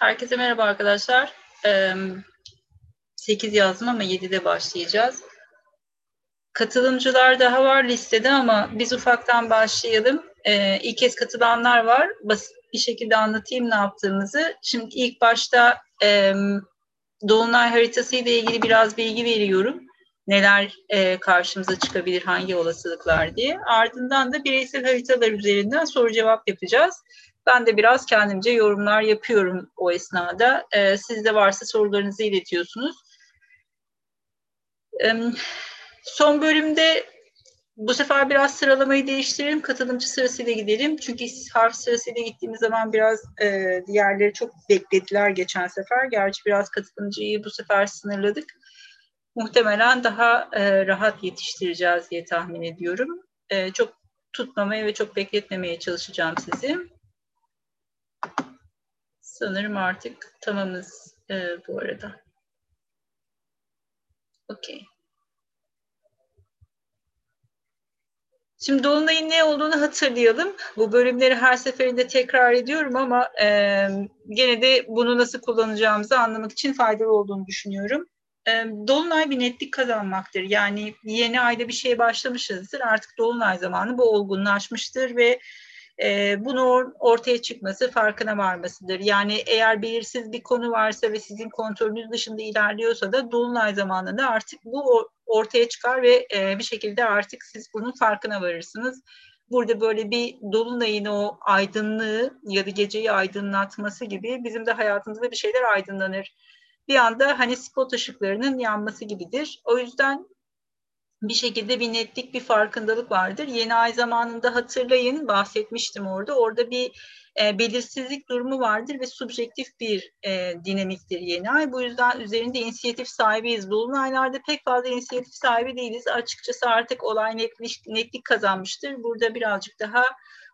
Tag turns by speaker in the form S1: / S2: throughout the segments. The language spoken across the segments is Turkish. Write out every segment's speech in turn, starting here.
S1: Herkese merhaba arkadaşlar. Ee, 8 yazdım ama 7'de başlayacağız. Katılımcılar daha var listede ama biz ufaktan başlayalım. İlk kez katılanlar var. Basit bir şekilde anlatayım ne yaptığımızı. Şimdi ilk başta Dolunay haritası ile ilgili biraz bilgi veriyorum. Neler karşımıza çıkabilir, hangi olasılıklar diye. Ardından da bireysel haritalar üzerinden soru cevap yapacağız. Ben de biraz kendimce yorumlar yapıyorum o esnada. E, siz de varsa sorularınızı iletiyorsunuz. E, son bölümde bu sefer biraz sıralamayı değiştirelim. Katılımcı sırasıyla gidelim. Çünkü harf sırasıyla gittiğimiz zaman biraz e, diğerleri çok beklediler geçen sefer. Gerçi biraz katılımcıyı bu sefer sınırladık. Muhtemelen daha e, rahat yetiştireceğiz diye tahmin ediyorum. E, çok tutmamaya ve çok bekletmemeye çalışacağım sizi. Sanırım artık tamamız e, bu arada. Okey. Şimdi Dolunay'ın ne olduğunu hatırlayalım. Bu bölümleri her seferinde tekrar ediyorum ama e, gene de bunu nasıl kullanacağımızı anlamak için faydalı olduğunu düşünüyorum. E, Dolunay bir netlik kazanmaktır. Yani yeni ayda bir şeye başlamışızdır. Artık Dolunay zamanı bu olgunlaşmıştır ve e, bunu ortaya çıkması, farkına varmasıdır. Yani eğer belirsiz bir konu varsa ve sizin kontrolünüz dışında ilerliyorsa da dolunay zamanında artık bu ortaya çıkar ve e, bir şekilde artık siz bunun farkına varırsınız. Burada böyle bir dolunayın o aydınlığı ya da geceyi aydınlatması gibi bizim de hayatımızda bir şeyler aydınlanır. Bir anda hani spot ışıklarının yanması gibidir. O yüzden bir şekilde bir netlik, bir farkındalık vardır. Yeni ay zamanında hatırlayın, bahsetmiştim orada. Orada bir e, belirsizlik durumu vardır ve subjektif bir e, dinamiktir yeni ay. Bu yüzden üzerinde inisiyatif sahibiyiz. Dolunaylarda pek fazla inisiyatif sahibi değiliz. Açıkçası artık olay netlik, netlik kazanmıştır. Burada birazcık daha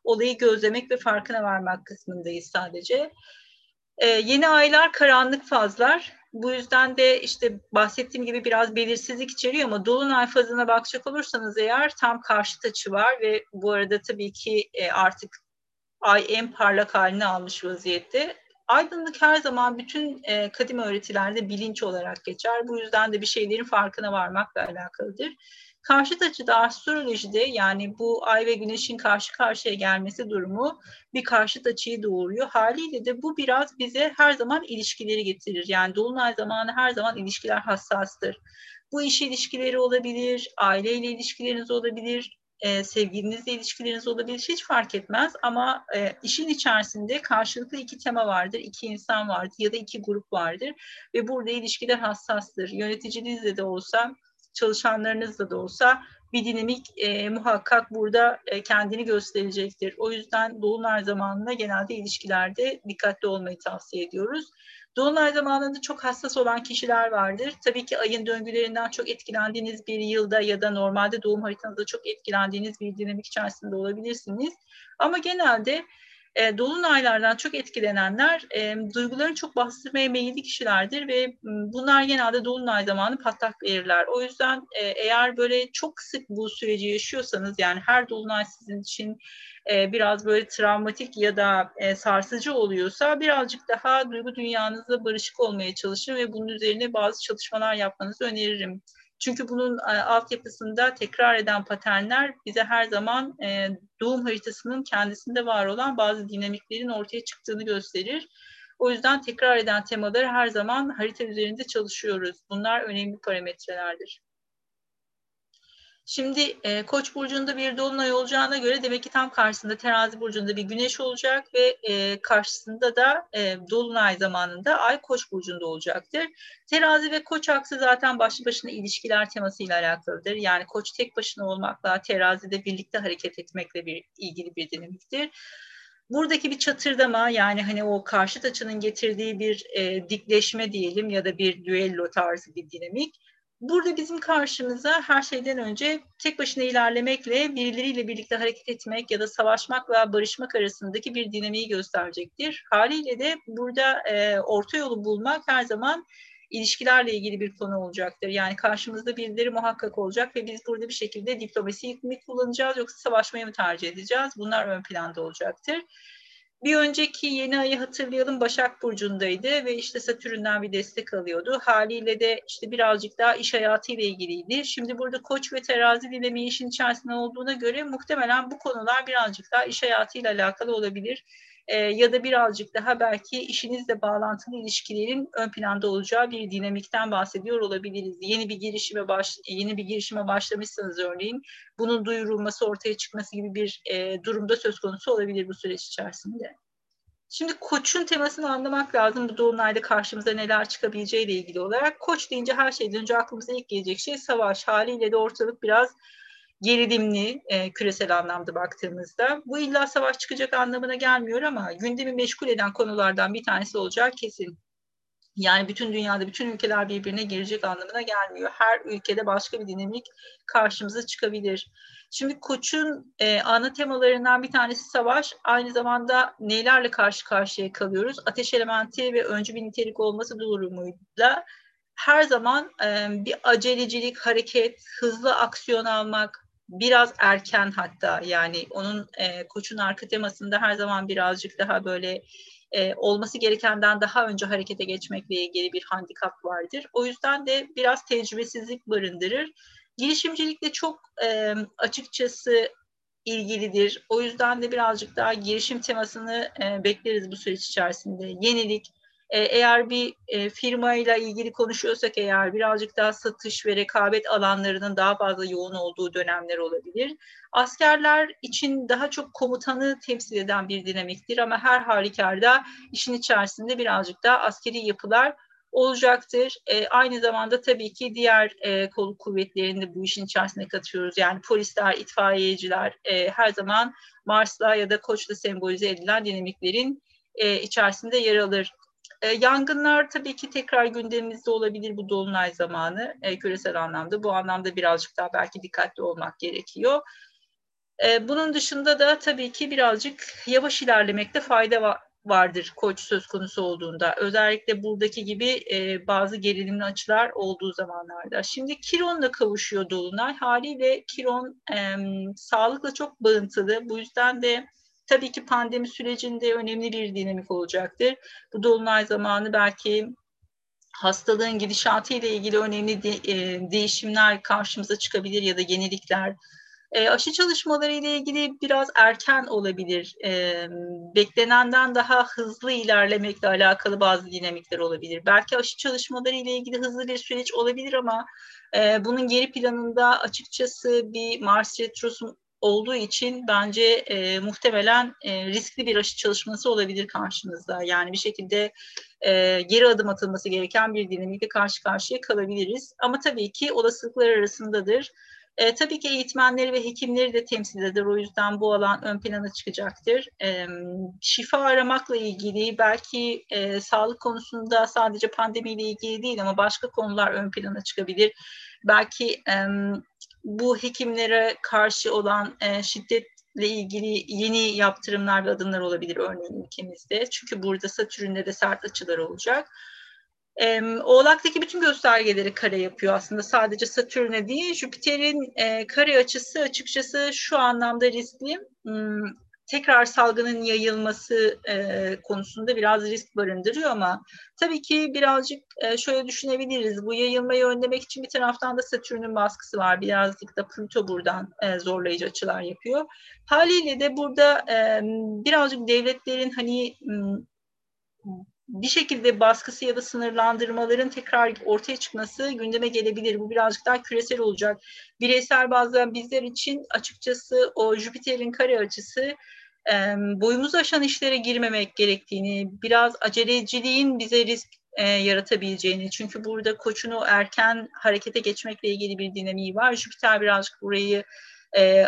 S1: olayı gözlemek ve farkına varmak kısmındayız sadece. E, yeni aylar karanlık fazlar bu yüzden de işte bahsettiğim gibi biraz belirsizlik içeriyor ama dolunay fazına bakacak olursanız eğer tam karşıt açı var ve bu arada tabii ki e, artık ay en parlak halini almış vaziyette. Aydınlık her zaman bütün e, kadim öğretilerde bilinç olarak geçer. Bu yüzden de bir şeylerin farkına varmakla alakalıdır. Karşıt açıda astrolojide yani bu ay ve güneşin karşı karşıya gelmesi durumu bir karşıt açıyı doğuruyor. Haliyle de bu biraz bize her zaman ilişkileri getirir. Yani dolunay zamanı her zaman ilişkiler hassastır. Bu iş ilişkileri olabilir, aileyle ilişkileriniz olabilir, e, sevgilinizle ilişkileriniz olabilir hiç fark etmez ama e, işin içerisinde karşılıklı iki tema vardır, iki insan vardır ya da iki grup vardır ve burada ilişkiler hassastır. Yöneticinizle de olsa çalışanlarınızla da olsa bir dinamik e, muhakkak burada e, kendini gösterecektir. O yüzden dolunay zamanında genelde ilişkilerde dikkatli olmayı tavsiye ediyoruz. Dolunay zamanında çok hassas olan kişiler vardır. Tabii ki ayın döngülerinden çok etkilendiğiniz bir yılda ya da normalde doğum haritanızda çok etkilendiğiniz bir dinamik içerisinde olabilirsiniz. Ama genelde e, dolunaylardan çok etkilenenler e, duygularını çok bastırmaya meyilli kişilerdir ve bunlar genelde dolunay zamanı patlak verirler. O yüzden e, eğer böyle çok sık bu süreci yaşıyorsanız yani her dolunay sizin için e, biraz böyle travmatik ya da e, sarsıcı oluyorsa birazcık daha duygu dünyanızla barışık olmaya çalışın ve bunun üzerine bazı çalışmalar yapmanızı öneririm. Çünkü bunun e, altyapısında tekrar eden paternler bize her zaman e, doğum haritasının kendisinde var olan bazı dinamiklerin ortaya çıktığını gösterir. O yüzden tekrar eden temaları her zaman harita üzerinde çalışıyoruz. Bunlar önemli parametrelerdir. Şimdi e, Koç burcunda bir dolunay olacağına göre demek ki tam karşısında Terazi burcunda bir güneş olacak ve e, karşısında da e, dolunay zamanında Ay Koç burcunda olacaktır. Terazi ve Koç aksı zaten başlı başına ilişkiler temasıyla alakalıdır. Yani Koç tek başına olmakla Terazi'de birlikte hareket etmekle bir ilgili bir dinamiktir. Buradaki bir çatırdama yani hani o karşıt açının getirdiği bir e, dikleşme diyelim ya da bir düello tarzı bir dinamik Burada bizim karşımıza her şeyden önce tek başına ilerlemekle birileriyle birlikte hareket etmek ya da savaşmakla barışmak arasındaki bir dinamiği gösterecektir. Haliyle de burada e, orta yolu bulmak her zaman ilişkilerle ilgili bir konu olacaktır. Yani karşımızda birileri muhakkak olacak ve biz burada bir şekilde diplomasiyi mi kullanacağız yoksa savaşmayı mı tercih edeceğiz? Bunlar ön planda olacaktır. Bir önceki yeni ayı hatırlayalım Başak Burcu'ndaydı ve işte Satürn'den bir destek alıyordu. Haliyle de işte birazcık daha iş hayatıyla ilgiliydi. Şimdi burada Koç ve Terazi dinamiği işin içerisinde olduğuna göre muhtemelen bu konular birazcık daha iş hayatıyla alakalı olabilir e, ya da birazcık daha belki işinizle bağlantılı ilişkilerin ön planda olacağı bir dinamikten bahsediyor olabiliriz. Yeni bir girişime baş yeni bir girişime başlamışsanız örneğin bunun duyurulması ortaya çıkması gibi bir e, durumda söz konusu olabilir bu süreç içerisinde. Şimdi koçun temasını anlamak lazım. Bu dolunayda karşımıza neler çıkabileceğiyle ilgili olarak. Koç deyince her şeyden önce aklımıza ilk gelecek şey savaş. Haliyle de ortalık biraz gerilimli e, küresel anlamda baktığımızda. Bu illa savaş çıkacak anlamına gelmiyor ama gündemi meşgul eden konulardan bir tanesi olacak kesin. Yani bütün dünyada bütün ülkeler birbirine girecek anlamına gelmiyor. Her ülkede başka bir dinamik karşımıza çıkabilir. Şimdi Koç'un e, ana temalarından bir tanesi savaş. Aynı zamanda nelerle karşı karşıya kalıyoruz? Ateş elementi ve öncü bir nitelik olması durumuyla her zaman e, bir acelecilik, hareket, hızlı aksiyon almak, biraz erken hatta yani onun e, koçun arka temasında her zaman birazcık daha böyle e, olması gerekenden daha önce harekete geçmekle ilgili bir handikap vardır. O yüzden de biraz tecrübesizlik barındırır. Girişimcilikle çok e, açıkçası ilgilidir. O yüzden de birazcık daha girişim temasını e, bekleriz bu süreç içerisinde. Yenilik, e, eğer bir e, firmayla ilgili konuşuyorsak eğer birazcık daha satış ve rekabet alanlarının daha fazla yoğun olduğu dönemler olabilir. Askerler için daha çok komutanı temsil eden bir dinamiktir ama her halükarda işin içerisinde birazcık daha askeri yapılar olacaktır. E, aynı zamanda tabii ki diğer e, kolluk kuvvetlerini de bu işin içerisine katıyoruz. Yani polisler, itfaiyeciler e, her zaman Mars'la ya da Koç'la sembolize edilen dinamiklerin e, içerisinde yer alır. E, yangınlar tabii ki tekrar gündemimizde olabilir bu dolunay zamanı e, küresel anlamda. Bu anlamda birazcık daha belki dikkatli olmak gerekiyor. E, bunun dışında da tabii ki birazcık yavaş ilerlemekte fayda var vardır koç söz konusu olduğunda. Özellikle buradaki gibi e, bazı gerilimli açılar olduğu zamanlarda. Şimdi Kiron'la kavuşuyor Dolunay. Haliyle Kiron e, sağlıkla çok bağıntılı. Bu yüzden de Tabii ki pandemi sürecinde önemli bir dinamik olacaktır. Bu dolunay zamanı belki hastalığın gidişatı ile ilgili önemli de, e, değişimler karşımıza çıkabilir ya da yenilikler. E, aşı çalışmaları ile ilgili biraz erken olabilir. E, beklenenden daha hızlı ilerlemekle alakalı bazı dinamikler olabilir. Belki aşı çalışmaları ile ilgili hızlı bir süreç olabilir ama e, bunun geri planında açıkçası bir Mars Retrosu olduğu için bence e, muhtemelen e, riskli bir aşı çalışması olabilir karşımızda. Yani bir şekilde e, geri adım atılması gereken bir dinamikle karşı karşıya kalabiliriz. Ama tabii ki olasılıklar arasındadır. E, tabii ki eğitmenleri ve hekimleri de temsil eder. O yüzden bu alan ön plana çıkacaktır. E, şifa aramakla ilgili belki e, sağlık konusunda sadece pandemiyle ilgili değil ama başka konular ön plana çıkabilir. Belki e, bu hekimlere karşı olan e, şiddetle ilgili yeni yaptırımlar ve adımlar olabilir örneğin ülkemizde. Çünkü burada Satürn'de de sert açılar olacak. E, Oğlak'taki bütün göstergeleri kare yapıyor aslında. Sadece Satürn'e değil, Jüpiter'in e, kare açısı açıkçası şu anlamda riskli. Hmm, tekrar salgının yayılması e, konusunda biraz risk barındırıyor ama tabii ki birazcık e, şöyle düşünebiliriz. Bu yayılmayı önlemek için bir taraftan da Satürn'ün baskısı var. Birazcık da Plüto buradan e, zorlayıcı açılar yapıyor. Haliyle de burada e, birazcık devletlerin hani bir şekilde baskısı ya da sınırlandırmaların tekrar ortaya çıkması gündeme gelebilir. Bu birazcık daha küresel olacak. Bireysel bazen bizler için açıkçası o Jüpiter'in kare açısı boyumuzu aşan işlere girmemek gerektiğini, biraz aceleciliğin bize risk e, yaratabileceğini. Çünkü burada koçunu erken harekete geçmekle ilgili bir dinamiği var. Jüpiter birazcık burayı e,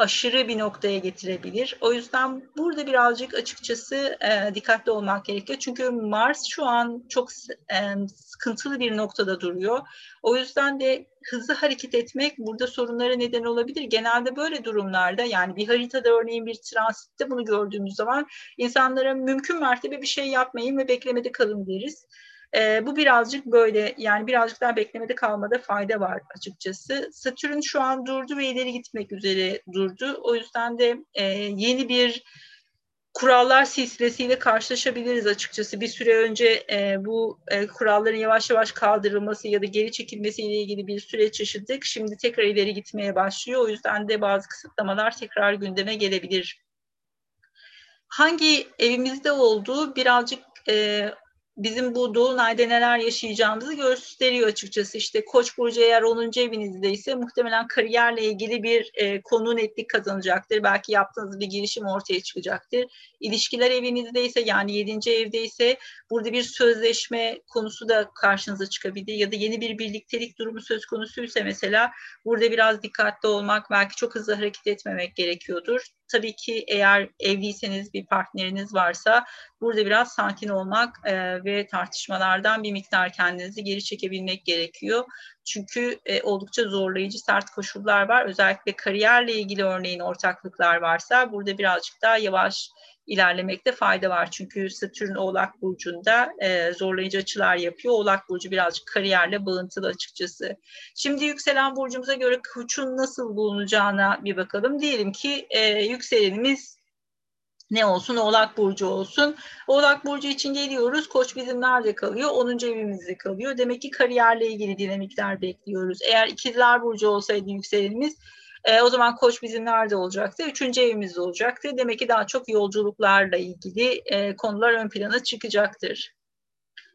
S1: aşırı bir noktaya getirebilir. O yüzden burada birazcık açıkçası e, dikkatli olmak gerekiyor. Çünkü Mars şu an çok e, sıkıntılı bir noktada duruyor. O yüzden de hızlı hareket etmek burada sorunlara neden olabilir. Genelde böyle durumlarda yani bir haritada örneğin bir transitte bunu gördüğümüz zaman insanlara mümkün mertebe bir şey yapmayın ve beklemede kalın deriz. E, bu birazcık böyle yani birazcık daha beklemede kalmada fayda var açıkçası. Satürn şu an durdu ve ileri gitmek üzere durdu. O yüzden de e, yeni bir kurallar silsilesiyle karşılaşabiliriz açıkçası. Bir süre önce e, bu e, kuralların yavaş yavaş kaldırılması ya da geri çekilmesiyle ilgili bir süreç yaşadık. Şimdi tekrar ileri gitmeye başlıyor. O yüzden de bazı kısıtlamalar tekrar gündeme gelebilir. Hangi evimizde olduğu birazcık e, bizim bu Dolunay'da neler yaşayacağımızı gösteriyor açıkçası. İşte Koç burcu eğer 10. evinizdeyse muhtemelen kariyerle ilgili bir e, konu netlik kazanacaktır. Belki yaptığınız bir girişim ortaya çıkacaktır. İlişkiler evinizdeyse yani 7. evdeyse burada bir sözleşme konusu da karşınıza çıkabilir ya da yeni bir birliktelik durumu söz konusuysa mesela burada biraz dikkatli olmak, belki çok hızlı hareket etmemek gerekiyordur. Tabii ki eğer evliyseniz bir partneriniz varsa burada biraz sakin olmak e, ve tartışmalardan bir miktar kendinizi geri çekebilmek gerekiyor. Çünkü e, oldukça zorlayıcı sert koşullar var. Özellikle kariyerle ilgili örneğin ortaklıklar varsa burada birazcık daha yavaş ilerlemekte fayda var. Çünkü Satürn Oğlak Burcu'nda e, zorlayıcı açılar yapıyor. Oğlak Burcu birazcık kariyerle bağıntılı açıkçası. Şimdi yükselen burcumuza göre koçun nasıl bulunacağına bir bakalım. Diyelim ki e, yükselenimiz ne olsun? Oğlak Burcu olsun. Oğlak Burcu için geliyoruz. Koç bizim nerede kalıyor? 10. evimizde kalıyor. Demek ki kariyerle ilgili dinamikler bekliyoruz. Eğer ikizler Burcu olsaydı yükselenimiz e, o zaman koç bizim nerede olacaktı? Üçüncü evimizde olacaktı. Demek ki daha çok yolculuklarla ilgili e, konular ön plana çıkacaktır.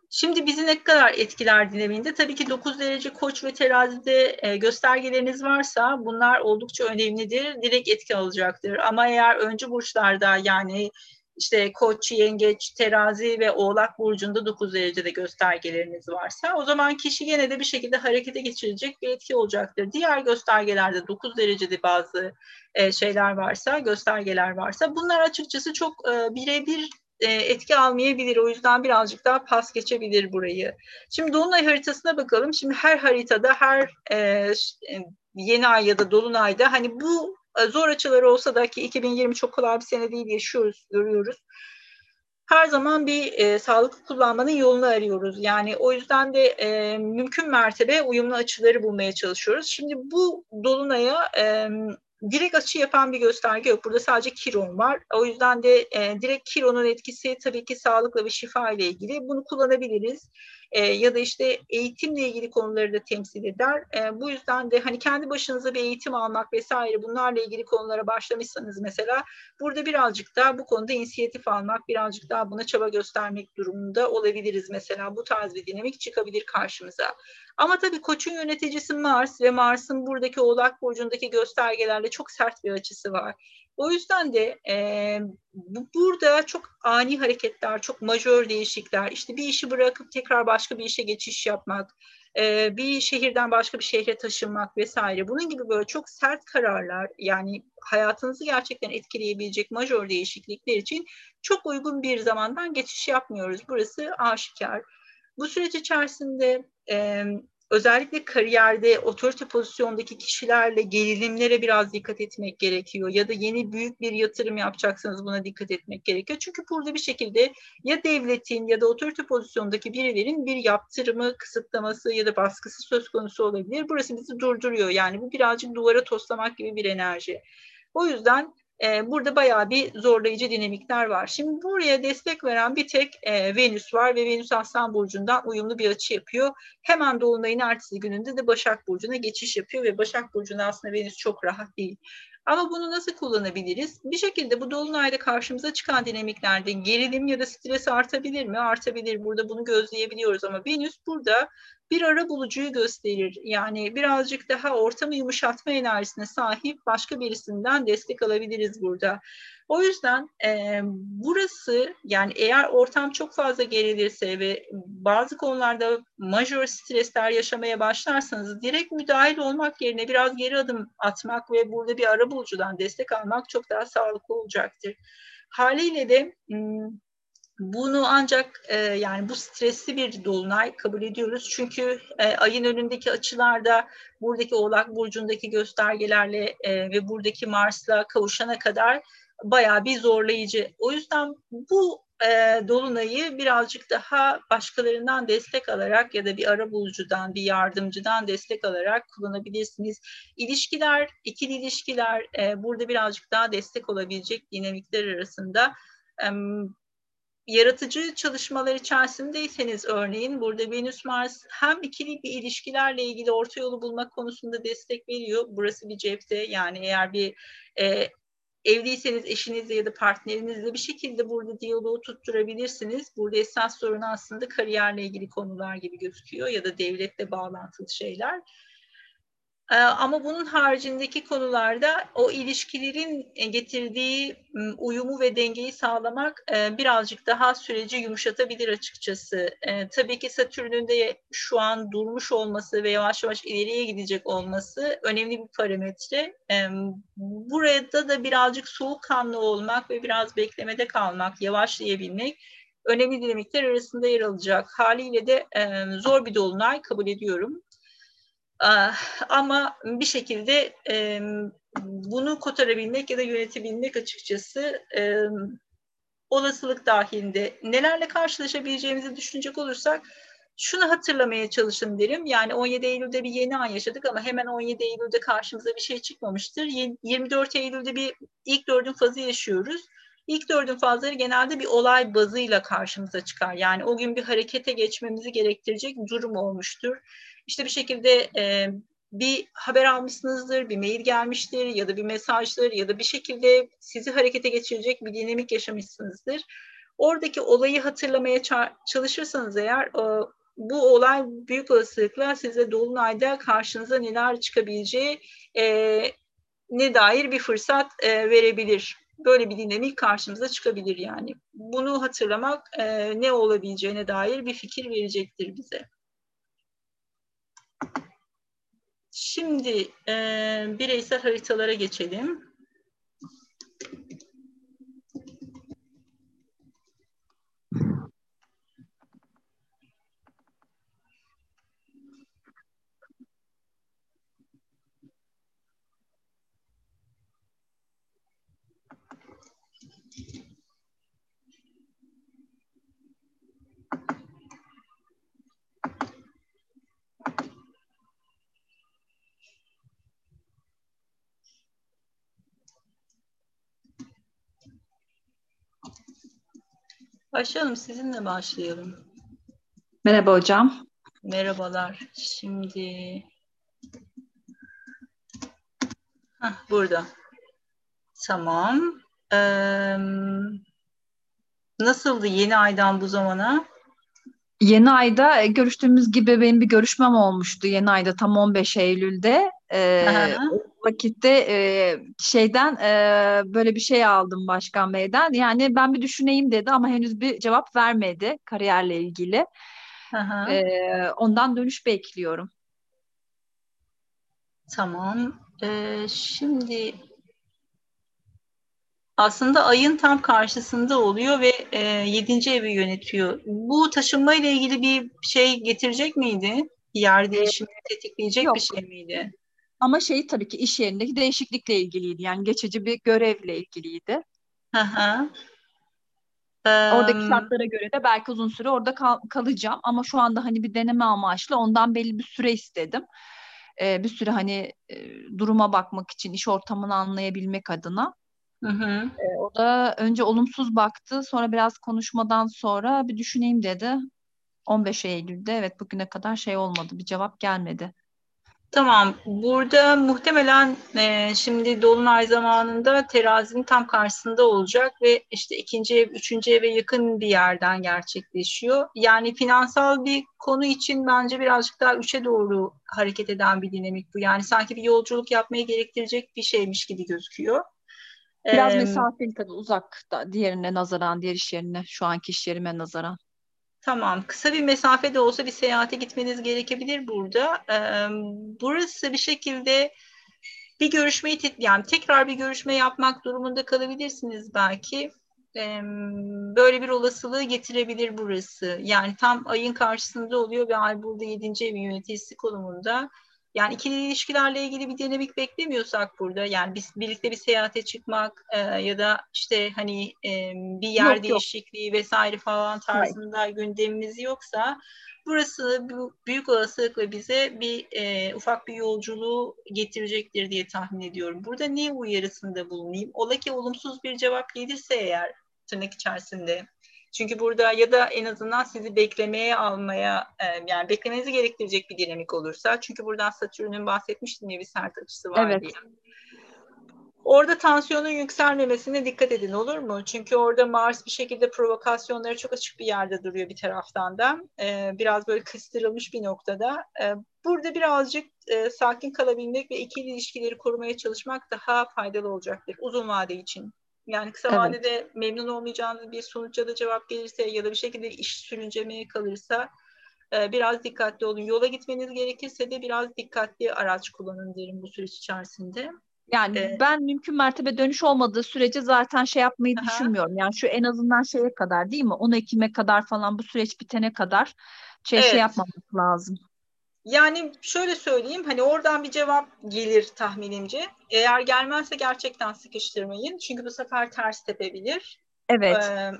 S1: Şimdi bizi ne kadar etkiler dinamiğinde? Tabii ki 9 derece koç ve terazide e, göstergeleriniz varsa bunlar oldukça önemlidir. Direkt etki alacaktır. Ama eğer öncü burçlarda yani işte koç, yengeç, terazi ve oğlak burcunda 9 derecede göstergeleriniz varsa o zaman kişi yine de bir şekilde harekete geçirecek bir etki olacaktır. Diğer göstergelerde 9 derecede bazı e, şeyler varsa, göstergeler varsa bunlar açıkçası çok e, birebir e, etki almayabilir. O yüzden birazcık daha pas geçebilir burayı. Şimdi Dolunay haritasına bakalım. Şimdi her haritada, her e, yeni ay ya da Dolunay'da hani bu e, zor açıları olsa da ki 2020 çok kolay bir sene değil yaşıyoruz, görüyoruz. Her zaman bir e, sağlıklı kullanmanın yolunu arıyoruz. Yani o yüzden de e, mümkün mertebe uyumlu açıları bulmaya çalışıyoruz. Şimdi bu dolunaya e, direkt açı yapan bir gösterge yok. Burada sadece Kiron var. O yüzden de e, direkt Kiron'un etkisi tabii ki sağlıkla ve şifa ile ilgili. Bunu kullanabiliriz e, ya da işte eğitimle ilgili konuları da temsil eder. E, bu yüzden de hani kendi başınıza bir eğitim almak vesaire bunlarla ilgili konulara başlamışsanız mesela burada birazcık daha bu konuda inisiyatif almak, birazcık daha buna çaba göstermek durumunda olabiliriz mesela. Bu tarz bir dinamik çıkabilir karşımıza. Ama tabii koçun yöneticisi Mars ve Mars'ın buradaki oğlak burcundaki göstergelerle çok sert bir açısı var. O yüzden de e, bu, burada çok ani hareketler, çok majör değişiklikler, işte bir işi bırakıp tekrar başka bir işe geçiş yapmak, e, bir şehirden başka bir şehre taşınmak vesaire. Bunun gibi böyle çok sert kararlar yani hayatınızı gerçekten etkileyebilecek majör değişiklikler için çok uygun bir zamandan geçiş yapmıyoruz. Burası aşikar. Bu süreç içerisinde e, özellikle kariyerde otorite pozisyondaki kişilerle gerilimlere biraz dikkat etmek gerekiyor ya da yeni büyük bir yatırım yapacaksanız buna dikkat etmek gerekiyor. Çünkü burada bir şekilde ya devletin ya da otorite pozisyondaki birilerin bir yaptırımı, kısıtlaması ya da baskısı söz konusu olabilir. Burası bizi durduruyor. Yani bu birazcık duvara toslamak gibi bir enerji. O yüzden e, burada bayağı bir zorlayıcı dinamikler var. Şimdi buraya destek veren bir tek e, Venüs var ve Venüs Aslan Burcu'ndan uyumlu bir açı yapıyor. Hemen Dolunay'ın ertesi gününde de Başak Burcu'na geçiş yapıyor ve Başak Burcu'nda aslında Venüs çok rahat değil. Ama bunu nasıl kullanabiliriz? Bir şekilde bu dolunayda karşımıza çıkan dinamiklerde gerilim ya da stres artabilir mi? Artabilir. Burada bunu gözleyebiliyoruz ama Venüs burada bir ara bulucuyu gösterir. Yani birazcık daha ortamı yumuşatma enerjisine sahip başka birisinden destek alabiliriz burada. O yüzden e, burası yani eğer ortam çok fazla gerilirse ve bazı konularda major stresler yaşamaya başlarsanız direkt müdahil olmak yerine biraz geri adım atmak ve burada bir ara bulucudan destek almak çok daha sağlıklı olacaktır. Haliyle de bunu ancak e, yani bu stresli bir dolunay kabul ediyoruz. Çünkü e, ayın önündeki açılarda buradaki Oğlak Burcu'ndaki göstergelerle e, ve buradaki Mars'la kavuşana kadar bayağı bir zorlayıcı. O yüzden bu e, dolunayı birazcık daha başkalarından destek alarak ya da bir ara bulucudan, bir yardımcıdan destek alarak kullanabilirsiniz. İlişkiler, ikili ilişkiler e, burada birazcık daha destek olabilecek dinamikler arasında yaratıcı çalışmalar içerisindeyseniz örneğin burada Venüs Mars hem ikili bir ilişkilerle ilgili orta yolu bulmak konusunda destek veriyor. Burası bir cepte yani eğer bir e, evliyseniz eşinizle ya da partnerinizle bir şekilde burada diyaloğu tutturabilirsiniz. Burada esas sorun aslında kariyerle ilgili konular gibi gözüküyor ya da devletle bağlantılı şeyler. Ama bunun haricindeki konularda o ilişkilerin e, getirdiği uyumu ve dengeyi sağlamak birazcık daha süreci yumuşatabilir açıkçası. Tabii ki Satürn'ün de şu an durmuş olması ve yavaş yavaş ileriye gidecek olması önemli bir parametre. Burada da birazcık soğukkanlı olmak ve biraz beklemede kalmak, yavaşlayabilmek önemli dinamikler arasında yer alacak. Haliyle de zor bir dolunay kabul ediyorum. Ah, ama bir şekilde bunu kotarabilmek ya da yönetebilmek açıkçası olasılık dahilinde nelerle karşılaşabileceğimizi düşünecek olursak şunu hatırlamaya çalışın derim. Yani 17 Eylül'de bir yeni ay yaşadık ama hemen 17 Eylül'de karşımıza bir şey çıkmamıştır. 24 Eylül'de bir ilk dördün fazı yaşıyoruz. İlk dördün fazları genelde bir olay bazıyla karşımıza çıkar. Yani o gün bir harekete geçmemizi gerektirecek durum olmuştur işte bir şekilde e, bir haber almışsınızdır, bir mail gelmiştir ya da bir mesajdır ya da bir şekilde sizi harekete geçirecek bir dinamik yaşamışsınızdır. Oradaki olayı hatırlamaya çalışırsanız eğer o, bu olay büyük olasılıkla size Dolunay'da karşınıza neler çıkabileceği e, ne dair bir fırsat e, verebilir. Böyle bir dinamik karşımıza çıkabilir yani. Bunu hatırlamak e, ne olabileceğine dair bir fikir verecektir bize. Şimdi e, bireysel haritalara geçelim. Başlayalım, sizinle başlayalım.
S2: Merhaba hocam.
S1: Merhabalar. Şimdi Heh, burada. Tamam. Ee, nasıldı yeni aydan bu zamana?
S2: Yeni ayda e, görüştüğümüz gibi benim bir görüşmem olmuştu yeni ayda tam 15 Eylül'de. Ee, vakitte e, şeyden e, böyle bir şey aldım Başkan Bey'den. Yani ben bir düşüneyim dedi ama henüz bir cevap vermedi kariyerle ilgili. E, ondan dönüş bekliyorum.
S1: Tamam. Ee, şimdi aslında ayın tam karşısında oluyor ve e, yedinci evi yönetiyor. Bu taşınma ile ilgili bir şey getirecek miydi? Yer değişimini tetikleyecek Yok. bir şey miydi?
S2: Ama şey tabii ki iş yerindeki değişiklikle ilgiliydi. Yani geçici bir görevle ilgiliydi. Hı hı. Oradaki şartlara göre de belki uzun süre orada kal- kalacağım ama şu anda hani bir deneme amaçlı ondan belli bir süre istedim. Ee, bir süre hani e, duruma bakmak için iş ortamını anlayabilmek adına. Hı hı. Ee, o da önce olumsuz baktı sonra biraz konuşmadan sonra bir düşüneyim dedi. 15 Eylül'de evet bugüne kadar şey olmadı bir cevap gelmedi.
S1: Tamam. Burada muhtemelen e, şimdi dolunay zamanında terazinin tam karşısında olacak ve işte ikinci ev, üçüncü eve yakın bir yerden gerçekleşiyor. Yani finansal bir konu için bence birazcık daha üçe doğru hareket eden bir dinamik bu. Yani sanki bir yolculuk yapmaya gerektirecek bir şeymiş gibi gözüküyor.
S2: Biraz ee, mesafeli tabii uzakta diğerine nazaran, diğer iş yerine, şu anki iş yerime nazaran.
S1: Tamam, kısa bir mesafe de olsa bir seyahate gitmeniz gerekebilir burada. Ee, burası bir şekilde bir görüşmeyi, yani tekrar bir görüşme yapmak durumunda kalabilirsiniz belki. Ee, böyle bir olasılığı getirebilir burası. Yani tam ayın karşısında oluyor ve ay burada 7. evin yöneticisi konumunda. Yani ikili ilişkilerle ilgili bir dinamik beklemiyorsak burada yani biz birlikte bir seyahate çıkmak e, ya da işte hani e, bir yer yok, değişikliği yok. vesaire falan tarzında Hayır. gündemimiz yoksa burası bu, büyük olasılıkla bize bir e, ufak bir yolculuğu getirecektir diye tahmin ediyorum. Burada ne uyarısında bulunayım? Ola ki olumsuz bir cevap gelirse eğer tırnak içerisinde. Çünkü burada ya da en azından sizi beklemeye almaya e, yani beklemenizi gerektirecek bir dinamik olursa. Çünkü buradan Satürn'ün bahsetmiştim ya bir sert açısı var evet. diye. Orada tansiyonun yükselmemesine dikkat edin olur mu? Çünkü orada Mars bir şekilde provokasyonlara çok açık bir yerde duruyor bir taraftan da. Ee, biraz böyle kıstırılmış bir noktada. Ee, burada birazcık e, sakin kalabilmek ve ikili ilişkileri korumaya çalışmak daha faydalı olacaktır uzun vade için. Yani kısa evet. vadede memnun olmayacağınız bir sonuç ya da cevap gelirse ya da bir şekilde iş sürüncemeye kalırsa e, biraz dikkatli olun. Yola gitmeniz gerekirse de biraz dikkatli araç kullanın derim bu süreç içerisinde.
S2: Yani ee, ben mümkün mertebe dönüş olmadığı sürece zaten şey yapmayı aha. düşünmüyorum. Yani şu en azından şeye kadar değil mi? 10 Ekim'e kadar falan bu süreç bitene kadar şey, şey evet. şey yapmamak lazım.
S1: Yani şöyle söyleyeyim hani oradan bir cevap gelir tahminimce. Eğer gelmezse gerçekten sıkıştırmayın. Çünkü bu sefer ters tepebilir.
S2: Evet. Ee,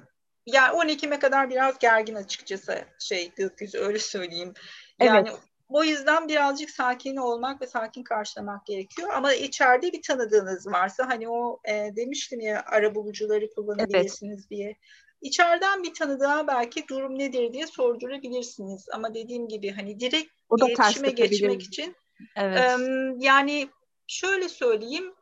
S1: yani 10 Ekim'e kadar biraz gergin açıkçası şey gökyüzü öyle söyleyeyim. Yani evet. O yüzden birazcık sakin olmak ve sakin karşılamak gerekiyor. Ama içeride bir tanıdığınız varsa hani o e, demiştim ya ara bulucuları kullanabilirsiniz evet. diye. İçeriden bir tanıdığa belki durum nedir diye sordurabilirsiniz. Ama dediğim gibi hani direkt o da iletişime geçmek için evet. e, yani şöyle söyleyeyim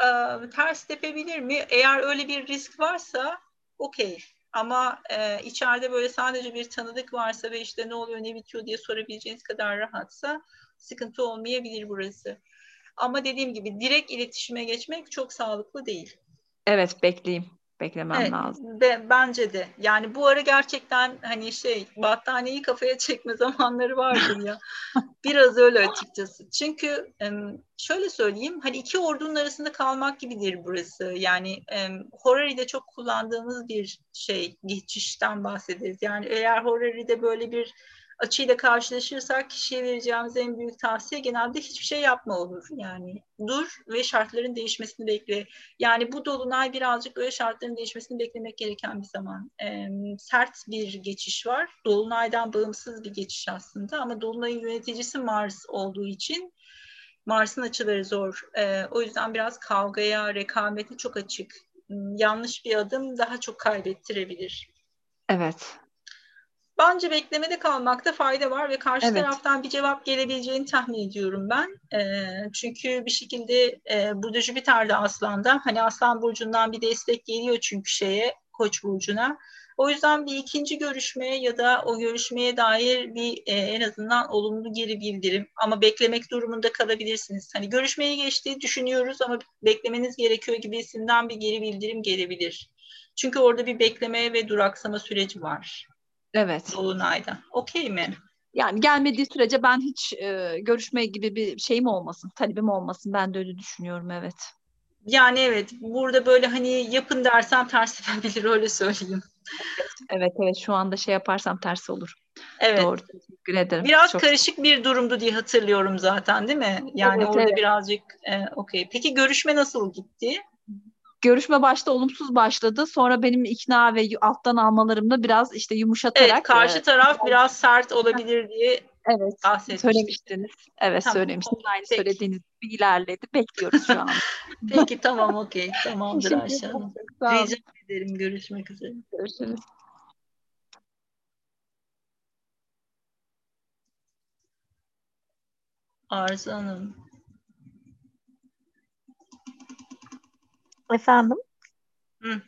S1: e, ters tepebilir mi? Eğer öyle bir risk varsa okey. Ama e, içeride böyle sadece bir tanıdık varsa ve işte ne oluyor ne bitiyor diye sorabileceğiniz kadar rahatsa sıkıntı olmayabilir burası. Ama dediğim gibi direkt iletişime geçmek çok sağlıklı değil.
S2: Evet bekleyeyim beklemem evet, lazım.
S1: Be, bence de. Yani bu ara gerçekten hani şey battaniyeyi kafaya çekme zamanları vardır ya. Biraz öyle açıkçası. Çünkü şöyle söyleyeyim hani iki ordunun arasında kalmak gibidir burası. Yani Horari'de çok kullandığımız bir şey geçişten bahsederiz. Yani eğer Horari'de böyle bir açıyla karşılaşırsak kişiye vereceğimiz en büyük tavsiye genelde hiçbir şey yapma olur. Yani dur ve şartların değişmesini bekle. Yani bu dolunay birazcık böyle şartların değişmesini beklemek gereken bir zaman. Ee, sert bir geçiş var. Dolunaydan bağımsız bir geçiş aslında ama dolunayın yöneticisi Mars olduğu için Mars'ın açıları zor. Ee, o yüzden biraz kavgaya, rekabete çok açık. Yanlış bir adım daha çok kaybettirebilir.
S2: Evet.
S1: Bence beklemede kalmakta fayda var ve karşı evet. taraftan bir cevap gelebileceğini tahmin ediyorum ben. E, çünkü bir şekilde e, burada Jüpiter'de Aslan'da hani Aslan Burcu'ndan bir destek geliyor çünkü şeye Koç Burcu'na. O yüzden bir ikinci görüşmeye ya da o görüşmeye dair bir e, en azından olumlu geri bildirim ama beklemek durumunda kalabilirsiniz. Hani görüşmeye geçtiği düşünüyoruz ama beklemeniz gerekiyor gibisinden bir geri bildirim gelebilir. Çünkü orada bir bekleme ve duraksama süreci var.
S2: Evet.
S1: Dolunay'da. Okey mi?
S2: Yani gelmediği sürece ben hiç e, görüşme gibi bir şeyim olmasın, talebim olmasın. Ben de öyle düşünüyorum evet.
S1: Yani evet burada böyle hani yapın dersem ters yapabilir öyle söyleyeyim.
S2: Evet evet şu anda şey yaparsam tersi olur.
S1: Evet.
S2: Doğru teşekkür ederim.
S1: Biraz Çok... karışık bir durumdu diye hatırlıyorum zaten değil mi? Yani evet, orada evet. birazcık e, okey. Peki görüşme nasıl gitti?
S2: Görüşme başta olumsuz başladı. Sonra benim ikna ve alttan almalarımla biraz işte yumuşatarak.
S1: Evet, karşı taraf e, biraz sert olabilir diye
S2: Evet, söylemiştiniz. Evet, tamam. söylemiştiniz. Aynı Peki. söylediğiniz gibi ilerledi. Bekliyoruz şu an.
S1: Peki, tamam, okey. Tamamdır Ayşe Hanım. Rica ederim. Görüşmek üzere.
S2: Görüşürüz.
S1: Arzu Hanım.
S3: Efendim?
S1: Hı.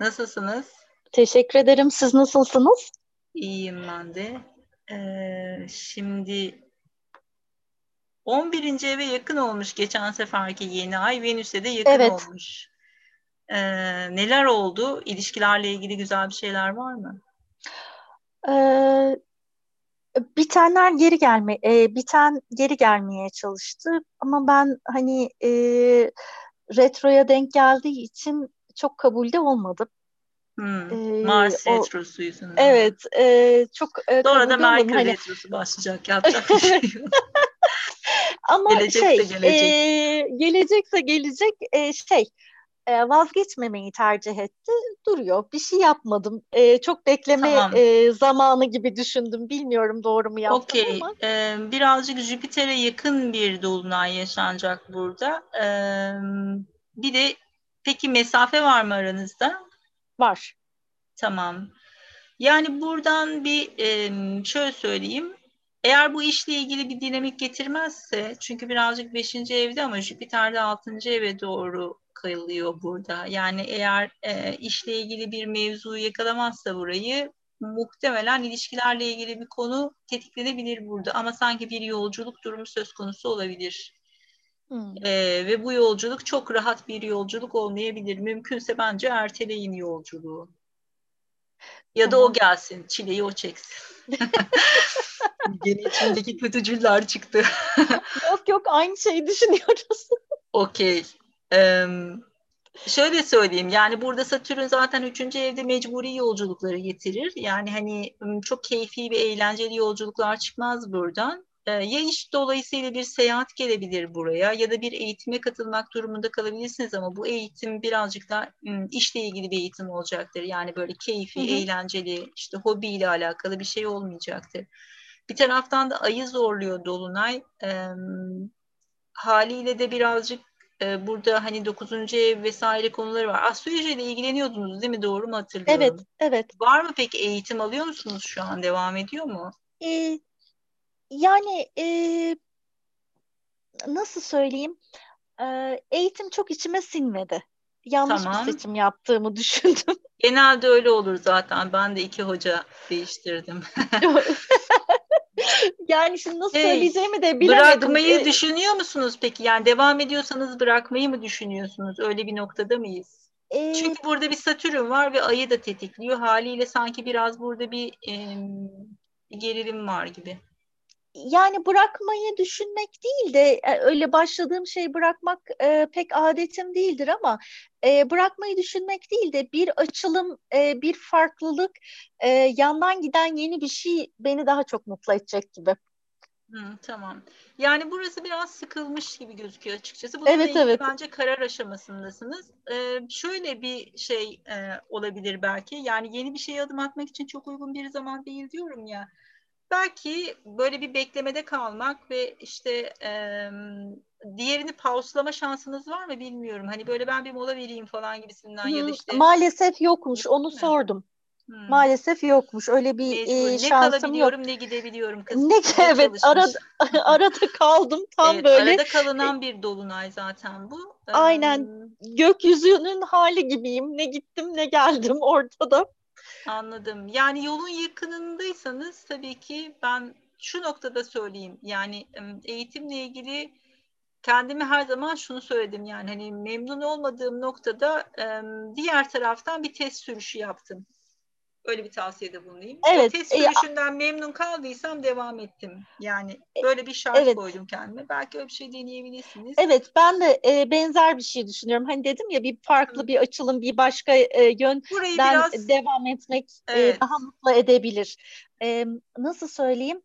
S1: Nasılsınız?
S3: Teşekkür ederim. Siz nasılsınız?
S1: İyiyim ben de. Ee, şimdi 11. eve yakın olmuş geçen seferki yeni ay. Venüs'e de yakın evet. olmuş. Ee, neler oldu? İlişkilerle ilgili güzel bir şeyler var mı?
S3: Ee, bitenler geri gelme, e, biten geri gelmeye çalıştı. Ama ben hani e, retroya denk geldiği için çok kabulde olmadım.
S1: Hmm, ee, Mars o, retrosu yüzünden.
S3: Evet. E, çok e,
S1: Sonra da Merkür hani... retrosu başlayacak. Yapacak bir şey yok.
S3: Ama gelecekse şey, gelecek. E, gelecekse gelecek e, şey e, vazgeçmemeyi tercih etti. Duruyor. Bir şey yapmadım. E, çok bekleme tamam. e, zamanı gibi düşündüm. Bilmiyorum doğru mu yaptım okay. ama.
S1: Ee, birazcık Jüpiter'e yakın bir dolunay yaşanacak burada. Ee, bir de peki mesafe var mı aranızda?
S3: Var.
S1: Tamam. Yani buradan bir şöyle söyleyeyim. Eğer bu işle ilgili bir dinamik getirmezse, çünkü birazcık beşinci evde ama Jüpiter de altıncı eve doğru kayılıyor burada. Yani eğer e, işle ilgili bir mevzu yakalamazsa burayı, muhtemelen ilişkilerle ilgili bir konu tetiklenebilir burada. Ama sanki bir yolculuk durumu söz konusu olabilir. Hmm. Ee, ve bu yolculuk çok rahat bir yolculuk olmayabilir. Mümkünse bence erteleyin yolculuğu. Ya da o gelsin, çileyi o çeksin. Gene içindeki kötücüller çıktı.
S3: yok yok aynı şeyi düşünüyoruz.
S1: Okey. Ee, şöyle söyleyeyim yani burada Satürn zaten üçüncü evde mecburi yolculukları getirir. Yani hani çok keyfi ve eğlenceli yolculuklar çıkmaz buradan. Ee, ya iş dolayısıyla bir seyahat gelebilir buraya ya da bir eğitime katılmak durumunda kalabilirsiniz ama bu eğitim birazcık da işle ilgili bir eğitim olacaktır. Yani böyle keyfi, hı hı. eğlenceli, işte hobiyle alakalı bir şey olmayacaktır. Bir taraftan da ayı zorluyor Dolunay. E, haliyle de birazcık e, burada hani dokuzuncu ev vesaire konuları var. Astroloji ile ilgileniyordunuz değil mi? Doğru mu hatırlıyorum?
S3: Evet, evet.
S1: Var mı peki eğitim alıyor musunuz şu an? Devam ediyor mu?
S3: Ee, yani e, nasıl söyleyeyim? E, eğitim çok içime sinmedi. Yanlış tamam. bir seçim yaptığımı düşündüm.
S1: Genelde öyle olur zaten. Ben de iki hoca değiştirdim.
S3: yani şimdi nasıl hey, söyleyeceğimi de bilemedim.
S1: Bırakmayı ee, düşünüyor musunuz peki? Yani devam ediyorsanız bırakmayı mı düşünüyorsunuz? Öyle bir noktada mıyız? Ee, Çünkü burada bir Satürn var ve ayı da tetikliyor. Haliyle sanki biraz burada bir, e, gerilim var gibi
S3: yani bırakmayı düşünmek değil de e, öyle başladığım şey bırakmak e, pek adetim değildir ama e, bırakmayı düşünmek değil de bir açılım, e, bir farklılık, e, yandan giden yeni bir şey beni daha çok mutlu edecek gibi.
S1: Hı, tamam. Yani burası biraz sıkılmış gibi gözüküyor açıkçası. Bununla
S3: evet, evet.
S1: bence karar aşamasındasınız. Ee, şöyle bir şey e, olabilir belki. Yani yeni bir şeye adım atmak için çok uygun bir zaman değil diyorum ya belki böyle bir beklemede kalmak ve işte e, diğerini pauslama şansınız var mı bilmiyorum. Hani böyle ben bir mola vereyim falan gibisinden hmm, ya da işte.
S3: Maalesef yokmuş onu sordum. Hmm. Maalesef yokmuş. Öyle bir e, şansım
S1: ne kalabiliyorum
S3: yok.
S1: ne gidebiliyorum
S3: kız. Ne evet arada arada kaldım tam evet, böyle.
S1: Arada kalınan bir dolunay zaten bu.
S3: Aynen. Gökyüzünün hali gibiyim. Ne gittim ne geldim ortada.
S1: Anladım. Yani yolun yakınındaysanız tabii ki ben şu noktada söyleyeyim. Yani eğitimle ilgili kendime her zaman şunu söyledim. Yani hani memnun olmadığım noktada diğer taraftan bir test sürüşü yaptım. Öyle bir tavsiyede bulunayım. Evet. Test sürüşünden e, memnun kaldıysam devam ettim. Yani e, böyle bir şart evet. koydum kendime. Belki öyle bir şey deneyebilirsiniz.
S3: Evet ben de e, benzer bir şey düşünüyorum. Hani dedim ya bir farklı Hı. bir açılım, bir başka e, yönden biraz... devam etmek e, evet. e, daha mutlu edebilir. E, nasıl söyleyeyim?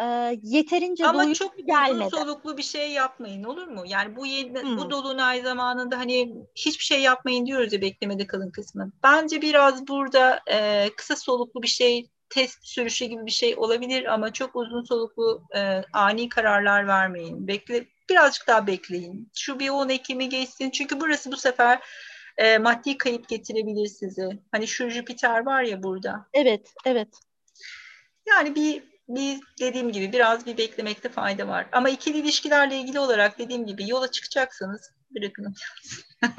S3: E, yeterince
S1: Ama çok gelmedi. uzun soluklu bir şey yapmayın olur mu? Yani bu yeni, hmm. bu dolunay zamanında hani hiçbir şey yapmayın diyoruz ya beklemede kalın kısmı. Bence biraz burada e, kısa soluklu bir şey test sürüşü gibi bir şey olabilir ama çok uzun soluklu e, ani kararlar vermeyin. Bekle birazcık daha bekleyin. Şu bir 10 Ekim'i geçsin. Çünkü burası bu sefer e, maddi kayıp getirebilir sizi. Hani şu Jüpiter var ya burada.
S3: Evet, evet.
S1: Yani bir bir dediğim gibi biraz bir beklemekte fayda var. Ama ikili ilişkilerle ilgili olarak dediğim gibi yola çıkacaksanız bırakın.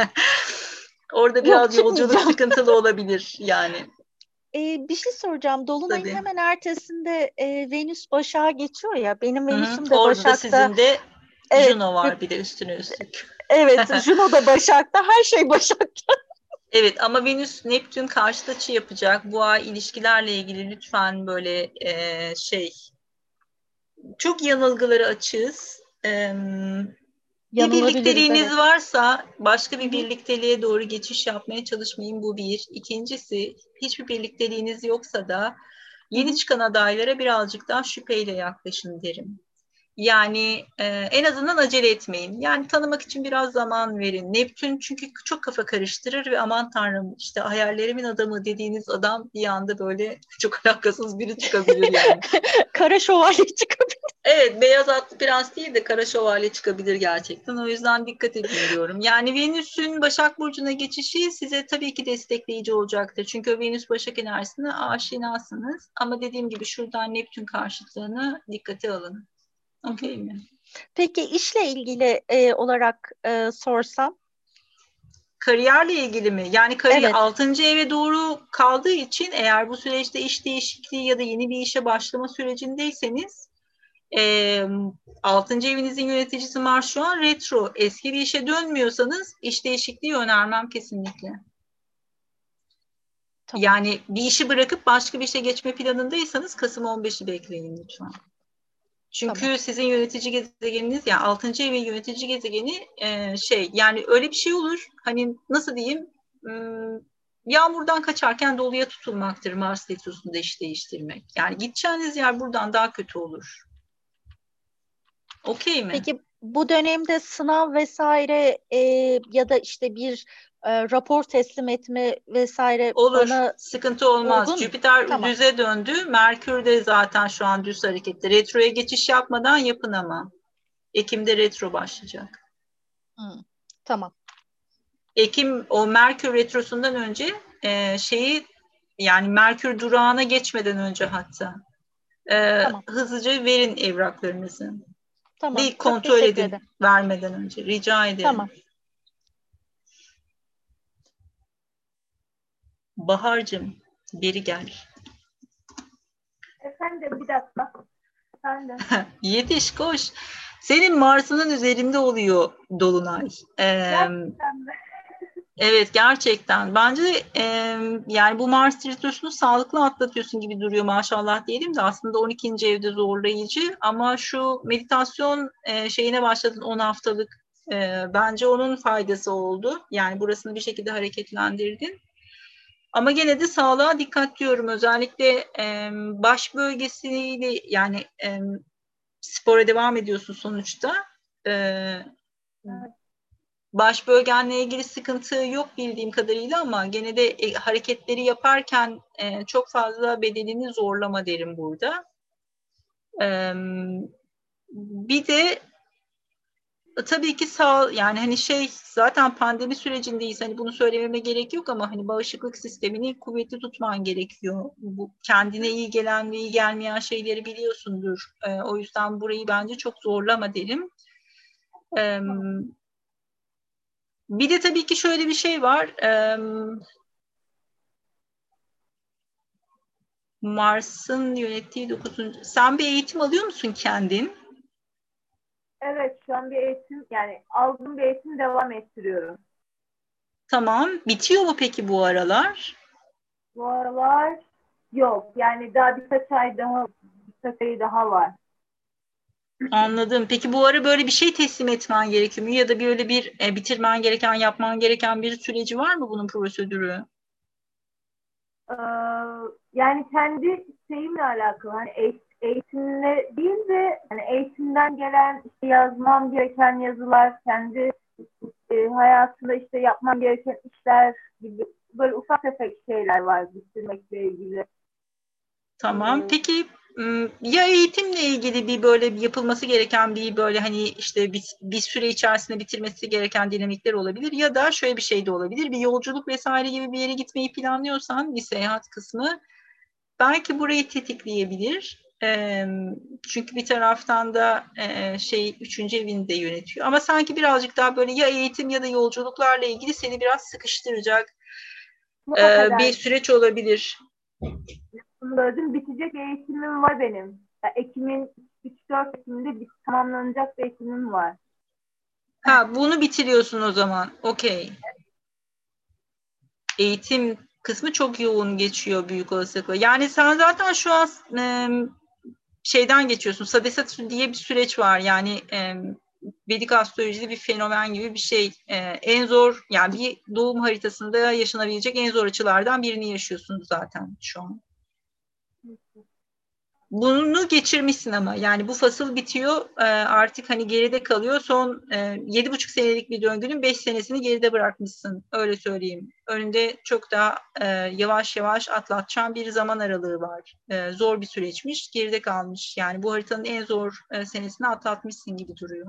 S1: Orada biraz Yok, yolculuk sıkıntılı olabilir yani.
S3: Ee, bir şey soracağım. Dolunay'ın Tabii. hemen ertesinde e, Venüs Başak'a geçiyor ya. Benim Venüs'üm de Orada Başak'ta. Orada
S1: sizin de evet, Juno var bir de üstüne üstlük.
S3: Evet, Juno da Başak'ta. Her şey Başak'ta.
S1: Evet ama Venüs Neptün karşıt açı yapacak. Bu ay ilişkilerle ilgili lütfen böyle e, şey çok yanılgıları açığız. E, bir birlikteliğiniz evet. varsa başka bir birlikteliğe doğru geçiş yapmaya çalışmayın bu bir. İkincisi hiçbir birlikteliğiniz yoksa da yeni çıkan adaylara birazcık daha şüpheyle yaklaşın derim. Yani e, en azından acele etmeyin. Yani tanımak için biraz zaman verin. Neptün çünkü çok kafa karıştırır ve aman tanrım işte hayallerimin adamı dediğiniz adam bir anda böyle çok alakasız biri çıkabilir yani.
S3: Kara şövalye çıkabilir.
S1: Evet, beyaz atlı prens değil de kara şövalye çıkabilir gerçekten. O yüzden dikkat edin diyorum. Yani Venüs'ün Başak Burcu'na geçişi size tabii ki destekleyici olacaktır. Çünkü Venüs Başak enerjisine aşinasınız. Ama dediğim gibi şuradan Neptün karşıtlığını dikkate alın. Okey mi?
S3: Peki işle ilgili e, olarak e, sorsam?
S1: Kariyerle ilgili mi? Yani kariyer evet. 6. eve doğru kaldığı için eğer bu süreçte iş değişikliği ya da yeni bir işe başlama sürecindeyseniz e, 6. evinizin yöneticisi Mars şu an retro. Eski bir işe dönmüyorsanız iş değişikliği önermem kesinlikle. Tamam. Yani bir işi bırakıp başka bir işe geçme planındaysanız Kasım 15'i bekleyin lütfen. Çünkü tamam. sizin yönetici gezegeniniz yani 6. evin yönetici gezegeni e, şey yani öyle bir şey olur. Hani nasıl diyeyim? Hmm, yağmurdan kaçarken doluya tutulmaktır Mars retrosunda iş değiştirmek. Yani gideceğiniz yer buradan daha kötü olur. Okey mi?
S3: Peki bu dönemde sınav vesaire e, ya da işte bir e, rapor teslim etme vesaire
S1: olur. Bana sıkıntı olmaz. Uygun. Jüpiter tamam. düze döndü. Merkür de zaten şu an düz harekette. Retroya geçiş yapmadan yapın ama. Ekim'de retro başlayacak.
S3: Hmm. Tamam.
S1: Ekim o Merkür retrosundan önce e, şeyi yani Merkür durağına geçmeden önce hatta e, tamam. hızlıca verin evraklarınızı. Tamam. Bir kontrol edin vermeden önce. Rica ederim. Tamam. Bahar'cığım beri gel.
S4: Efendim bir dakika. Efendim.
S1: Yetiş koş. Senin Mars'ının üzerinde oluyor Dolunay. Ee, Evet gerçekten. Bence e, yani bu Mars retrosunu sağlıklı atlatıyorsun gibi duruyor maşallah diyelim de aslında 12. evde zorlayıcı ama şu meditasyon e, şeyine başladın 10 haftalık e, bence onun faydası oldu. Yani burasını bir şekilde hareketlendirdin. Ama gene de sağlığa dikkat diyorum. Özellikle e, baş bölgesiyle yani e, spora devam ediyorsun sonuçta. E, evet baş bölgenle ilgili sıkıntı yok bildiğim kadarıyla ama gene de e, hareketleri yaparken e, çok fazla bedenini zorlama derim burada. E, bir de tabii ki sağ yani hani şey zaten pandemi sürecindeyiz hani bunu söylememe gerek yok ama hani bağışıklık sistemini kuvvetli tutman gerekiyor. Bu kendine iyi gelen ve iyi gelmeyen şeyleri biliyorsundur. E, o yüzden burayı bence çok zorlama derim. E, bir de tabii ki şöyle bir şey var. Mars'ın yönettiği 9. Sen bir eğitim alıyor musun kendin?
S4: Evet, şu an bir eğitim yani aldığım bir eğitim devam ettiriyorum.
S1: Tamam. Bitiyor mu peki bu aralar?
S4: Bu aralar yok. Yani daha birkaç ay daha birkaç ay daha var.
S1: Anladım. Peki bu ara böyle bir şey teslim etmen gerekiyor mu? Ya da böyle bir e, bitirmen gereken, yapman gereken bir süreci var mı bunun prosedürü?
S4: Ee, yani kendi şeyimle alakalı. Hani eğitimle değil de hani eğitimden gelen işte yazmam gereken yazılar, kendi e, hayatında işte yapmam gereken işler gibi böyle ufak tefek şeyler var bitirmekle ilgili.
S1: Tamam. Ee, Peki ya eğitimle ilgili bir böyle yapılması gereken bir böyle hani işte bir, bir süre içerisinde bitirmesi gereken dinamikler olabilir ya da şöyle bir şey de olabilir. Bir yolculuk vesaire gibi bir yere gitmeyi planlıyorsan bir seyahat kısmı belki burayı tetikleyebilir. E, çünkü bir taraftan da e, şey üçüncü evini de yönetiyor. Ama sanki birazcık daha böyle ya eğitim ya da yolculuklarla ilgili seni biraz sıkıştıracak e, bir süreç olabilir
S4: böldüm. Bitecek eğitimim var benim. Yani Ekim'in 3-4 Ekim'de bir tamamlanacak bir eğitimim var.
S1: Ha bunu bitiriyorsun o zaman. Okey. Eğitim kısmı çok yoğun geçiyor büyük olasılıkla. Yani sen zaten şu an e, şeyden geçiyorsun. Sadesat diye bir süreç var. Yani e, Vedik astrolojide bir fenomen gibi bir şey. E, en zor yani bir doğum haritasında yaşanabilecek en zor açılardan birini yaşıyorsunuz zaten şu an. Bunu geçirmişsin ama yani bu fasıl bitiyor e, artık hani geride kalıyor son e, yedi buçuk senelik bir döngünün beş senesini geride bırakmışsın öyle söyleyeyim. Önünde çok daha e, yavaş yavaş atlatacağın bir zaman aralığı var. Zor bir süreçmiş geride kalmış yani bu haritanın en zor senesini atlatmışsın gibi duruyor.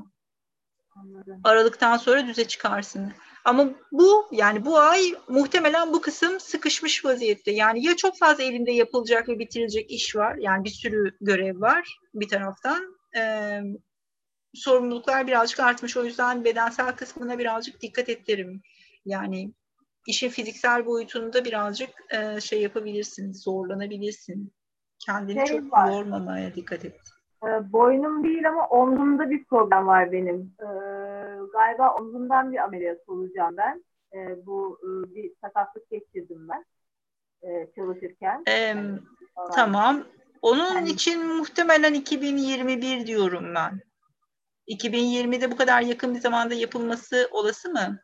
S1: Anladım. Aralıktan sonra düze çıkarsın. Ama bu yani bu ay muhtemelen bu kısım sıkışmış vaziyette. Yani ya çok fazla elinde yapılacak ve bitirilecek iş var. Yani bir sürü görev var bir taraftan. Ee, sorumluluklar birazcık artmış. O yüzden bedensel kısmına birazcık dikkat ederim. Yani işin fiziksel boyutunda birazcık e, şey yapabilirsin, zorlanabilirsin. Kendini şey çok var. yormamaya dikkat et.
S4: E, boynum değil ama omzumda bir problem var benim. E, galiba omzumdan bir ameliyat olacağım ben. E, bu e, bir sakatlık geçirdim ben e, çalışırken.
S1: Ee, yani, tamam. Onun yani, için muhtemelen 2021 diyorum ben. 2020'de bu kadar yakın bir zamanda yapılması olası mı?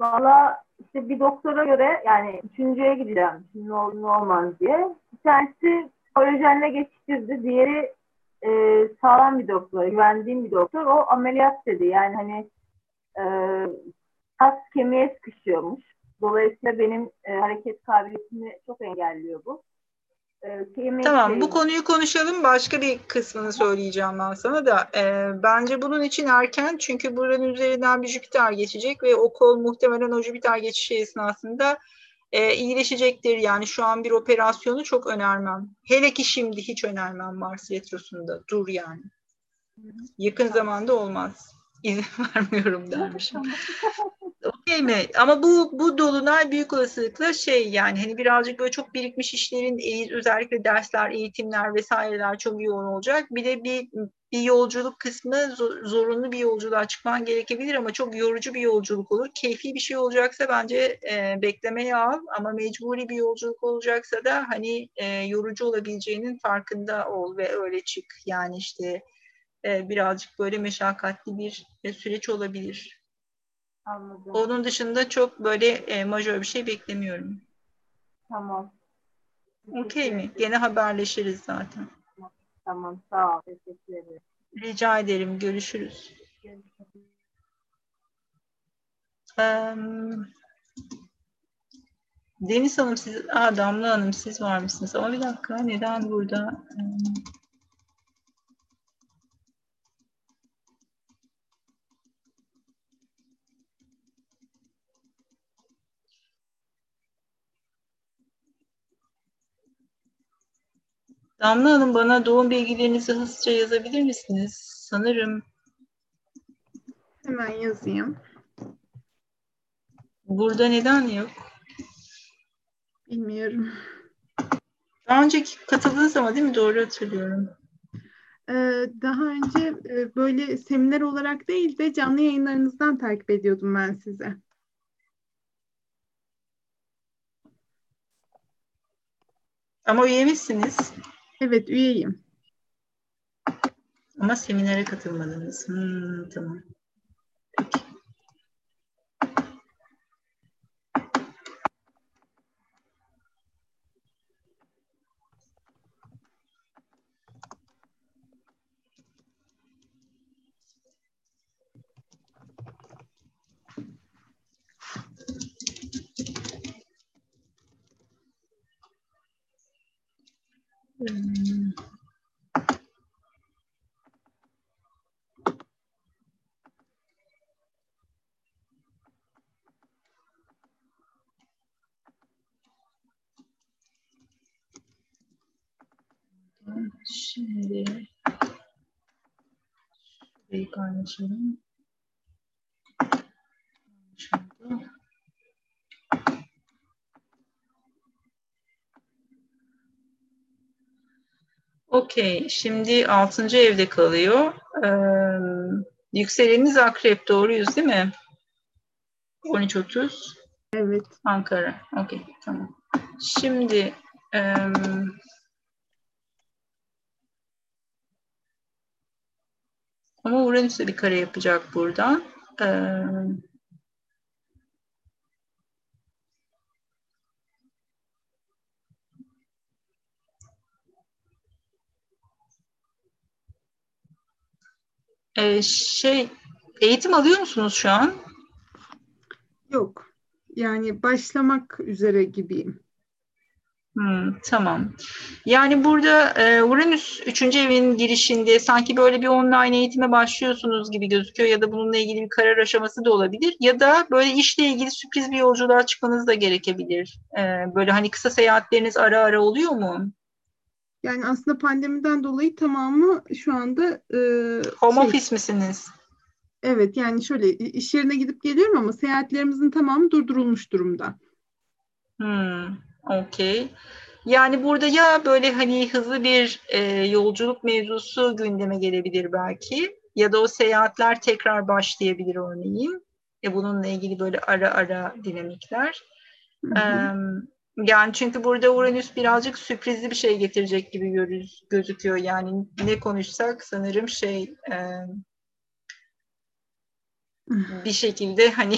S4: Valla işte bir doktora göre yani üçüncüye gideceğim. Şimdi ne olur ne olmaz diye. Bir tanesi kolajenle geçiştirdi. Diğeri e, sağlam bir doktor, güvendiğim bir doktor. O ameliyat dedi. Yani hani e, kas kemiğe sıkışıyormuş. Dolayısıyla benim e, hareket kabiliyetimi çok engelliyor bu.
S1: E, tamam şey... bu konuyu konuşalım. Başka bir kısmını söyleyeceğim ben sana da. E, bence bunun için erken çünkü buranın üzerinden bir Jüpiter geçecek ve o kol muhtemelen o Jüpiter geçişi esnasında e, iyileşecektir. Yani şu an bir operasyonu çok önermem. Hele ki şimdi hiç önermem Mars Retrosu'nda. Dur yani. Yakın zamanda olmaz. İzin vermiyorum dermişim. Okey mi? Ama bu bu dolunay büyük olasılıkla şey yani hani birazcık böyle çok birikmiş işlerin özellikle dersler, eğitimler vesaireler çok yoğun olacak. Bir de bir bir yolculuk kısmı zorunlu bir yolculuğa çıkman gerekebilir ama çok yorucu bir yolculuk olur. Keyfi bir şey olacaksa bence e, beklemeye al ama mecburi bir yolculuk olacaksa da hani e, yorucu olabileceğinin farkında ol ve öyle çık. Yani işte e, birazcık böyle meşakkatli bir e, süreç olabilir. Anladım. Onun dışında çok böyle e, majör bir şey beklemiyorum.
S4: Tamam.
S1: Okey mi? Gene haberleşiriz zaten.
S4: Tamam, sağ ol. Teşekkür ederim.
S1: Rica ederim. Görüşürüz. Görüşürüz. Deniz Hanım siz, aa, Damla Hanım siz var mısınız? Ama bir dakika neden burada? Um, Damla Hanım bana doğum bilgilerinizi hızlıca yazabilir misiniz? Sanırım.
S5: Hemen yazayım.
S1: Burada neden yok?
S5: Bilmiyorum.
S1: Daha önce katıldınız ama değil mi? Doğru hatırlıyorum.
S5: Ee, daha önce e, böyle seminer olarak değil de canlı yayınlarınızdan takip ediyordum ben size.
S1: Ama üye misiniz?
S5: Evet, üyeyim.
S1: Ama seminere katılmadınız. Hmm, tamam. Peki. Hmm. Şimdi şurayı paylaşalım. Şurada. Okey. Şimdi 6. evde kalıyor. Ee, yükseleniniz akrep. Doğruyuz değil mi? 13.30.
S5: Evet.
S1: Ankara. Okey. Tamam. Şimdi e, Ama Uranüs'e bir kare yapacak burada. Ee, Ee, şey eğitim alıyor musunuz şu an?
S5: Yok. Yani başlamak üzere gibiyim.
S1: Hmm, tamam. Yani burada e, Uranüs 3. evin girişinde sanki böyle bir online eğitime başlıyorsunuz gibi gözüküyor ya da bununla ilgili bir karar aşaması da olabilir ya da böyle işle ilgili sürpriz bir yolculuğa çıkmanız da gerekebilir. E, böyle hani kısa seyahatleriniz ara ara oluyor mu?
S5: Yani aslında pandemiden dolayı tamamı şu anda e,
S1: home şey, office misiniz?
S5: Evet yani şöyle iş yerine gidip geliyorum ama seyahatlerimizin tamamı durdurulmuş durumda.
S1: Hmm. Okey. Yani burada ya böyle hani hızlı bir e, yolculuk mevzusu gündeme gelebilir belki ya da o seyahatler tekrar başlayabilir örneğin. E, bununla ilgili böyle ara ara dinamikler. Hı hı. yani çünkü burada Uranüs birazcık sürprizli bir şey getirecek gibi görüz, gözüküyor. Yani ne konuşsak sanırım şey e, bir şekilde hani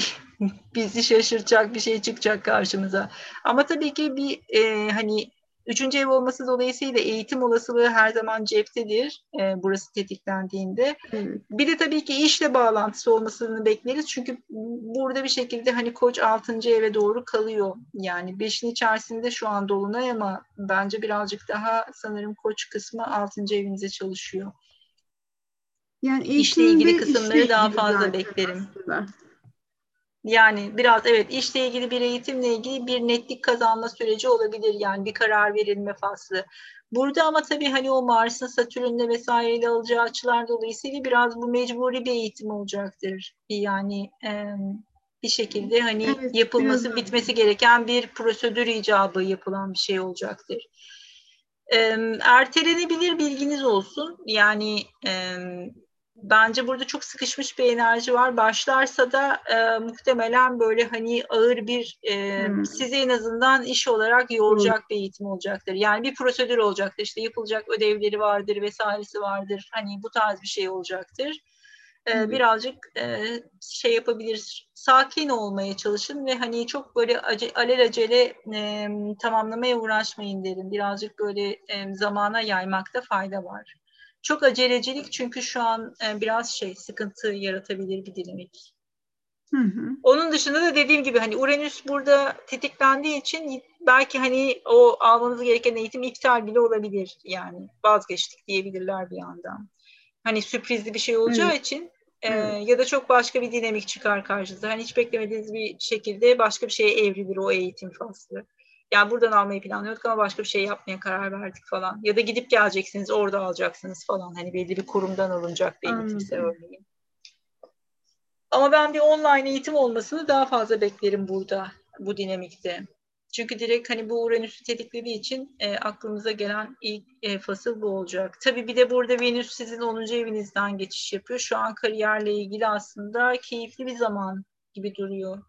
S1: bizi şaşırtacak bir şey çıkacak karşımıza. Ama tabii ki bir e, hani üçüncü ev olması dolayısıyla eğitim olasılığı her zaman ceptedir e, burası tetiklendiğinde. Bir de tabii ki işle bağlantısı olmasını bekleriz. Çünkü burada bir şekilde hani koç altıncı eve doğru kalıyor. Yani beşin içerisinde şu an dolunay ama bence birazcık daha sanırım koç kısmı altıncı evinize çalışıyor. Yani işle ilgili kısımları daha fazla beklerim. Aslında. Yani biraz evet işle ilgili bir eğitimle ilgili bir netlik kazanma süreci olabilir yani bir karar verilme faslı. Burada ama tabii hani o Mars'ın Satürn'le vesaireyle alacağı açılar dolayısıyla biraz bu mecburi bir eğitim olacaktır. Yani e, bir şekilde hani evet, yapılması bitmesi gereken bir prosedür icabı yapılan bir şey olacaktır. E, ertelenebilir bilginiz olsun. Yani e, bence burada çok sıkışmış bir enerji var. Başlarsa da e, muhtemelen böyle hani ağır bir e, hmm. size en azından iş olarak yoracak hmm. bir eğitim olacaktır. Yani bir prosedür olacaktır. İşte yapılacak ödevleri vardır vesairesi vardır. Hani bu tarz bir şey olacaktır. E, hmm. Birazcık e, şey yapabilir, sakin olmaya çalışın ve hani çok böyle ace, alelacele e, tamamlamaya uğraşmayın derim. Birazcık böyle e, zamana yaymakta fayda var. Çok acelecilik çünkü şu an e, biraz şey sıkıntı yaratabilir bir dinamik. Hı hı. Onun dışında da dediğim gibi hani Uranüs burada tetiklendiği için belki hani o almanız gereken eğitim iptal bile olabilir. Yani vazgeçtik diyebilirler bir yandan. Hani sürprizli bir şey olacağı evet. için e, evet. ya da çok başka bir dinamik çıkar karşınıza. Hani hiç beklemediğiniz bir şekilde başka bir şeye evrilir o eğitim faslı. Yani buradan almayı planlıyorduk ama başka bir şey yapmaya karar verdik falan. Ya da gidip geleceksiniz orada alacaksınız falan. Hani belli bir kurumdan alınacak bir eğitimse örneğin. Ama ben bir online eğitim olmasını daha fazla beklerim burada, bu dinamikte. Çünkü direkt hani bu Uranüs'ü tetiklediği için e, aklımıza gelen ilk e, fasıl bu olacak. Tabii bir de burada Venüs sizin 10. evinizden geçiş yapıyor. Şu an kariyerle ilgili aslında keyifli bir zaman gibi duruyor.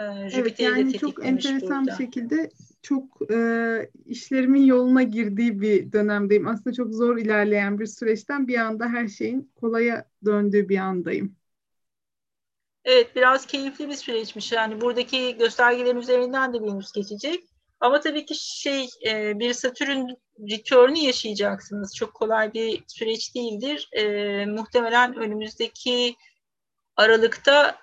S5: Ee, evet yani çok enteresan burada. bir şekilde çok e, işlerimin yoluna girdiği bir dönemdeyim. Aslında çok zor ilerleyen bir süreçten bir anda her şeyin kolaya döndüğü bir andayım.
S1: Evet biraz keyifli bir süreçmiş. Yani buradaki göstergelerin üzerinden de Venüs geçecek. Ama tabii ki şey e, bir Satürn return'ü yaşayacaksınız. Çok kolay bir süreç değildir. E, muhtemelen önümüzdeki Aralıkta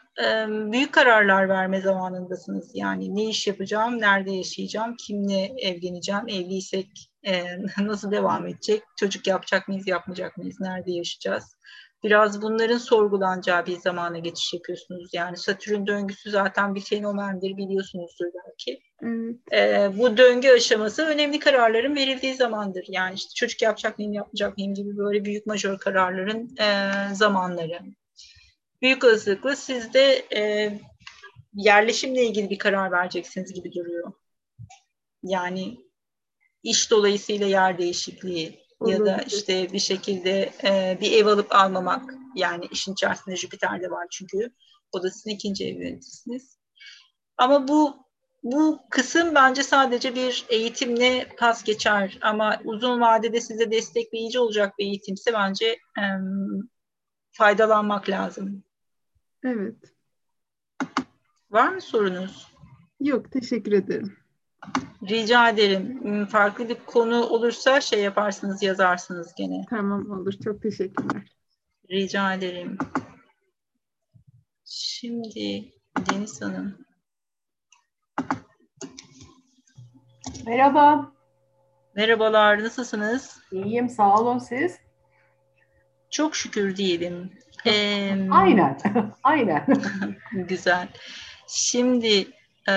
S1: büyük kararlar verme zamanındasınız. Yani ne iş yapacağım, nerede yaşayacağım, kimle evleneceğim, evliysek nasıl devam edecek, çocuk yapacak mıyız, yapmayacak mıyız, nerede yaşayacağız? Biraz bunların sorgulanacağı bir zamana geçiş yapıyorsunuz. Yani Satürn döngüsü zaten bir fenomendir biliyorsunuzdur belki. Evet. bu döngü aşaması önemli kararların verildiği zamandır. Yani işte çocuk yapacak mıyım, yapmayacak mıyım gibi böyle büyük majör kararların zamanları büyük olasılıkla siz de e, yerleşimle ilgili bir karar vereceksiniz gibi duruyor. Yani iş dolayısıyla yer değişikliği ya da işte bir şekilde e, bir ev alıp almamak yani işin içerisinde Jüpiter de var çünkü o da sizin ikinci ev yöneticisiniz. Ama bu bu kısım bence sadece bir eğitimle pas geçer ama uzun vadede size destekleyici olacak bir eğitimse bence e, faydalanmak lazım.
S5: Evet.
S1: Var mı sorunuz?
S5: Yok, teşekkür ederim.
S1: Rica ederim. Hmm, farklı bir konu olursa şey yaparsınız, yazarsınız gene.
S5: Tamam olur. Çok teşekkürler.
S1: Rica ederim. Şimdi Deniz Hanım.
S6: Merhaba.
S1: Merhabalar, nasılsınız?
S6: İyiyim, sağ olun siz.
S1: Çok şükür diyelim. Ee,
S6: aynen, aynen.
S1: güzel. Şimdi e,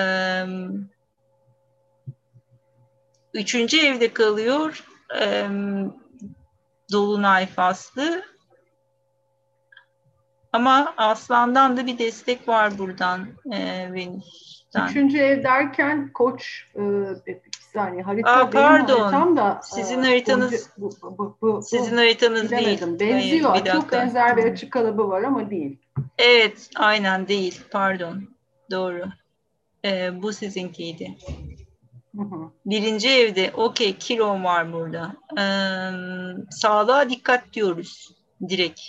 S1: üçüncü evde kalıyor. E, Dolunay faslı. Ama Aslan'dan da bir destek var buradan e, Venüs'ten.
S6: Üçüncü ev derken koç e, saniye harita
S1: Aa, pardon.
S6: haritam da
S1: sizin haritanız
S6: bu, bu, bu, bu,
S1: sizin haritanız
S6: bilemedim.
S1: değil.
S6: Benziyor.
S1: Hayır, bir
S6: Çok benzer bir açık kalıbı var ama değil.
S1: Evet, aynen değil. Pardon. Doğru. E, bu sizinkiydi.
S6: Hı hı.
S1: Birinci evde okey kilom var burada. Ee, sağlığa dikkat diyoruz direkt.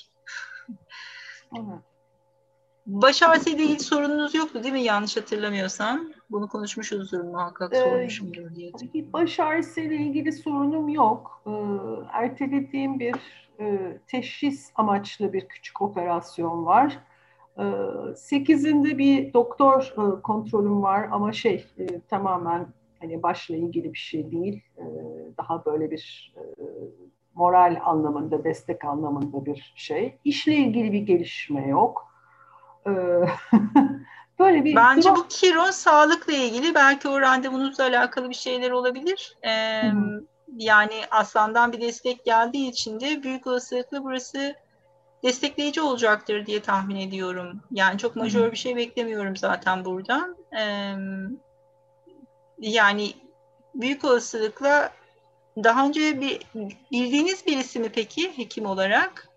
S6: Evet.
S1: Baş ağrısıyla ilgili sorununuz yoktu değil mi? Yanlış hatırlamıyorsam. Bunu konuşmuşuzdur muhakkak
S6: Ee,
S1: sormuşumdur diye.
S6: Baş ağrısıyla ilgili sorunum yok. Ee, ertelediğim bir e, teşhis amaçlı bir küçük operasyon var. Ee, sekizinde bir doktor e, kontrolüm var ama şey e, tamamen hani başla ilgili bir şey değil. Ee, daha böyle bir e, moral anlamında, destek anlamında bir şey. İşle ilgili bir gelişme yok. Ee, böyle bir
S1: Bence bu Kiron sağlıkla ilgili belki o randevunuzla alakalı bir şeyler olabilir. Ee,
S6: hı.
S1: yani aslandan bir destek geldiği için de büyük olasılıkla burası destekleyici olacaktır diye tahmin ediyorum. Yani çok majör bir şey beklemiyorum zaten buradan. Ee, yani büyük olasılıkla daha önce bir bildiğiniz birisi mi peki hekim olarak?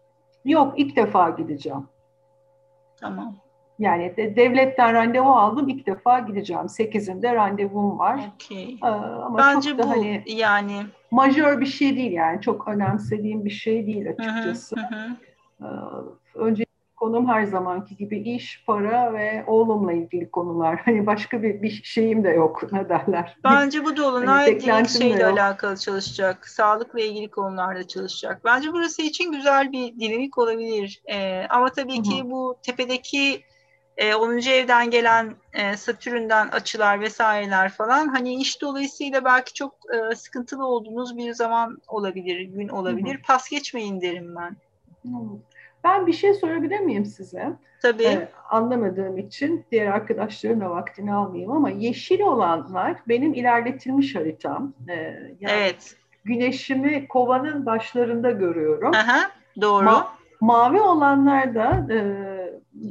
S6: yok ilk defa gideceğim.
S1: Tamam.
S6: Yani de, devletten randevu aldım. ilk defa gideceğim. 8'inde randevum var.
S1: Okey.
S6: Ee, ama
S1: Bence
S6: çok da
S1: bu
S6: hani
S1: yani
S6: majör bir şey değil yani. Çok önemsediğim bir şey değil
S1: hı,
S6: açıkçası.
S1: hı hı.
S6: Ee, önce konum her zamanki gibi iş, para ve oğlumla ilgili konular. Hani başka bir, bir şeyim de yok ne derler.
S1: Bence bu dolunay
S6: Hani
S1: şeyle alakalı çalışacak. Sağlıkla ilgili konularda çalışacak. Bence burası için güzel bir dinamik olabilir. Ee, ama tabii ki bu tepedeki e, 10. evden gelen e, Satürn'den açılar vesaireler falan hani iş dolayısıyla belki çok e, sıkıntılı olduğunuz bir zaman olabilir, gün olabilir. Pas geçmeyin derim ben.
S6: Hmm. Ben bir şey sorabilir miyim size?
S1: Tabii.
S6: Ee, anlamadığım için diğer arkadaşların da vaktini almayayım ama yeşil olanlar benim ilerletilmiş haritam. Ee, yani
S1: evet.
S6: Güneşimi kovanın başlarında görüyorum.
S1: Aha, doğru.
S6: Ma- mavi olanlar da e,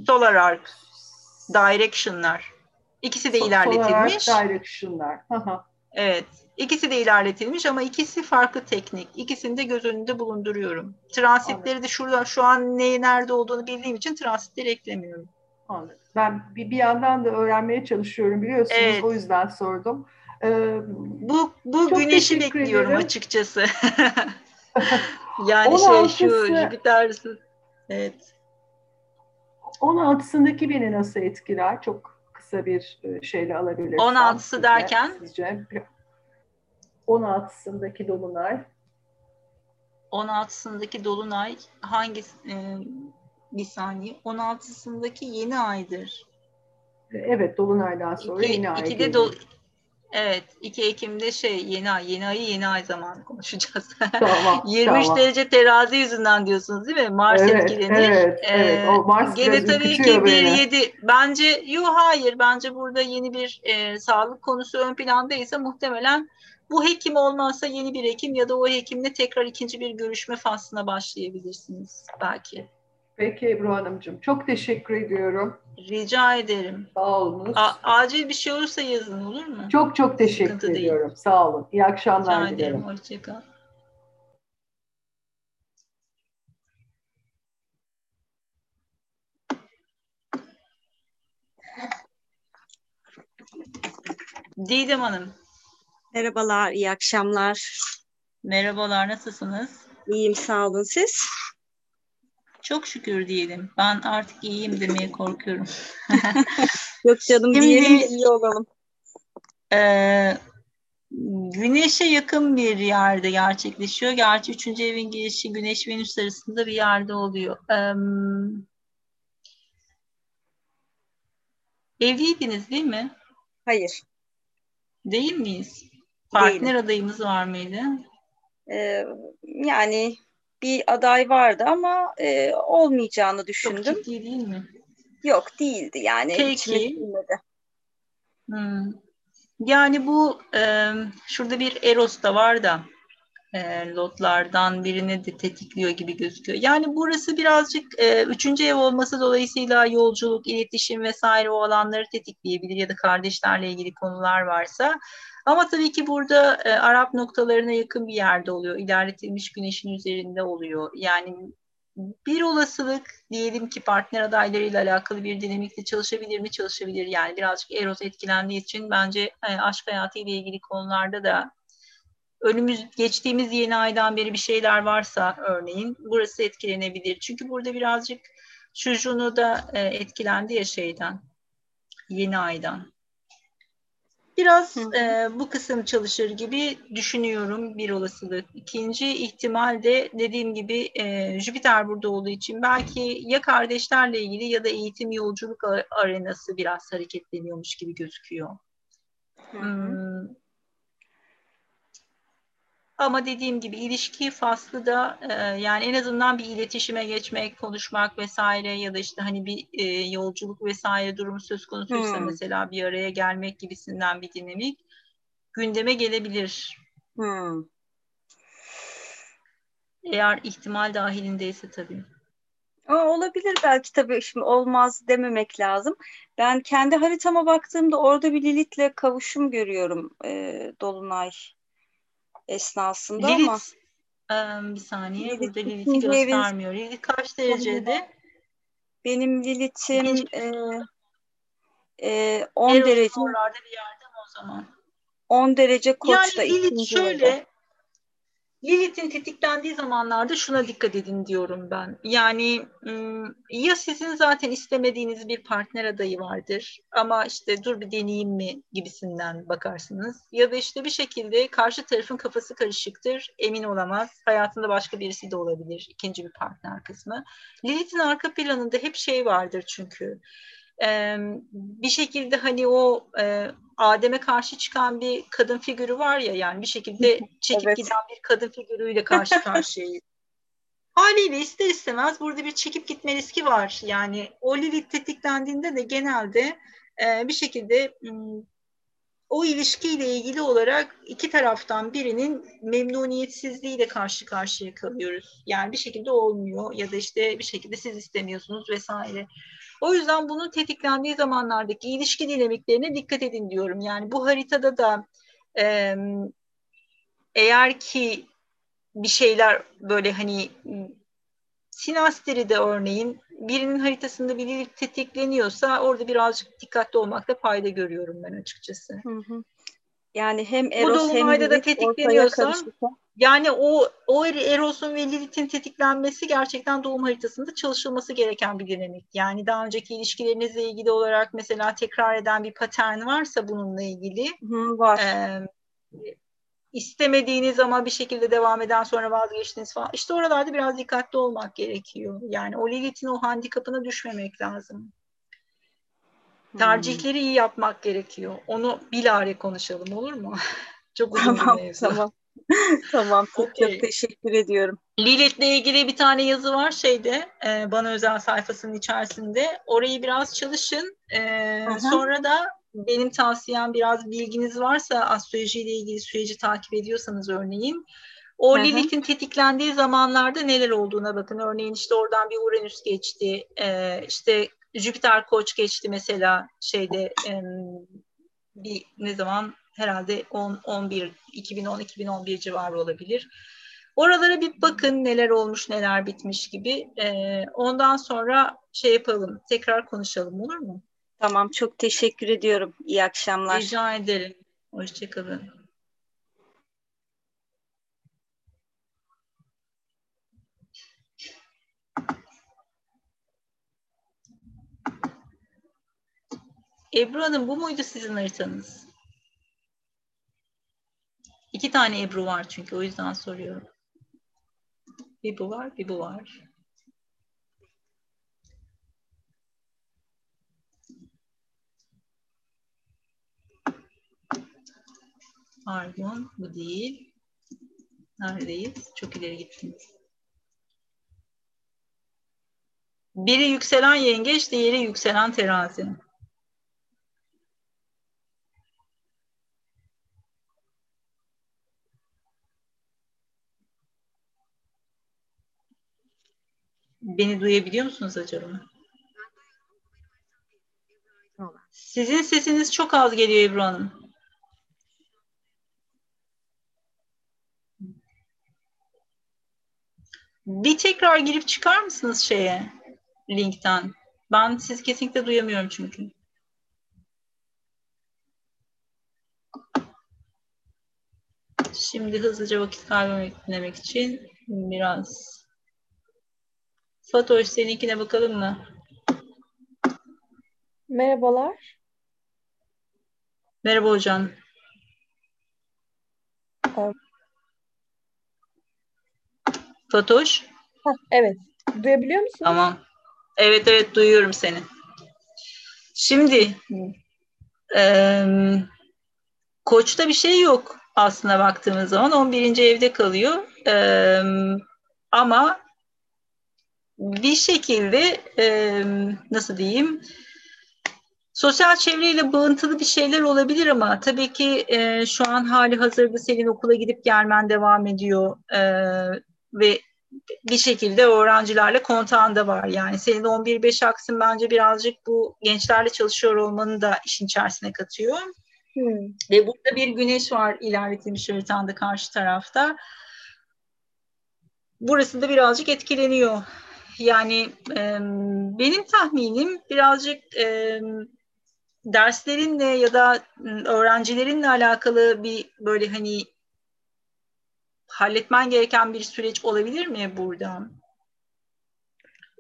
S1: Solar arc, direction'lar. İkisi de
S6: so-
S1: ilerletilmiş.
S6: solar direction'lar. Aha.
S1: Evet. İkisi de ilerletilmiş ama ikisi farklı teknik. İkisini de göz önünde bulunduruyorum. Transitleri de şurada şu an ne nerede olduğunu bildiğim için transitleri eklemiyorum.
S6: Anladım. Ben bir, bir yandan da öğrenmeye çalışıyorum biliyorsunuz.
S1: Evet.
S6: O yüzden sordum. Ee,
S1: Bu bu güneşi bekliyorum
S6: ederim.
S1: açıkçası. yani şey şu
S6: 16'sı
S1: Jüpiter evet.
S6: 16'sındaki beni nasıl etkiler? Çok kısa bir e, şeyle alabilirsem.
S1: 16'sı
S6: size-
S1: derken?
S6: Sizce. 16'sındaki dolunay.
S1: 16'sındaki dolunay hangi e, bir saniye 16'sındaki yeni aydır.
S6: E, Evet dolunaydan sonra
S1: İki,
S6: yeni ay
S1: iki de
S6: geliyor.
S1: do- Evet, 2 Ekim'de şey yeni ay, yeni ayı yeni ay zamanı konuşacağız.
S6: Tamam,
S1: 23
S6: tamam.
S1: derece terazi yüzünden diyorsunuz değil mi? Mars
S6: Evet,
S1: etkilenir.
S6: evet, evet. O Mars
S1: gene tabii ki
S6: ürkütüyor
S1: bir
S6: beni.
S1: yedi. Bence yok hayır. Bence burada yeni bir e, sağlık konusu ön plandaysa muhtemelen bu hekim olmazsa yeni bir hekim ya da o hekimle tekrar ikinci bir görüşme faslına başlayabilirsiniz belki.
S6: Peki Ebru Hanımcığım. Çok teşekkür ediyorum.
S1: Rica ederim.
S6: Sağ olunuz.
S1: A- acil bir şey olursa yazın olur mu?
S6: Çok çok teşekkür
S1: Sıkıntı değil.
S6: ediyorum. Sağ olun. İyi akşamlar
S1: Rica ederim.
S6: dilerim.
S1: Hoşçakal. Didem Hanım,
S7: Merhabalar, iyi akşamlar.
S1: merhabalar, nasılsınız?
S7: İyiyim, sağ olun siz.
S1: Çok şükür diyelim. Ben artık iyiyim demeye korkuyorum.
S7: Yok canım
S1: Şimdi-
S7: diyelim de iyi olalım.
S1: Ee, Güneşe yakın bir yerde gerçekleşiyor. Gerçi üçüncü evin girişi Güneş Venüs arasında bir yerde oluyor. Um, evliydiniz değil mi?
S7: Hayır.
S1: Değil miyiz? Partner Değilim. adayımız var mıydı?
S7: Ee, yani bir aday vardı ama e, olmayacağını düşündüm. Çok
S1: ciddi değil mi?
S7: Yok değildi yani.
S1: Peki. Hmm. Yani bu e, şurada bir Eros da var da e, lotlardan birini de tetikliyor gibi gözüküyor. Yani burası birazcık e, üçüncü ev olması dolayısıyla yolculuk, iletişim vesaire o alanları tetikleyebilir ya da kardeşlerle ilgili konular varsa. Ama tabii ki burada e, Arap noktalarına yakın bir yerde oluyor. İlerletilmiş güneşin üzerinde oluyor. Yani bir olasılık diyelim ki partner adaylarıyla alakalı bir dinamikle çalışabilir mi? Çalışabilir. Yani birazcık Eros etkilendiği için bence e, aşk hayatı ile ilgili konularda da önümüz geçtiğimiz yeni aydan beri bir şeyler varsa örneğin burası etkilenebilir. Çünkü burada birazcık çocuğunu da e, etkilendi ya şeyden yeni aydan. Biraz e, bu kısım çalışır gibi düşünüyorum bir olasılık. İkinci ihtimal de dediğim gibi e, Jüpiter burada olduğu için belki ya kardeşlerle ilgili ya da eğitim yolculuk arenası biraz hareketleniyormuş gibi gözüküyor. Hı hı. Hmm, ama dediğim gibi ilişki faslı da e, yani en azından bir iletişime geçmek, konuşmak vesaire ya da işte hani bir e, yolculuk vesaire durumu söz konusuysa hmm. mesela bir araya gelmek gibisinden bir dinamik gündeme gelebilir. Hmm. Eğer ihtimal dahilindeyse tabii.
S7: Aa, olabilir belki tabii şimdi olmaz dememek lazım. Ben kendi haritama baktığımda orada bir Lilith'le kavuşum görüyorum e, Dolunay esnasında Lilith, ama
S1: um, bir saniye Lilith, burada Lilith'i göstermiyor. Lilith kaç derecede?
S7: Benim Lilith'im e, e, 10 derece.
S1: bir yerde o zaman?
S7: 10 derece koçta.
S1: Yani Lilith şöyle orada. Lilith'in tetiklendiği zamanlarda şuna dikkat edin diyorum ben. Yani ya sizin zaten istemediğiniz bir partner adayı vardır ama işte dur bir deneyeyim mi gibisinden bakarsınız. Ya da işte bir şekilde karşı tarafın kafası karışıktır, emin olamaz. Hayatında başka birisi de olabilir, ikinci bir partner kısmı. Lilith'in arka planında hep şey vardır çünkü bir şekilde hani o Adem'e karşı çıkan bir kadın figürü var ya yani bir şekilde çekip evet. giden bir kadın figürüyle karşı karşıyayız. Haliyle ister istemez burada bir çekip gitme riski var. Yani o Lilith tetiklendiğinde de genelde e, bir şekilde o ilişkiyle ilgili olarak iki taraftan birinin memnuniyetsizliğiyle karşı karşıya kalıyoruz. Yani bir şekilde olmuyor ya da işte bir şekilde siz istemiyorsunuz vesaire. O yüzden bunun tetiklendiği zamanlardaki ilişki dinamiklerine dikkat edin diyorum. Yani bu haritada da e, eğer ki bir şeyler böyle hani de örneğin birinin haritasında bir tetikleniyorsa orada birazcık dikkatli olmakta fayda görüyorum ben açıkçası. Hı hı.
S7: Yani hem Eros hem Lilith da tetikleniyorsa
S1: yani o o Eros'un ve Lilith'in tetiklenmesi gerçekten doğum haritasında çalışılması gereken bir dinamik. Yani daha önceki ilişkilerinizle ilgili olarak mesela tekrar eden bir patern varsa bununla ilgili
S7: Hı, var.
S1: E, istemediğiniz ama bir şekilde devam eden sonra vazgeçtiniz falan. İşte oralarda biraz dikkatli olmak gerekiyor. Yani o Lilith'in o handikapına düşmemek lazım. Tercihleri iyi yapmak gerekiyor. Onu bilare konuşalım olur mu?
S7: Çok uzun tamam, bir mevzu. Tamam. tamam çok okay. çok teşekkür ediyorum.
S1: Lilith'le ilgili bir tane yazı var şeyde e, bana özel sayfasının içerisinde. Orayı biraz çalışın. E, sonra da benim tavsiyem biraz bilginiz varsa astrolojiyle ilgili süreci takip ediyorsanız örneğin o Lilith'in tetiklendiği zamanlarda neler olduğuna bakın. Örneğin işte oradan bir Uranüs geçti. E, işte Jüpiter Koç geçti mesela şeyde e, bir ne zaman herhalde 10 11 2010 2011 civarı olabilir. Oralara bir bakın neler olmuş neler bitmiş gibi. E, ondan sonra şey yapalım tekrar konuşalım olur mu?
S7: Tamam çok teşekkür ediyorum. İyi akşamlar.
S1: Rica ederim. Hoşçakalın. Ebru Hanım bu muydu sizin haritanız? İki tane Ebru var çünkü o yüzden soruyorum. Bir bu var, bir bu var. Pardon, bu değil. Neredeyiz? Çok ileri gittiniz. Biri yükselen yengeç, diğeri yükselen terazi. Beni duyabiliyor musunuz acaba? Sizin sesiniz çok az geliyor Ebru Hanım. Bir tekrar girip çıkar mısınız şeye, linkten? Ben sizi kesinlikle duyamıyorum çünkü. Şimdi hızlıca vakit kaybetmemek için biraz Fatoş seninkine bakalım mı?
S8: Merhabalar.
S1: Merhaba hocam.
S8: Evet.
S1: Fatoş?
S8: Heh, evet. Duyabiliyor musun?
S1: Tamam. Evet evet duyuyorum seni. Şimdi e, Koç'ta bir şey yok aslında baktığımız zaman. 11. evde kalıyor. E, ama bir şekilde e, nasıl diyeyim sosyal çevreyle bağıntılı bir şeyler olabilir ama tabii ki e, şu an hali hazırda senin okula gidip gelmen devam ediyor e, ve bir şekilde öğrencilerle kontağında var. Yani senin 11-5 aksın bence birazcık bu gençlerle çalışıyor olmanı da işin içerisine katıyor. Hmm. Ve burada bir güneş var ilerletilmiş haritanda karşı tarafta. Burası da birazcık etkileniyor. Yani e, benim tahminim birazcık e, derslerinle ya da öğrencilerinle alakalı bir böyle hani halletmen gereken bir süreç olabilir mi burada?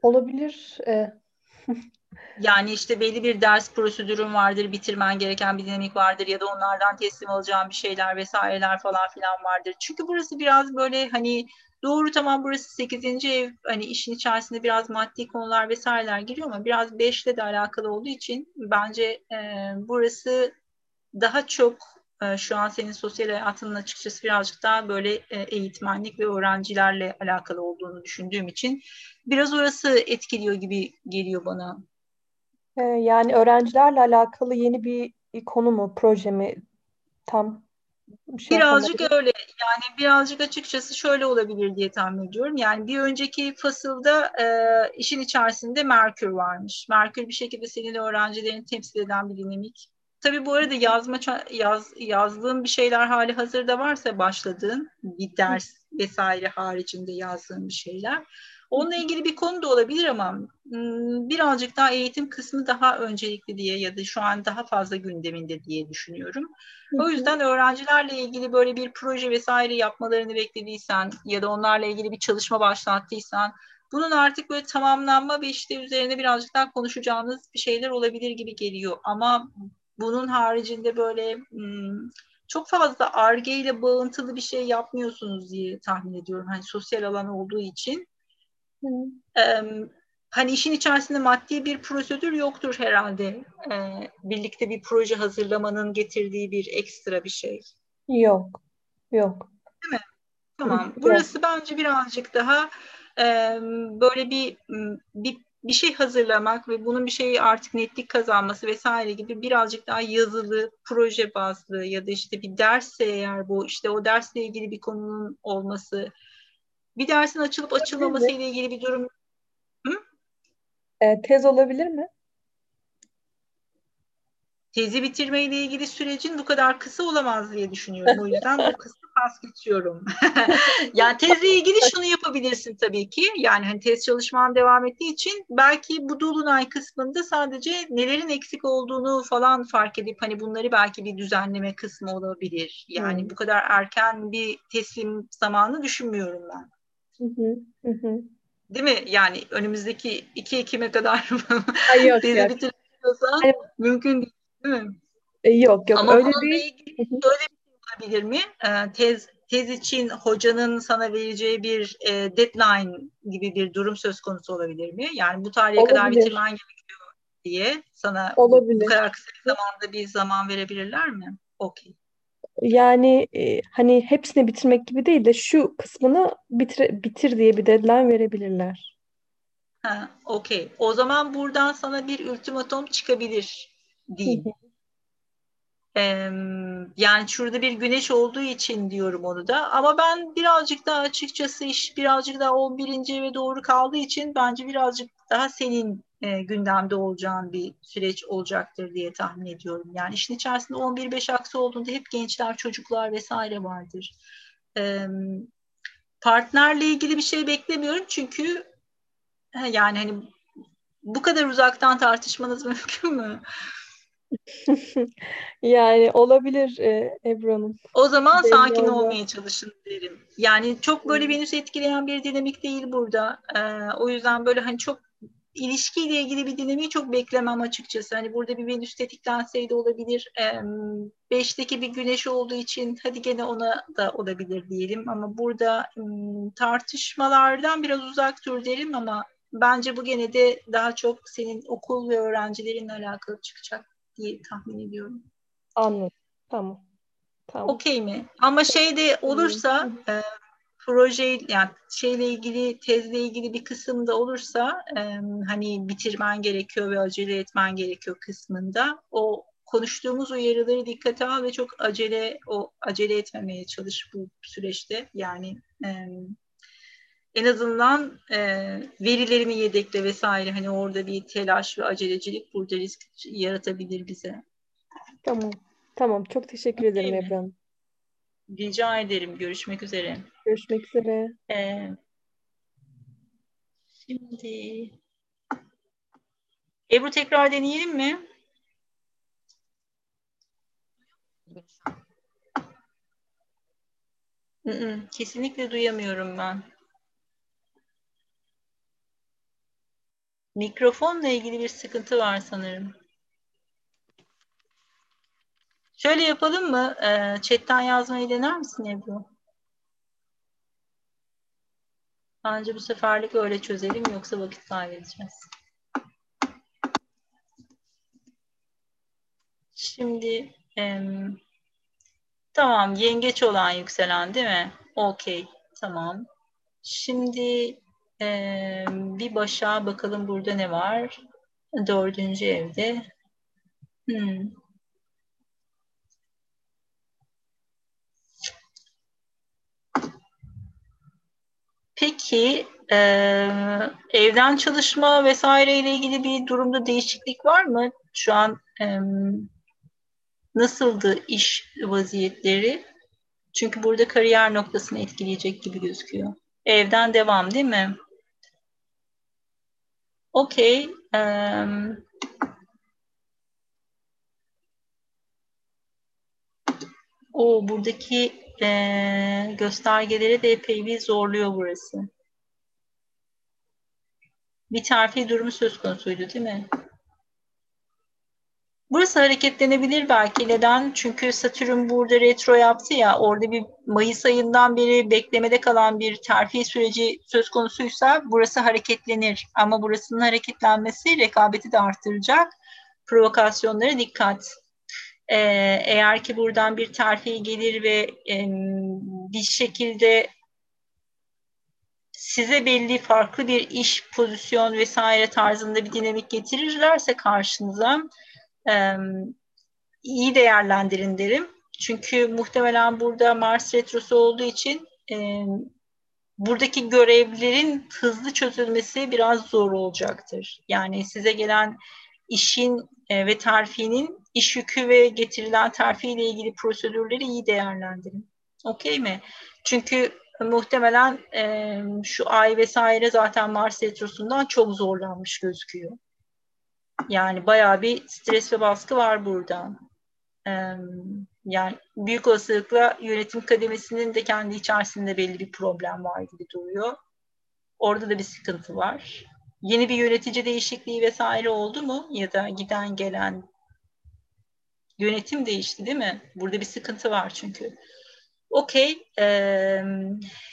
S8: Olabilir.
S1: Yani işte belli bir ders prosedürün vardır, bitirmen gereken bir dinamik vardır ya da onlardan teslim alacağın bir şeyler vesaireler falan filan vardır. Çünkü burası biraz böyle hani doğru tamam burası 8. ev hani işin içerisinde biraz maddi konular vesaireler giriyor ama biraz 5'le de alakalı olduğu için bence e, burası daha çok e, şu an senin sosyal hayatının açıkçası birazcık daha böyle e, eğitmenlik ve öğrencilerle alakalı olduğunu düşündüğüm için biraz orası etkiliyor gibi geliyor bana.
S8: E, yani öğrencilerle alakalı yeni bir konu mu, proje mi tam
S1: şey birazcık yapamadım. öyle yani birazcık açıkçası şöyle olabilir diye tahmin ediyorum. Yani bir önceki fasılda e, işin içerisinde Merkür varmış. Merkür bir şekilde senin öğrencilerini temsil eden bir dinamik. Tabii bu arada yazma yaz, yazdığın bir şeyler hali hazırda varsa başladığın bir ders vesaire haricinde yazdığın bir şeyler. Onunla ilgili bir konu da olabilir ama birazcık daha eğitim kısmı daha öncelikli diye ya da şu an daha fazla gündeminde diye düşünüyorum. O yüzden öğrencilerle ilgili böyle bir proje vesaire yapmalarını beklediysen ya da onlarla ilgili bir çalışma başlattıysan bunun artık böyle tamamlanma ve işte üzerine birazcık daha konuşacağınız bir şeyler olabilir gibi geliyor. Ama bunun haricinde böyle çok fazla arge ile bağıntılı bir şey yapmıyorsunuz diye tahmin ediyorum. Hani sosyal alan olduğu için. Hani işin içerisinde maddi bir prosedür yoktur herhalde. Ee, birlikte bir proje hazırlamanın getirdiği bir ekstra bir şey.
S8: Yok. Yok.
S1: Değil mi? Tamam. Burası bence birazcık daha e, böyle bir bir bir şey hazırlamak ve bunun bir şeyi artık netlik kazanması vesaire gibi birazcık daha yazılı, proje bazlı ya da işte bir dersse eğer bu işte o dersle ilgili bir konunun olması, bir dersin açılıp açılmaması ile ilgili bir durum.
S8: Hı? E, tez olabilir mi?
S1: Tezi bitirme ile ilgili sürecin bu kadar kısa olamaz diye düşünüyorum. O yüzden bu kısmı pas geçiyorum. yani tezle ilgili şunu yapabilirsin tabii ki. Yani hani tez çalışman devam ettiği için belki bu dolunay kısmında sadece nelerin eksik olduğunu falan fark edip hani bunları belki bir düzenleme kısmı olabilir. Yani hmm. bu kadar erken bir teslim zamanı düşünmüyorum ben. Hı hı, hı. Değil mi? Yani önümüzdeki 2 Ekim'e kadar
S8: Ay yok,
S1: tezi mümkün değil, değil mi?
S8: E, yok yok
S1: Ama
S8: öyle
S1: değil. Ilgili şöyle bir şey olabilir mi? E, tez tez için hocanın sana vereceği bir e, deadline gibi bir durum söz konusu olabilir mi? Yani bu tarihe olabilir. kadar bitirmen gerekiyor diye sana olabilir. bu kadar kısa bir zamanda bir zaman verebilirler mi? Okey.
S8: Yani e, hani hepsini bitirmek gibi değil de şu kısmını bitir, bitir diye bir deadline verebilirler.
S1: Ha, okey. O zaman buradan sana bir ultimatom çıkabilir diyeyim. yani şurada bir güneş olduğu için diyorum onu da. Ama ben birazcık daha açıkçası iş birazcık daha 11. eve doğru kaldığı için bence birazcık daha senin e, gündemde olacağın bir süreç olacaktır diye tahmin ediyorum. Yani işin içerisinde 11-5 aksı olduğunda hep gençler, çocuklar vesaire vardır. E, partnerle ilgili bir şey beklemiyorum çünkü yani hani bu kadar uzaktan tartışmanız mümkün mü?
S8: yani olabilir e, Ebru Hanım.
S1: O zaman Belli sakin olma. olmaya çalışın derim. Yani çok böyle Venüs etkileyen bir dinamik değil burada. Ee, o yüzden böyle hani çok ilişkiyle ilgili bir dinamiği çok beklemem açıkçası. Hani burada bir Venüs tetiklenseydi olabilir. Ee, beşteki bir güneş olduğu için hadi gene ona da olabilir diyelim. Ama burada tartışmalardan biraz uzak dur derim ama bence bu gene de daha çok senin okul ve öğrencilerinle alakalı çıkacak diye tahmin ediyorum.
S8: Anladım. Tamam. Tamam.
S1: Okey mi? Ama şey de olursa e, proje yani şeyle ilgili tezle ilgili bir kısımda olursa e, hani bitirmen gerekiyor ve acele etmen gerekiyor kısmında o konuştuğumuz uyarıları dikkate al ve çok acele o acele etmemeye çalış bu süreçte yani e, en azından e, verilerini yedekle vesaire hani orada bir telaş ve acelecilik burada risk yaratabilir bize.
S8: Tamam. Tamam. Çok teşekkür ederim Ebru
S1: Rica ederim. Görüşmek üzere.
S8: Görüşmek üzere.
S1: Ee, şimdi Ebru tekrar deneyelim mi? Kesinlikle duyamıyorum ben. Mikrofonla ilgili bir sıkıntı var sanırım. Şöyle yapalım mı? Ee, chatten yazmayı dener misin Ebru? Bence bu seferlik öyle çözelim yoksa vakit kaybedeceğiz. Şimdi em, tamam yengeç olan yükselen değil mi? Okey tamam. Şimdi ee, bir başa bakalım burada ne var? Dördüncü evde. Hmm. Peki e, evden çalışma vesaire ile ilgili bir durumda değişiklik var mı? Şu an e, nasıldı iş vaziyetleri? Çünkü burada kariyer noktasını etkileyecek gibi gözüküyor. Evden devam değil mi? Okey. Um, o buradaki e, göstergeleri de epey bir zorluyor burası. Bir terfi durumu söz konusuydu değil mi? Burası hareketlenebilir belki. Neden? Çünkü Satürn burada retro yaptı ya orada bir Mayıs ayından beri beklemede kalan bir terfi süreci söz konusuysa burası hareketlenir. Ama burasının hareketlenmesi rekabeti de arttıracak. Provokasyonlara dikkat. Ee, eğer ki buradan bir terfi gelir ve e, bir şekilde size belli farklı bir iş pozisyon vesaire tarzında bir dinamik getirirlerse karşınıza e, iyi değerlendirin derim. Çünkü muhtemelen burada Mars retrosu olduğu için e, buradaki görevlerin hızlı çözülmesi biraz zor olacaktır. Yani size gelen işin e, ve terfinin iş yükü ve getirilen terfi ile ilgili prosedürleri iyi değerlendirin. Okey mi? Çünkü muhtemelen e, şu ay vesaire zaten Mars retrosundan çok zorlanmış gözüküyor. Yani bayağı bir stres ve baskı var burada. yani büyük olasılıkla yönetim kademesinin de kendi içerisinde belli bir problem var gibi duruyor. Orada da bir sıkıntı var. Yeni bir yönetici değişikliği vesaire oldu mu? Ya da giden gelen Yönetim değişti değil mi? Burada bir sıkıntı var çünkü. Okey. E,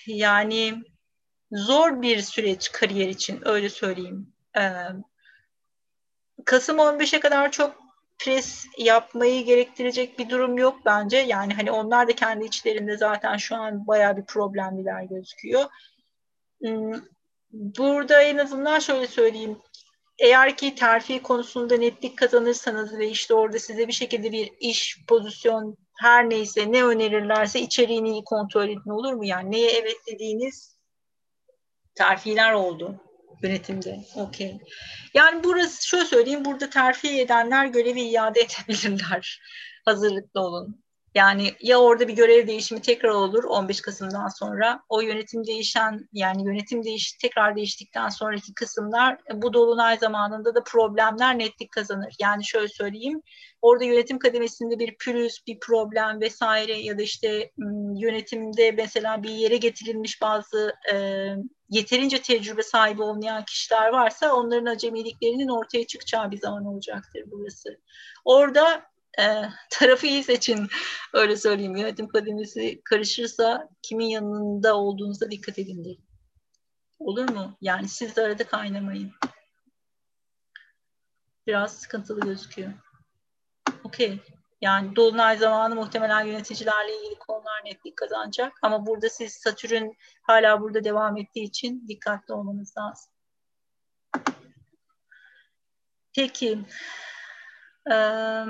S1: yani zor bir süreç kariyer için öyle söyleyeyim. E, Kasım 15'e kadar çok pres yapmayı gerektirecek bir durum yok bence. Yani hani onlar da kendi içlerinde zaten şu an bayağı bir problemliler gözüküyor. Hmm, burada en azından şöyle söyleyeyim. Eğer ki terfi konusunda netlik kazanırsanız ve işte orada size bir şekilde bir iş, pozisyon her neyse ne önerirlerse içeriğini iyi kontrol edin olur mu? Yani neye evet dediğiniz terfiler oldu yönetimde. Okey. Yani burası şöyle söyleyeyim burada terfi edenler görevi iade edebilirler. Hazırlıklı olun. Yani ya orada bir görev değişimi tekrar olur 15 Kasım'dan sonra. O yönetim değişen yani yönetim değiş tekrar değiştikten sonraki kısımlar bu dolunay zamanında da problemler netlik kazanır. Yani şöyle söyleyeyim. Orada yönetim kademesinde bir pürüz, bir problem vesaire ya da işte yönetimde mesela bir yere getirilmiş bazı e, yeterince tecrübe sahibi olmayan kişiler varsa onların acemiliklerinin ortaya çıkacağı bir zaman olacaktır burası. Orada e, tarafı iyi seçin öyle söyleyeyim. Yönetim kademesi karışırsa kimin yanında olduğunuza dikkat edin derim. Olur mu? Yani siz de arada kaynamayın. Biraz sıkıntılı gözüküyor. Okey. Yani dolunay zamanı muhtemelen yöneticilerle ilgili konular netlik kazanacak. Ama burada siz Satürn hala burada devam ettiği için dikkatli olmanız lazım. Peki. Ee,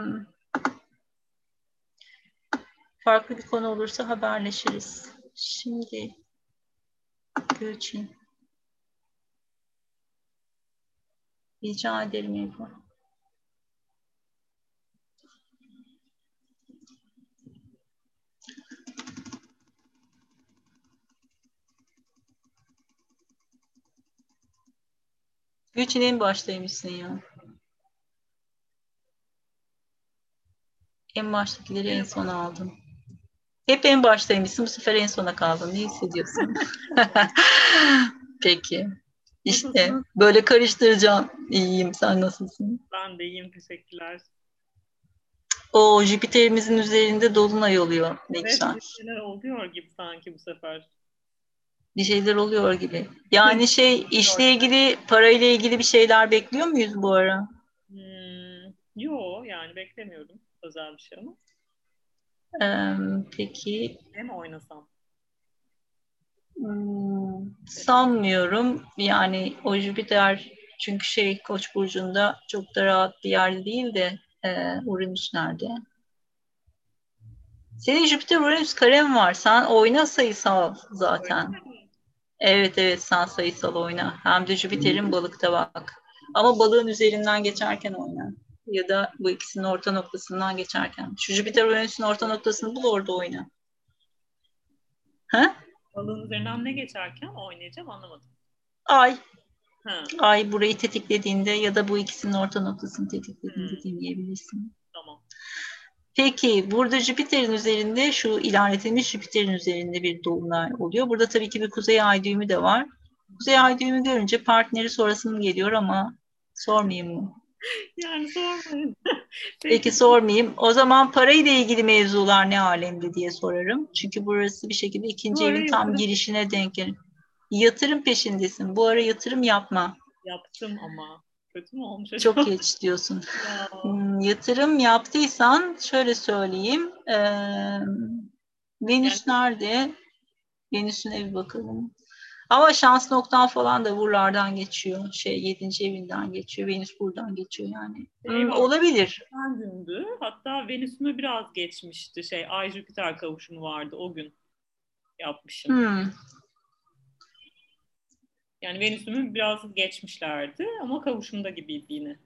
S1: farklı bir konu olursa haberleşiriz. Şimdi Gülçin. Rica ederim Ebru. Gülçin en baştaymışsın ya. En baştakileri en sona aldım. Hep en baştaymışsın. Bu sefer en sona kaldın. Ne hissediyorsun? Peki. İşte böyle karıştıracağım. İyiyim. Sen nasılsın?
S9: Ben de iyiyim. Teşekkürler.
S1: O Jüpiter'imizin üzerinde dolunay oluyor. Ne
S9: evet,
S1: güzel.
S9: Bir şeyler oluyor gibi sanki bu sefer.
S1: Bir şeyler oluyor gibi. Yani şey işle ilgili, parayla ilgili bir şeyler bekliyor muyuz bu ara?
S9: Hmm, yo yani beklemiyordum özel bir şey ama.
S1: Peki.
S9: Ne mi oynasam?
S1: Hmm, sanmıyorum. Yani o Jüpiter çünkü şey Koç burcunda çok da rahat bir yerde değil de e, Uranüs nerede? Senin Jüpiter Uranüs karen var. Sen oyna sayısal zaten. Evet evet sen sayısal oyna. Hem de Jüpiter'in balıkta bak. Ama balığın üzerinden geçerken oyna. Ya da bu ikisinin orta noktasından geçerken. Şu Jüpiter Uranüs'ün orta noktasını bul orada oyna. Ha?
S9: Balığın üzerinden ne geçerken oynayacağım anlamadım.
S1: Ay.
S9: Ha.
S1: Ay burayı tetiklediğinde ya da bu ikisinin orta noktasını tetiklediğinde hmm. dinleyebilirsin.
S9: Tamam.
S1: Peki burada Jüpiter'in üzerinde şu ilerletilmiş Jüpiter'in üzerinde bir dolunay oluyor. Burada tabii ki bir kuzey ay düğümü de var. Kuzey ay düğümü görünce partneri sorasım geliyor ama sormayayım mı?
S9: Yani sormayın.
S1: Peki. Peki sormayayım. O zaman parayla ilgili mevzular ne alemde diye sorarım. Çünkü burası bir şekilde ikinci evin tam yatırım. girişine denk gelir. Yatırım peşindesin. Bu ara yatırım yapma.
S9: Yaptım ama. Kötü mü olmuş
S1: acaba? Çok geç diyorsun. ya. Hmm, yatırım yaptıysan şöyle söyleyeyim. Ee, Venüs yani... nerede? Venüs'ün evi bakalım. Ama şans noktan falan da buralardan geçiyor. Şey yedinci evinden geçiyor. Venüs buradan geçiyor yani. Hmm, olabilir.
S9: Ben gündü. Hatta Venüs'ümü biraz geçmişti. Şey Ay Jüpiter kavuşumu vardı o gün yapmışım.
S1: Hmm.
S9: Yani Venüs'ümü biraz geçmişlerdi ama kavuşumda gibiydi yine.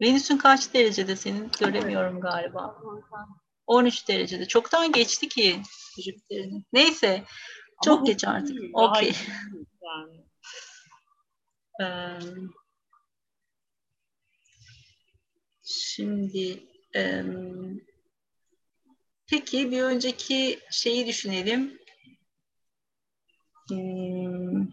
S1: Venüs'ün kaç derecede senin göremiyorum galiba. 13 derecede. Çoktan geçti ki Jüpiter'in. Neyse. Çok ama geç artık. Okey. Yani. şimdi peki bir önceki şeyi düşünelim. Hmm.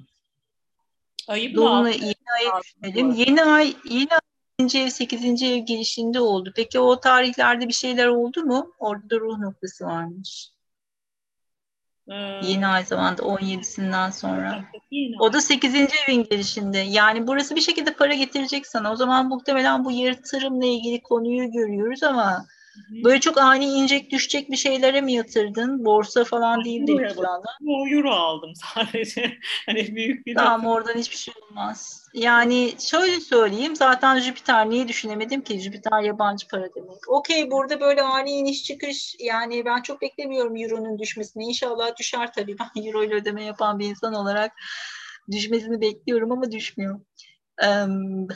S9: Ayıp
S1: Dolunay yeni ay düşünelim. Yeni ay yeni ay ev 8. ev girişinde oldu. Peki o tarihlerde bir şeyler oldu mu? Orada da ruh noktası varmış. Ee, Yine aynı zamanda 17'sinden sonra. O da 8. evin girişinde. Yani burası bir şekilde para getirecek sana. O zaman muhtemelen bu yatırımla ilgili konuyu görüyoruz ama Böyle çok ani inecek düşecek bir şeylere mi yatırdın? Borsa falan değil değil
S9: inşallah. Euro aldım sadece. hani büyük bir
S1: Tamam oradan hiçbir şey olmaz. Yani şöyle söyleyeyim zaten Jüpiter niye düşünemedim ki? Jüpiter yabancı para demek. Okey burada böyle ani iniş çıkış yani ben çok beklemiyorum Euro'nun düşmesini. İnşallah düşer tabii. Ben Euro ile ödeme yapan bir insan olarak düşmesini bekliyorum ama düşmüyor. Um,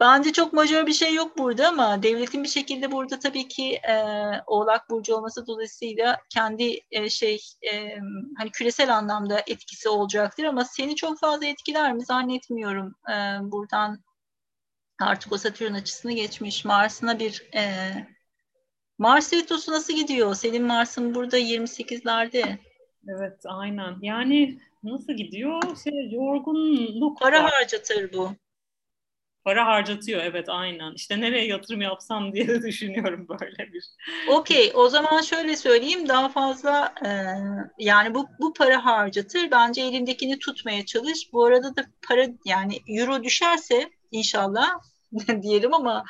S1: Bence çok majör bir şey yok burada ama devletin bir şekilde burada tabii ki e, Oğlak Burcu olması dolayısıyla kendi e, şey e, hani küresel anlamda etkisi olacaktır ama seni çok fazla etkiler mi zannetmiyorum. E, buradan artık o Satürn açısını geçmiş. Mars'ına bir e, Mars retrosu nasıl gidiyor? Senin Mars'ın burada 28'lerde.
S9: Evet aynen. Yani nasıl gidiyor? Şey, yorgunluk
S1: Para var. harcatır bu.
S9: Para harcatıyor evet aynen. İşte nereye yatırım yapsam diye de düşünüyorum böyle bir.
S1: Okey o zaman şöyle söyleyeyim daha fazla e, yani bu bu para harcatır. Bence elindekini tutmaya çalış. Bu arada da para yani euro düşerse inşallah diyelim ama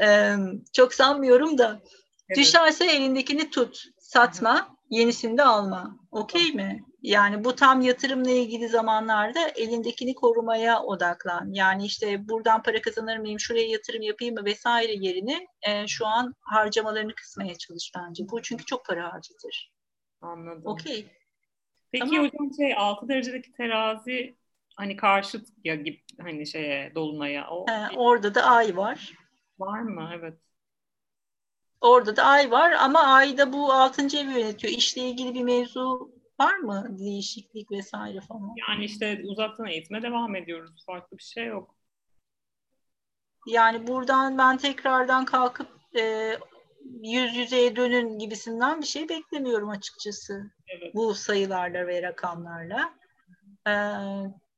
S1: e, çok sanmıyorum da evet. düşerse elindekini tut. Satma, yenisini de alma. Okey mi? Yani bu tam yatırımla ilgili zamanlarda elindekini korumaya odaklan. Yani işte buradan para kazanır mıyım, şuraya yatırım yapayım mı vesaire yerine e, şu an harcamalarını kısmaya çalış bence. Bu çünkü çok para harcatır.
S9: Anladım.
S1: Okey.
S9: Peki tamam. hocam şey 6 derecedeki terazi hani karşıt ya gibi hani şeye dolunaya o.
S1: He, orada da ay var.
S9: Var mı? Evet.
S1: Orada da ay var ama ayda bu 6. evi yönetiyor. İşle ilgili bir mevzu var mı değişiklik vesaire falan?
S9: Yani işte uzaktan eğitime devam ediyoruz. Farklı bir şey yok.
S1: Yani buradan ben tekrardan kalkıp e, yüz yüzeye dönün gibisinden bir şey beklemiyorum açıkçası. Evet. Bu sayılarla ve rakamlarla. E,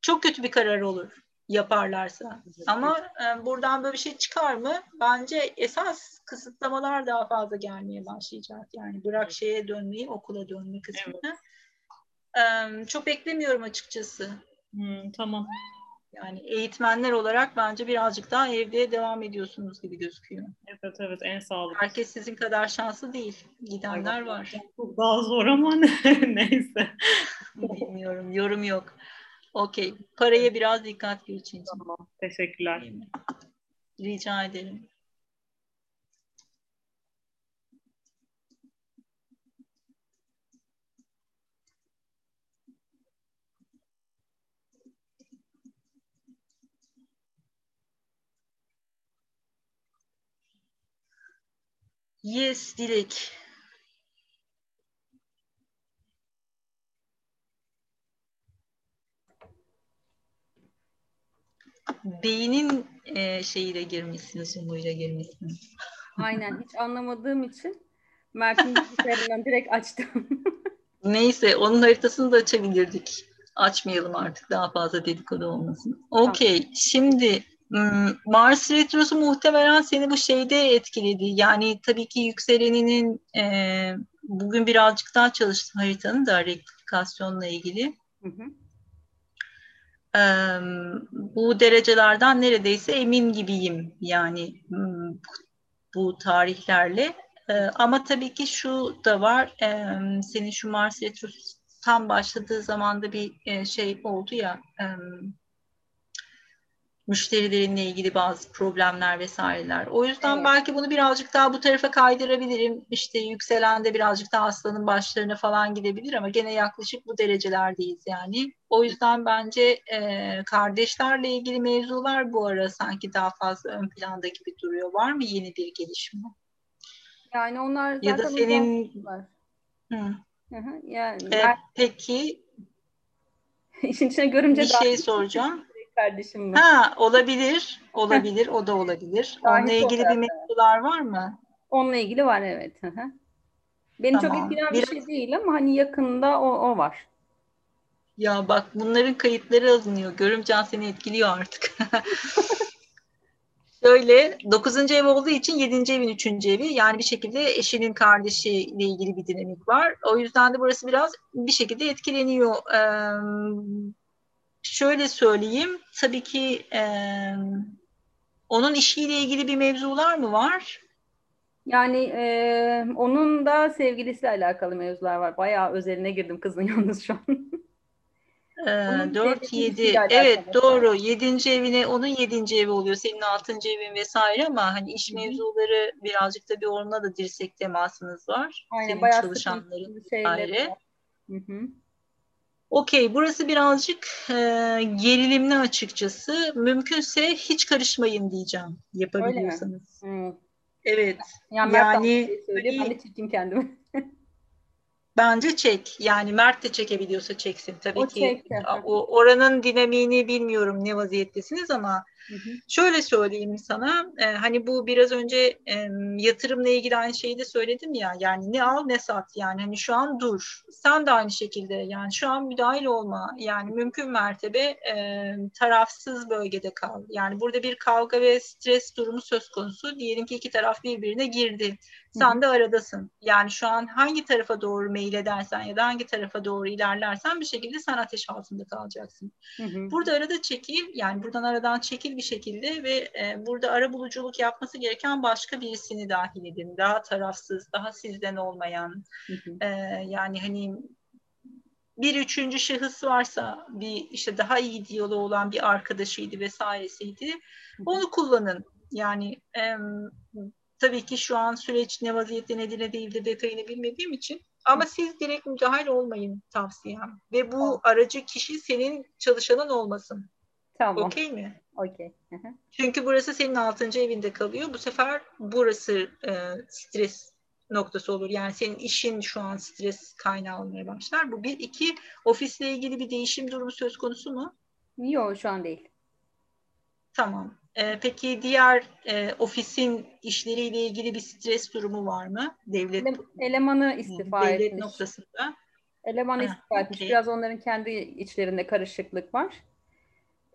S1: çok kötü bir karar olur yaparlarsa. Ama e, buradan böyle bir şey çıkar mı? Bence esas kısıtlamalar daha fazla gelmeye başlayacak. Yani bırak şeye dönmeyi, okula dönme kısmını. Evet çok beklemiyorum açıkçası.
S9: Hmm, tamam.
S1: Yani eğitmenler olarak bence birazcık daha evde devam ediyorsunuz gibi gözüküyor.
S9: Evet evet en sağlıklı.
S1: Herkes sizin kadar şanslı değil. Gidenler Ay, var.
S9: Çok daha zor ama neyse.
S1: Bilmiyorum. Yorum yok. Okey. Paraya biraz dikkat Gülçin.
S9: Tamam. Teşekkürler.
S1: Rica ederim. Yes, Dilek. Beynin e, şeyiyle girmişsiniz, umuyla girmişsiniz.
S7: Aynen, hiç anlamadığım için Mert'in bilgisayarından direkt açtım.
S1: Neyse, onun haritasını da açabilirdik. Açmayalım artık, daha fazla dedikodu olmasın. Okey, tamam. şimdi Mars retrosu muhtemelen seni bu şeyde etkiledi. Yani tabii ki yükseleninin e, bugün birazcık daha çalıştım haritanın da replikasyonla ilgili. Hı hı. Bu derecelerden neredeyse emin gibiyim yani hmm, bu tarihlerle. Ama tabii ki şu da var, senin şu Mars retrosu tam başladığı zamanda bir e, şey oldu ya, müşterilerinle ilgili bazı problemler vesaireler. O yüzden evet. belki bunu birazcık daha bu tarafa kaydırabilirim. İşte yükselen de birazcık daha aslanın başlarına falan gidebilir ama gene yaklaşık bu derecelerdeyiz yani. O yüzden bence e, kardeşlerle ilgili mevzular bu ara sanki daha fazla ön planda gibi duruyor. Var mı yeni bir gelişme?
S7: Yani onlar zaten
S1: ya da senin
S7: Hı. Hı hı, yani
S1: e, ben... peki
S7: işin içine görünce
S1: bir şey soracağım
S7: kardeşim mi?
S1: Ha olabilir. Olabilir. o da olabilir. Onunla ilgili bir mevzular var mı?
S7: Onunla ilgili var evet. Beni tamam. çok etkilen bir şey değil ama hani yakında o, o var.
S1: Ya bak bunların kayıtları alınıyor. Görümcan seni etkiliyor artık. Şöyle 9. ev olduğu için 7. evin 3. evi yani bir şekilde eşinin kardeşiyle ilgili bir dinamik var. O yüzden de burası biraz bir şekilde etkileniyor. Ee, şöyle söyleyeyim tabii ki e, onun işiyle ilgili bir mevzular mı var?
S10: Yani e, onun da sevgilisiyle alakalı mevzular var. Bayağı özeline girdim kızın yalnız şu an.
S1: Ee, 4, 7. Evet doğru. 7. evine onun 7. evi oluyor. Senin 6. evin vesaire ama hani iş mevzuları birazcık da bir onunla da dirsek temasınız var.
S10: Aynen,
S1: Senin
S10: bayağı
S1: çalışanların vesaire. Okey. Burası birazcık e, gerilimli açıkçası. Mümkünse hiç karışmayın diyeceğim yapabiliyorsanız. Evet.
S10: Yani, yani ben de çekeyim kendimi.
S1: Bence çek. Yani Mert de çekebiliyorsa çeksin tabii o ki. Çekti. O oranın dinamiğini bilmiyorum ne vaziyettesiniz ama hı hı. şöyle söyleyeyim sana. E, hani bu biraz önce e, yatırımla ilgili aynı şeyi de söyledim ya. Yani ne al ne sat. Yani hani şu an dur. Sen de aynı şekilde yani şu an müdahil olma. Yani mümkün mertebe e, tarafsız bölgede kal. Yani burada bir kavga ve stres durumu söz konusu. Diyelim ki iki taraf birbirine girdi. Sen hı hı. de aradasın. Yani şu an hangi tarafa doğru meyil edersen ya da hangi tarafa doğru ilerlersen bir şekilde sen ateş altında kalacaksın. Hı hı. Burada arada çekil, yani buradan aradan çekil bir şekilde ve e, burada ara buluculuk yapması gereken başka birisini dahil edin. Daha tarafsız, daha sizden olmayan, hı hı. E, yani hani bir üçüncü şahıs varsa bir işte daha iyi diyaloğu olan bir arkadaşıydı vesairesiydi. Onu kullanın. Yani e, tabii ki şu an süreç ne vaziyette nedir ne değildir detayını bilmediğim için ama siz direkt müdahil olmayın tavsiyem. Ve bu aracı kişi senin çalışanın olmasın.
S10: Tamam.
S1: Okey mi?
S10: Okey.
S1: Çünkü burası senin altıncı evinde kalıyor. Bu sefer burası e, stres noktası olur. Yani senin işin şu an stres kaynağı olmaya başlar. Bu bir. iki ofisle ilgili bir değişim durumu söz konusu mu?
S10: Yok şu an değil.
S1: Tamam. Ee, peki diğer e, ofisin işleriyle ilgili bir stres durumu var mı? Devlet
S10: elemanı istifa
S1: devlet
S10: etmiş.
S1: noktasında.
S10: Elemanı istifa okay. etmiş. Biraz onların kendi içlerinde karışıklık var.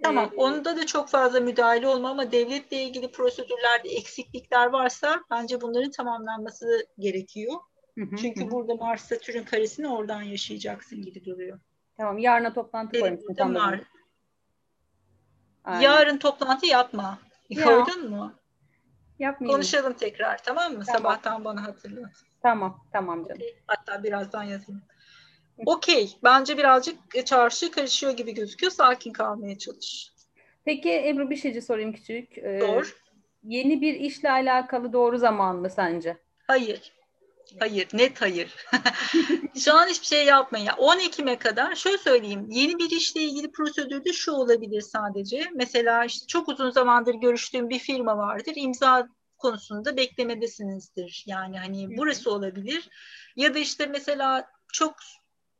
S1: Tamam. Ee, onda da çok fazla müdahale olma ama devletle ilgili prosedürlerde eksiklikler varsa bence bunların tamamlanması gerekiyor. Hı hı, Çünkü hı. burada Mars Satürn karesini oradan yaşayacaksın gibi duruyor.
S10: Tamam. Yarına toplantı koymuşsun.
S1: Tamam. Aynen. Yarın toplantı yapma. Ya. Gördün mü?
S10: Yapmayayım.
S1: Konuşalım tekrar tamam mı? Tamam. Sabahtan bana hatırlat.
S10: Tamam, tamam canım.
S1: Hatta birazdan yazayım. Okey. Bence birazcık çarşı karışıyor gibi gözüküyor. Sakin kalmaya çalış.
S10: Peki Ebru bir şeyci sorayım küçük.
S1: Ee, Doğru.
S10: Yeni bir işle alakalı doğru zaman mı sence?
S1: Hayır. Hayır, net hayır. şu an hiçbir şey yapmayın. 10 Ekim'e kadar şöyle söyleyeyim. Yeni bir işle ilgili prosedürde şu olabilir sadece. Mesela işte çok uzun zamandır görüştüğüm bir firma vardır. İmza konusunda beklemedesinizdir. Yani hani burası olabilir. Ya da işte mesela çok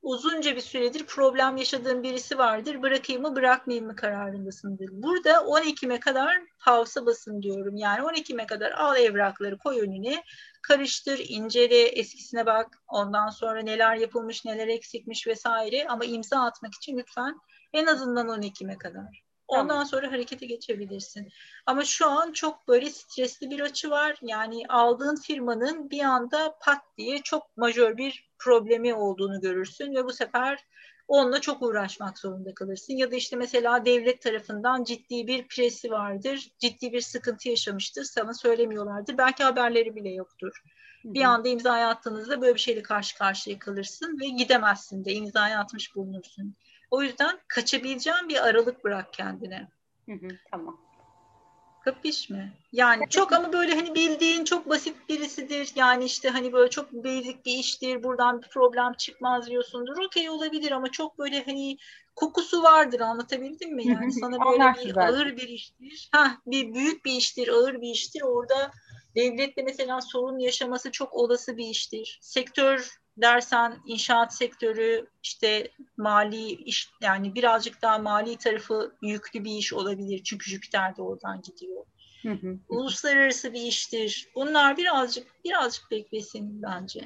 S1: uzunca bir süredir problem yaşadığın birisi vardır. Bırakayım mı bırakmayayım mı kararındasındır. Burada 10 Ekim'e kadar pausa basın diyorum. Yani 10 Ekim'e kadar al evrakları koy önüne. Karıştır, incele, eskisine bak. Ondan sonra neler yapılmış, neler eksikmiş vesaire. Ama imza atmak için lütfen en azından 10 Ekim'e kadar. Ondan tamam. sonra harekete geçebilirsin. Ama şu an çok böyle stresli bir açı var. Yani aldığın firmanın bir anda pat diye çok majör bir problemi olduğunu görürsün ve bu sefer onunla çok uğraşmak zorunda kalırsın. Ya da işte mesela devlet tarafından ciddi bir presi vardır, ciddi bir sıkıntı yaşamıştır, sana söylemiyorlardır. Belki haberleri bile yoktur. Bir anda imzaya attığınızda böyle bir şeyle karşı karşıya kalırsın ve gidemezsin de imzaya atmış bulunursun. O yüzden kaçabileceğin bir aralık bırak kendine.
S10: Hı hı, tamam.
S1: Kapış mı? Yani çok ama böyle hani bildiğin çok basit birisidir. Yani işte hani böyle çok basic bir iştir. Buradan bir problem çıkmaz diyorsundur. Okey olabilir ama çok böyle hani kokusu vardır anlatabildim mi? Yani sana böyle bir ağır bir iştir. Ha bir büyük bir iştir, ağır bir iştir. Orada devletle mesela sorun yaşaması çok olası bir iştir. Sektör dersen inşaat sektörü işte mali iş yani birazcık daha mali tarafı yüklü bir iş olabilir. Çünkü Jüpiter de oradan gidiyor. Hı hı. Uluslararası bir iştir. Bunlar birazcık birazcık beklesin bence.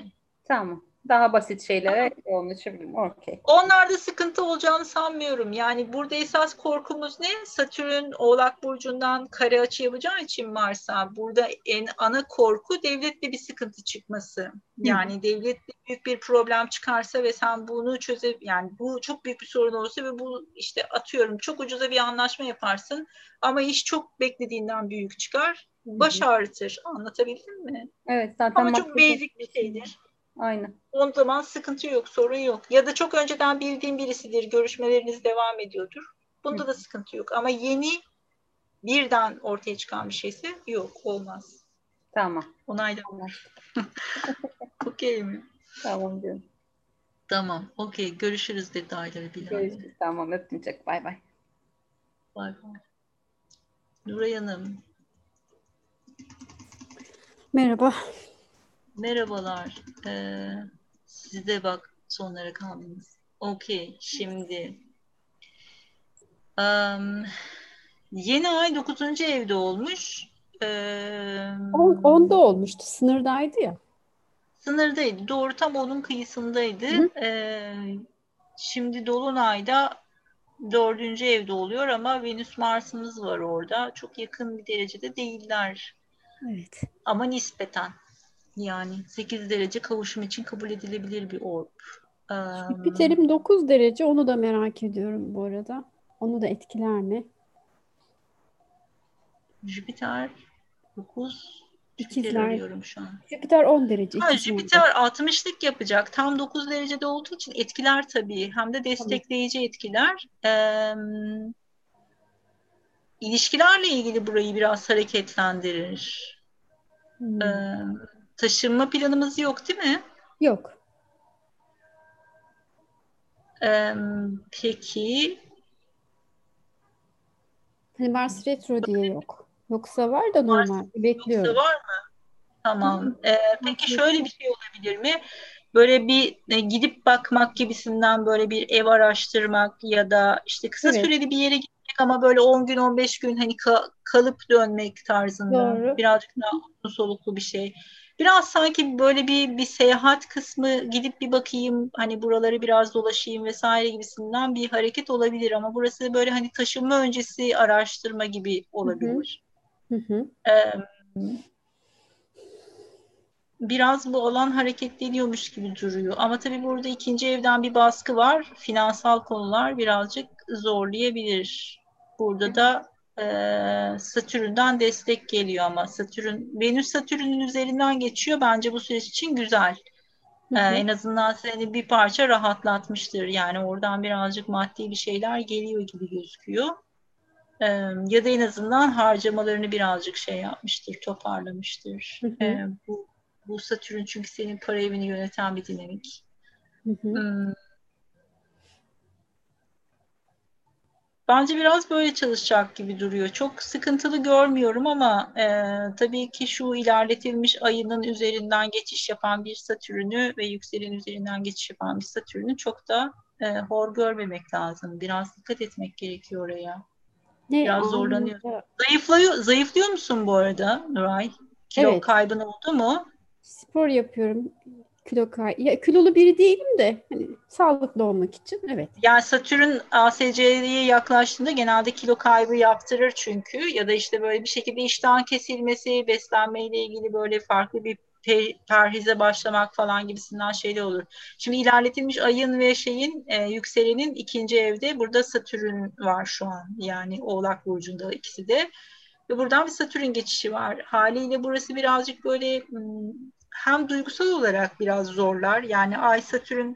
S10: Tamam. Daha basit şeylere yoğunlaşabilirim. Okey.
S1: Onlarda sıkıntı olacağını sanmıyorum. Yani burada esas korkumuz ne? Satürn Oğlak Burcu'ndan kare açı yapacağı için Mars'a. Burada en ana korku devletle bir sıkıntı çıkması. Yani Hı. devletle büyük bir problem çıkarsa ve sen bunu çöze yani bu çok büyük bir sorun olursa ve bu işte atıyorum çok ucuza bir anlaşma yaparsın ama iş çok beklediğinden büyük çıkar. Baş ağrıtır. Anlatabildim mi?
S10: Evet zaten
S1: ama çok basic bir şeydir.
S10: Aynen.
S1: O zaman sıkıntı yok, sorun yok. Ya da çok önceden bildiğim birisidir, görüşmeleriniz devam ediyordur. Bunda Hı. da sıkıntı yok. Ama yeni birden ortaya çıkan bir şeyse yok, olmaz.
S10: Tamam.
S1: Onaylanmış. okey mi?
S10: Tamam diyorum.
S1: Tamam, okey. Görüşürüz detayları
S10: bilen. Görüşürüz. Tamam, öptüm çok. Bay bay.
S1: Bay bay. Nuray Hanım.
S11: Merhaba.
S1: Merhabalar. Ee, siz de bak sonlara kaldınız. Okey. Şimdi um, yeni ay 9. evde olmuş. Ee,
S11: On, onda olmuştu. Sınırdaydı ya.
S1: Sınırdaydı. Doğru tam onun kıyısındaydı. Ee, şimdi Dolunay'da dördüncü evde oluyor ama Venüs Mars'ımız var orada. Çok yakın bir derecede değiller.
S11: Evet.
S1: Ama nispeten. Yani 8 derece kavuşum için kabul edilebilir bir orb.
S11: Jüpiter'im 9 derece. Onu da merak ediyorum bu arada. Onu da etkiler mi?
S1: Jüpiter 9
S11: İkizler.
S1: arıyorum şu an.
S11: Jüpiter 10 derece.
S1: Ha, Jüpiter 60'lık yapacak. Tam 9 derecede olduğu için etkiler tabii. Hem de destekleyici tamam. etkiler. Ee, ilişkilerle ilgili burayı biraz hareketlendirir. Hmm. Ee, Taşınma planımız yok değil mi?
S11: Yok.
S1: Ee, peki.
S11: Hani Mars retro diye yok. Yoksa var da normal. Mars, Bekliyorum.
S1: Yoksa var mı? Tamam. Ee, peki şöyle bir şey olabilir mi? Böyle bir e, gidip bakmak gibisinden böyle bir ev araştırmak ya da işte kısa evet. süreli bir yere gitmek ama böyle 10 gün 15 gün hani ka- kalıp dönmek tarzında. Doğru. Birazcık daha uzun soluklu bir şey. Biraz sanki böyle bir bir seyahat kısmı gidip bir bakayım hani buraları biraz dolaşayım vesaire gibisinden bir hareket olabilir ama burası böyle hani taşınma öncesi araştırma gibi olabilir.
S11: Hı hı.
S1: Ee, biraz bu alan hareketleniyormuş gibi duruyor. Ama tabii burada ikinci evden bir baskı var. Finansal konular birazcık zorlayabilir. Burada da e, Satürn'den destek geliyor ama Satürn Venüs Satürn'ün üzerinden geçiyor. Bence bu süreç için güzel. Hı hı. en azından seni bir parça rahatlatmıştır. Yani oradan birazcık maddi bir şeyler geliyor gibi gözüküyor. ya da en azından harcamalarını birazcık şey yapmıştır, toparlamıştır. Hı hı. bu, bu Satürn çünkü senin para evini yöneten bir dinamik. Hı hı. Hmm Bence biraz böyle çalışacak gibi duruyor. Çok sıkıntılı görmüyorum ama e, tabii ki şu ilerletilmiş ayının üzerinden geçiş yapan bir Satürn'ü ve yükselen üzerinden geçiş yapan bir Satürn'ü çok da e, hor görmemek lazım. Biraz dikkat etmek gerekiyor oraya. Ne, Biraz zorlanıyor. Zayıflıyor, zayıflıyor musun bu arada Nuray? Kilo evet. kaybın oldu mu?
S11: Spor yapıyorum kilo kay ya kilolu biri değilim de hani sağlıklı olmak için evet.
S1: Yani Satürn ASC'ye yaklaştığında genelde kilo kaybı yaptırır çünkü ya da işte böyle bir şekilde iştahın kesilmesi, beslenmeyle ilgili böyle farklı bir perhize başlamak falan gibisinden şeyler olur. Şimdi ilerletilmiş ayın ve şeyin e, yükselenin ikinci evde burada Satürn var şu an. Yani Oğlak Burcu'nda ikisi de. Ve buradan bir Satürn geçişi var. Haliyle burası birazcık böyle hem duygusal olarak biraz zorlar. Yani Ay Satürn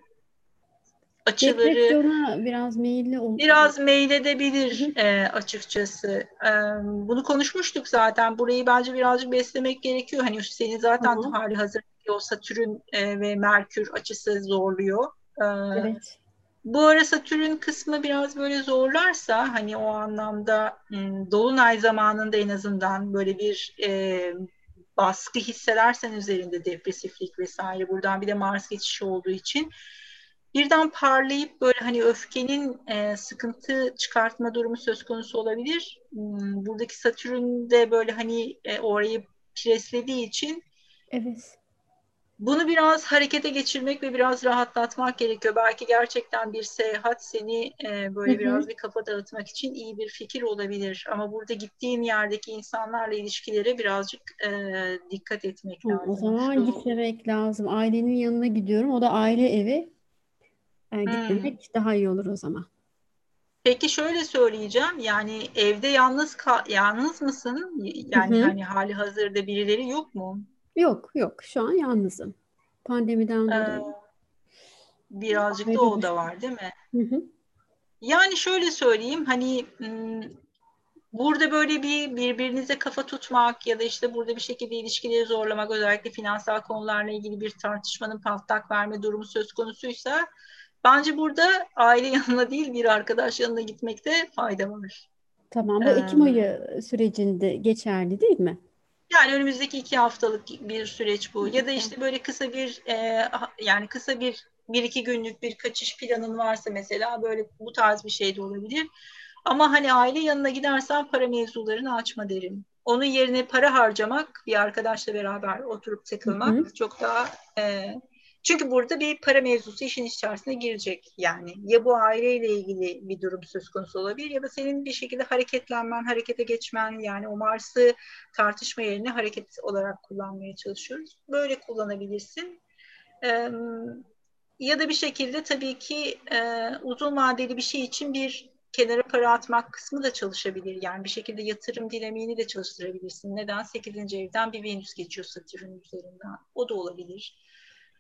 S1: açıları
S11: Depresyona biraz meyilli olur.
S1: Biraz meyledebilir e, açıkçası. E, bunu konuşmuştuk zaten. Burayı bence birazcık beslemek gerekiyor. Hani seni zaten Hı-hı. hali hazır o Satürn e, ve Merkür açısı zorluyor. E, evet. Bu ara Satürn kısmı biraz böyle zorlarsa hani o anlamda Dolunay zamanında en azından böyle bir e, baskı hissedersen üzerinde depresiflik vesaire buradan bir de Mars geçişi olduğu için birden parlayıp böyle hani öfkenin e, sıkıntı çıkartma durumu söz konusu olabilir. Hmm, buradaki Satürn de böyle hani e, orayı preslediği için
S11: evet.
S1: Bunu biraz harekete geçirmek ve biraz rahatlatmak gerekiyor. Belki gerçekten bir seyahat seni e, böyle Hı-hı. biraz bir kafa dağıtmak için iyi bir fikir olabilir. Ama burada gittiğin yerdeki insanlarla ilişkilere birazcık e, dikkat etmek Hı, lazım.
S11: O zaman Şu... gitmemek lazım. Ailenin yanına gidiyorum. O da aile evi. Yani gitmemek hmm. daha iyi olur o zaman.
S1: Peki şöyle söyleyeceğim yani evde yalnız yalnız mısın? Yani Hı-hı. hani hali hazırda birileri yok mu?
S11: Yok yok şu an yalnızım. Pandemiden ee, dolayı.
S1: birazcık da o da var değil mi? Hı hı. Yani şöyle söyleyeyim hani burada böyle bir birbirinize kafa tutmak ya da işte burada bir şekilde ilişkileri zorlamak özellikle finansal konularla ilgili bir tartışmanın patlak verme durumu söz konusuysa bence burada aile yanına değil bir arkadaş yanına gitmekte fayda var.
S11: Tamam bu ee, Ekim ayı sürecinde geçerli değil mi?
S1: Yani önümüzdeki iki haftalık bir süreç bu. Ya da işte böyle kısa bir e, yani kısa bir bir iki günlük bir kaçış planın varsa mesela böyle bu tarz bir şey de olabilir. Ama hani aile yanına gidersen para mevzularını açma derim. Onun yerine para harcamak, bir arkadaşla beraber oturup takılmak hı hı. çok daha e, çünkü burada bir para mevzusu işin içerisine girecek yani. Ya bu aileyle ilgili bir durum söz konusu olabilir ya da senin bir şekilde hareketlenmen, harekete geçmen yani o Mars'ı tartışma yerine hareket olarak kullanmaya çalışıyoruz. Böyle kullanabilirsin. Ee, ya da bir şekilde tabii ki e, uzun vadeli bir şey için bir kenara para atmak kısmı da çalışabilir. Yani bir şekilde yatırım dinamiğini de çalıştırabilirsin. Neden? 8. evden bir Venüs geçiyor Satürn üzerinden. O da olabilir.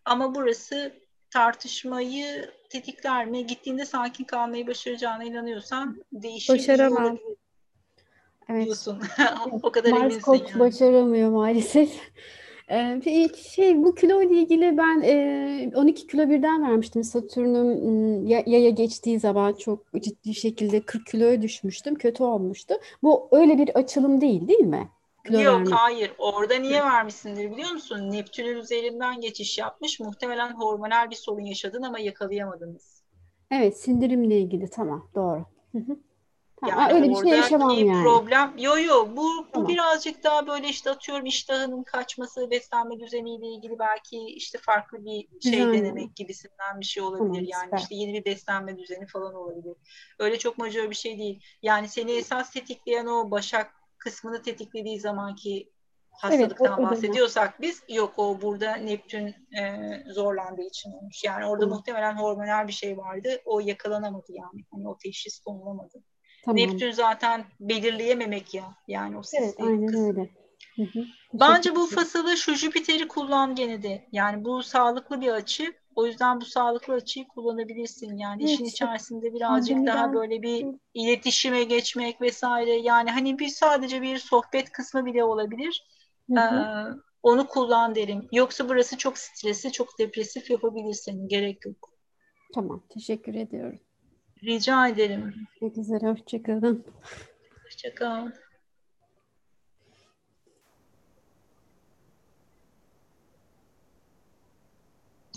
S1: Ama burası tartışmayı tetikler mi? Gittiğinde sakin kalmayı başaracağına inanıyorsan değişim
S11: Başaramam.
S1: Evet. Diyorsun. o kadar
S11: Mars Koç yani. başaramıyor maalesef. Ee, şey bu kilo ile ilgili ben e, 12 kilo birden vermiştim. Satürn'üm yaya geçtiği zaman çok ciddi şekilde 40 kiloya düşmüştüm. Kötü olmuştu. Bu öyle bir açılım değil değil mi?
S1: Kilo Yok vermek. hayır. Orada niye vermişsindir biliyor musun? Neptün'ün üzerinden geçiş yapmış. Muhtemelen hormonal bir sorun yaşadın ama yakalayamadınız.
S11: Evet sindirimle ilgili tamam doğru. Hı hı.
S1: Yani öyle bir şey yaşamam yani. problem yo yo bu, bu tamam. birazcık daha böyle işte atıyorum iştahının kaçması beslenme düzeniyle ilgili belki işte farklı bir şey Güzel. denemek gibisinden bir şey olabilir. Tamam, yani süper. işte yeni bir beslenme düzeni falan olabilir. Öyle çok majör bir şey değil. Yani seni esas tetikleyen o başak kısmını tetiklediği zamanki hastalıktan evet, bahsediyorsak biz yok o burada Neptün e, zorlandığı için olmuş. Yani orada Hı. muhtemelen hormonal bir şey vardı. O yakalanamadı yani. Hani o teşhis konulamadı. Tamam. Neptün zaten belirleyememek ya. Yani o
S11: Evet aynen kısmı. öyle.
S1: Hı hı. Bence bu fasılı şu Jüpiter'i kullan gene de. Yani bu sağlıklı bir açı. O yüzden bu sağlıklı açıyı kullanabilirsin. Yani işin içerisinde birazcık Pandemiden... daha böyle bir iletişime geçmek vesaire. Yani hani bir sadece bir sohbet kısmı bile olabilir. Hı hı. Ee, onu kullan derim. Yoksa burası çok stresli, çok depresif yapabilirsin. Gerek yok.
S11: Tamam. Teşekkür ediyorum.
S1: Rica ederim.
S11: Güzel. Hoşçakalın.
S1: Hoşçakal.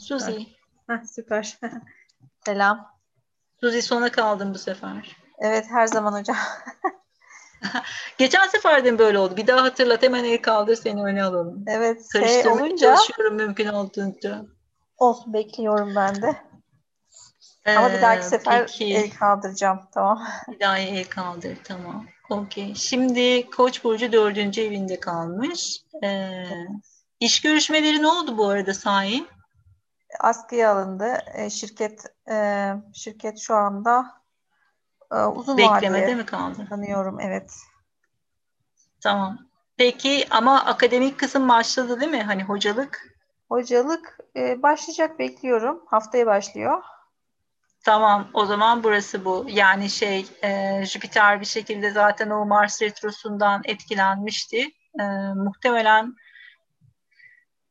S1: Suzi.
S12: Heh, süper. Selam.
S1: Suzi sona kaldım bu sefer.
S12: Evet her zaman hocam.
S1: Geçen sefer de böyle oldu. Bir daha hatırlat hemen el kaldır seni öne alalım.
S12: Evet. Şey olunca
S1: çalışıyorum mümkün olduğunca.
S12: Olsun bekliyorum ben de. Ee, Ama bir dahaki sefer peki. el kaldıracağım. Tamam.
S1: Bir daha el kaldır. Tamam. Okey. Şimdi Koç burcu dördüncü evinde kalmış. Ee, iş görüşmeleri ne oldu bu arada sahi?
S12: Askıya alındı. E, şirket e, şirket şu anda e, uzun
S1: Beklemede vadeli mi kaldı?
S12: Tanıyorum evet.
S1: Tamam. Peki ama akademik kısım başladı değil mi? Hani hocalık?
S12: Hocalık e, başlayacak bekliyorum. Haftaya başlıyor.
S1: Tamam o zaman burası bu. Yani şey e, Jüpiter bir şekilde zaten o Mars retrosundan etkilenmişti. E, muhtemelen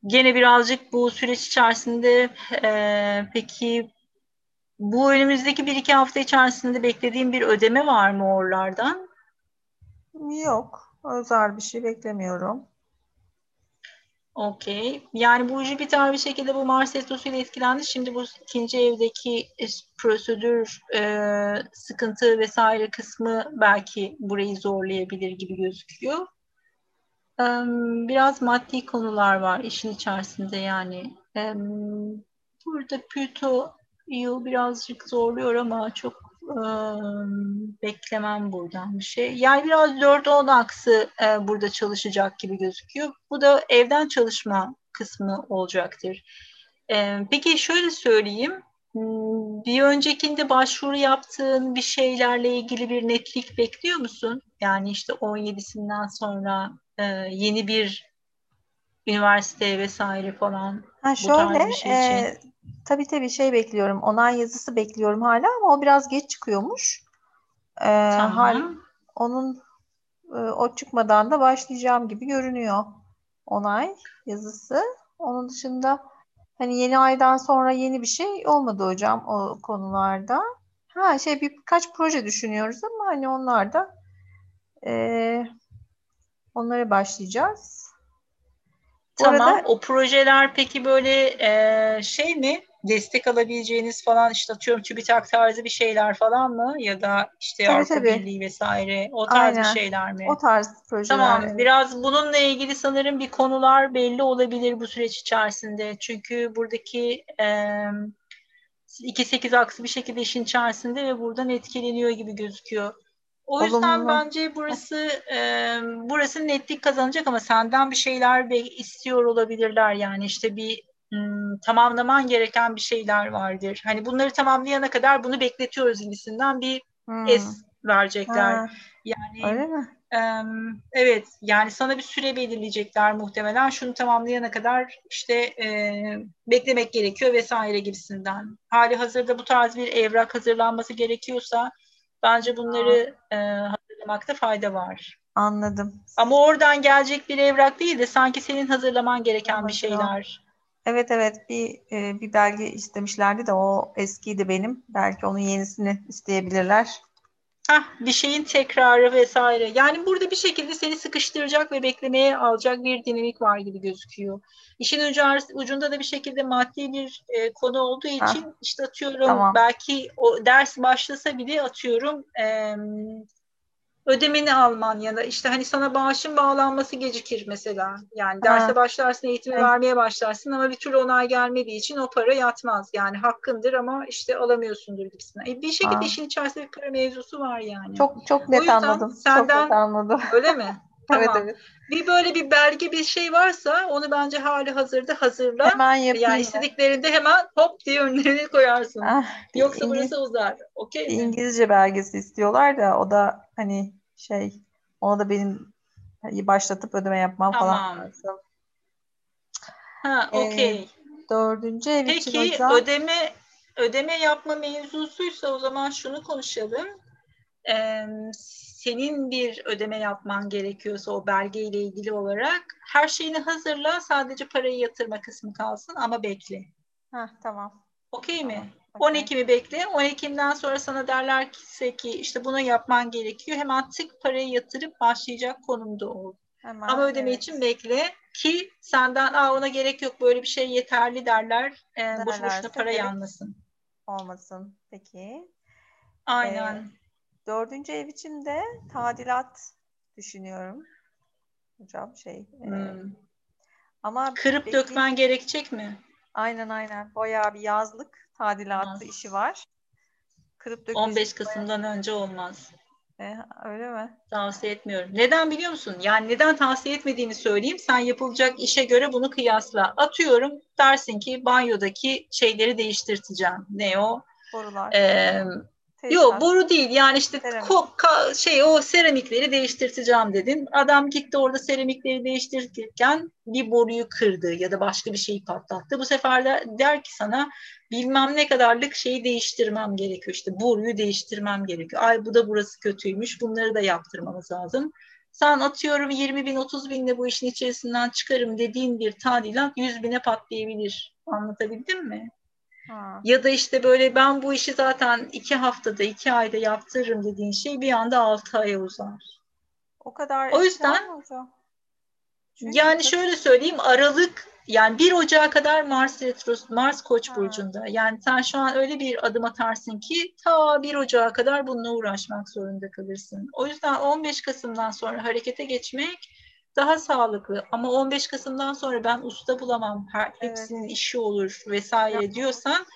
S1: Gene birazcık bu süreç içerisinde e, peki bu önümüzdeki bir iki hafta içerisinde beklediğim bir ödeme var mı oralardan?
S12: Yok. Özel bir şey beklemiyorum.
S1: Okey. Yani bu Jüpiter bir şekilde bu Mars Retrosu ile etkilendi. Şimdi bu ikinci evdeki prosedür, e, sıkıntı vesaire kısmı belki burayı zorlayabilir gibi gözüküyor. Biraz maddi konular var işin içerisinde yani. Burada Plüto yıl birazcık zorluyor ama çok beklemem buradan bir şey. Yani biraz 4-10 aksı burada çalışacak gibi gözüküyor. Bu da evden çalışma kısmı olacaktır. peki şöyle söyleyeyim. Hmm, bir öncekinde başvuru yaptığın bir şeylerle ilgili bir netlik bekliyor musun? Yani işte 17'sinden sonra e, yeni bir üniversite vesaire falan
S12: ha şöyle, bu tarz bir şey için. E, tabii tabii şey bekliyorum. Onay yazısı bekliyorum hala ama o biraz geç çıkıyormuş. E, tamam. Hal, onun e, o çıkmadan da başlayacağım gibi görünüyor. Onay yazısı. Onun dışında Hani yeni aydan sonra yeni bir şey olmadı hocam o konularda. Ha şey birkaç proje düşünüyoruz ama hani onlar da e, onlara başlayacağız.
S1: Bu tamam. Arada, o projeler peki böyle e, şey mi? destek alabileceğiniz falan işte atıyorum TÜBİTAK tarzı bir şeyler falan mı? Ya da işte tabii, Avrupa tabii. Birliği vesaire o tarz Aynen. bir şeyler mi?
S12: O tarz projeler.
S1: Tamam. Evet. Biraz bununla ilgili sanırım bir konular belli olabilir bu süreç içerisinde. Çünkü buradaki e, 2-8 aksı bir şekilde işin içerisinde ve buradan etkileniyor gibi gözüküyor. O yüzden Olumlu. bence burası e, burası netlik kazanacak ama senden bir şeyler istiyor olabilirler yani işte bir hmm, tamamlaman gereken bir şeyler vardır. Hani bunları tamamlayana kadar bunu bekletiyoruz gibisinden bir hmm. es verecekler. Ha. Yani
S12: Öyle mi?
S1: E, evet yani sana bir süre belirleyecekler muhtemelen. Şunu tamamlayana kadar işte e, beklemek gerekiyor vesaire gibisinden. Hali hazırda bu tarz bir evrak hazırlanması gerekiyorsa bence bunları e, hazırlamakta fayda var.
S12: Anladım.
S1: Ama oradan gelecek bir evrak değil de sanki senin hazırlaman gereken Anladım. bir şeyler
S12: Evet evet bir e, bir belge istemişlerdi de o eskiydi benim. Belki onun yenisini isteyebilirler.
S1: Hah, bir şeyin tekrarı vesaire. Yani burada bir şekilde seni sıkıştıracak ve beklemeye alacak bir dinamik var gibi gözüküyor. İşin ucunda da bir şekilde maddi bir e, konu olduğu için Hah, işte atıyorum tamam. belki o ders başlasa bile atıyorum e, ödemeni alman ya da işte hani sana bağışın bağlanması gecikir mesela. Yani derse ha. başlarsın, eğitimi evet. vermeye başlarsın ama bir türlü onay gelmediği için o para yatmaz. Yani hakkındır ama işte alamıyorsundur gibisinden. E bir şekilde ha. işin içerisinde bir para mevzusu var yani.
S12: Çok çok net anladım. Senden, çok net anladım.
S1: Öyle mi? Tamam. evet evet. Bir böyle bir belge bir şey varsa onu bence hali hazırda hazırla.
S12: Hemen yapayım.
S1: Yani istediklerinde hemen hop diye önlerine koyarsın. Ah, Yoksa İngiliz, burası uzar. Okey
S12: İngilizce belgesi istiyorlar da o da hani şey ona da benim başlatıp ödeme yapmam tamam. falan lazım.
S1: Ha, okey. Ee,
S12: dördüncü ev
S1: Peki,
S12: için hocam.
S1: ödeme ödeme yapma mevzusuysa o zaman şunu konuşalım. Ee, senin bir ödeme yapman gerekiyorsa o belgeyle ilgili olarak her şeyini hazırla sadece parayı yatırma kısmı kalsın ama bekle.
S12: Ha tamam.
S1: Okey tamam. mi? 10 Ekim'i bekle. 10 Ekim'den sonra sana derler ki işte bunu yapman gerekiyor. Hemen tık parayı yatırıp başlayacak konumda ol. Hemen, Ama ödeme evet. için bekle ki senden Aa, ona gerek yok böyle bir şey yeterli derler. Ee, derler boş boşuna para yanmasın.
S12: Olmasın. Peki.
S1: Aynen. Ee,
S12: dördüncü ev için de tadilat düşünüyorum. Hocam şey. E, hmm. E,
S1: ama kırıp bekle... dökmen gerekecek mi?
S12: Aynen aynen. Bayağı bir yazlık tadilatı olmaz. işi var.
S1: Kırıp 15 Kasım'dan bayağı... önce olmaz.
S12: E, öyle mi?
S1: Tavsiye etmiyorum. Neden biliyor musun? Yani neden tavsiye etmediğini söyleyeyim. Sen yapılacak işe göre bunu kıyasla. Atıyorum dersin ki banyodaki şeyleri değiştirteceğim. Ne o?
S12: Borular.
S1: Ee, Yok boru değil yani işte ko, ka, şey o seramikleri değiştirteceğim dedin. Adam gitti orada seramikleri değiştirirken bir boruyu kırdı ya da başka bir şeyi patlattı. Bu sefer de der ki sana bilmem ne kadarlık şeyi değiştirmem gerekiyor. İşte boruyu değiştirmem gerekiyor. Ay bu da burası kötüymüş bunları da yaptırmamız lazım. Sen atıyorum 20 bin 30 binle bu işin içerisinden çıkarım dediğin bir tadilat 100 bine patlayabilir. Anlatabildim mi? Ha. Ya da işte böyle ben bu işi zaten iki haftada, iki ayda yaptırırım dediğin şey bir anda altı aya uzar.
S12: O kadar.
S1: O yüzden yani şöyle söyleyeyim Aralık yani 1 Ocağı kadar Mars Retros, Mars Koç ha. burcunda. Yani sen şu an öyle bir adım atarsın ki ta 1 Ocağı kadar bununla uğraşmak zorunda kalırsın. O yüzden 15 Kasım'dan sonra harekete geçmek daha sağlıklı. Ama 15 Kasım'dan sonra ben usta bulamam, her, hepsinin evet. işi olur vesaire ya. diyorsan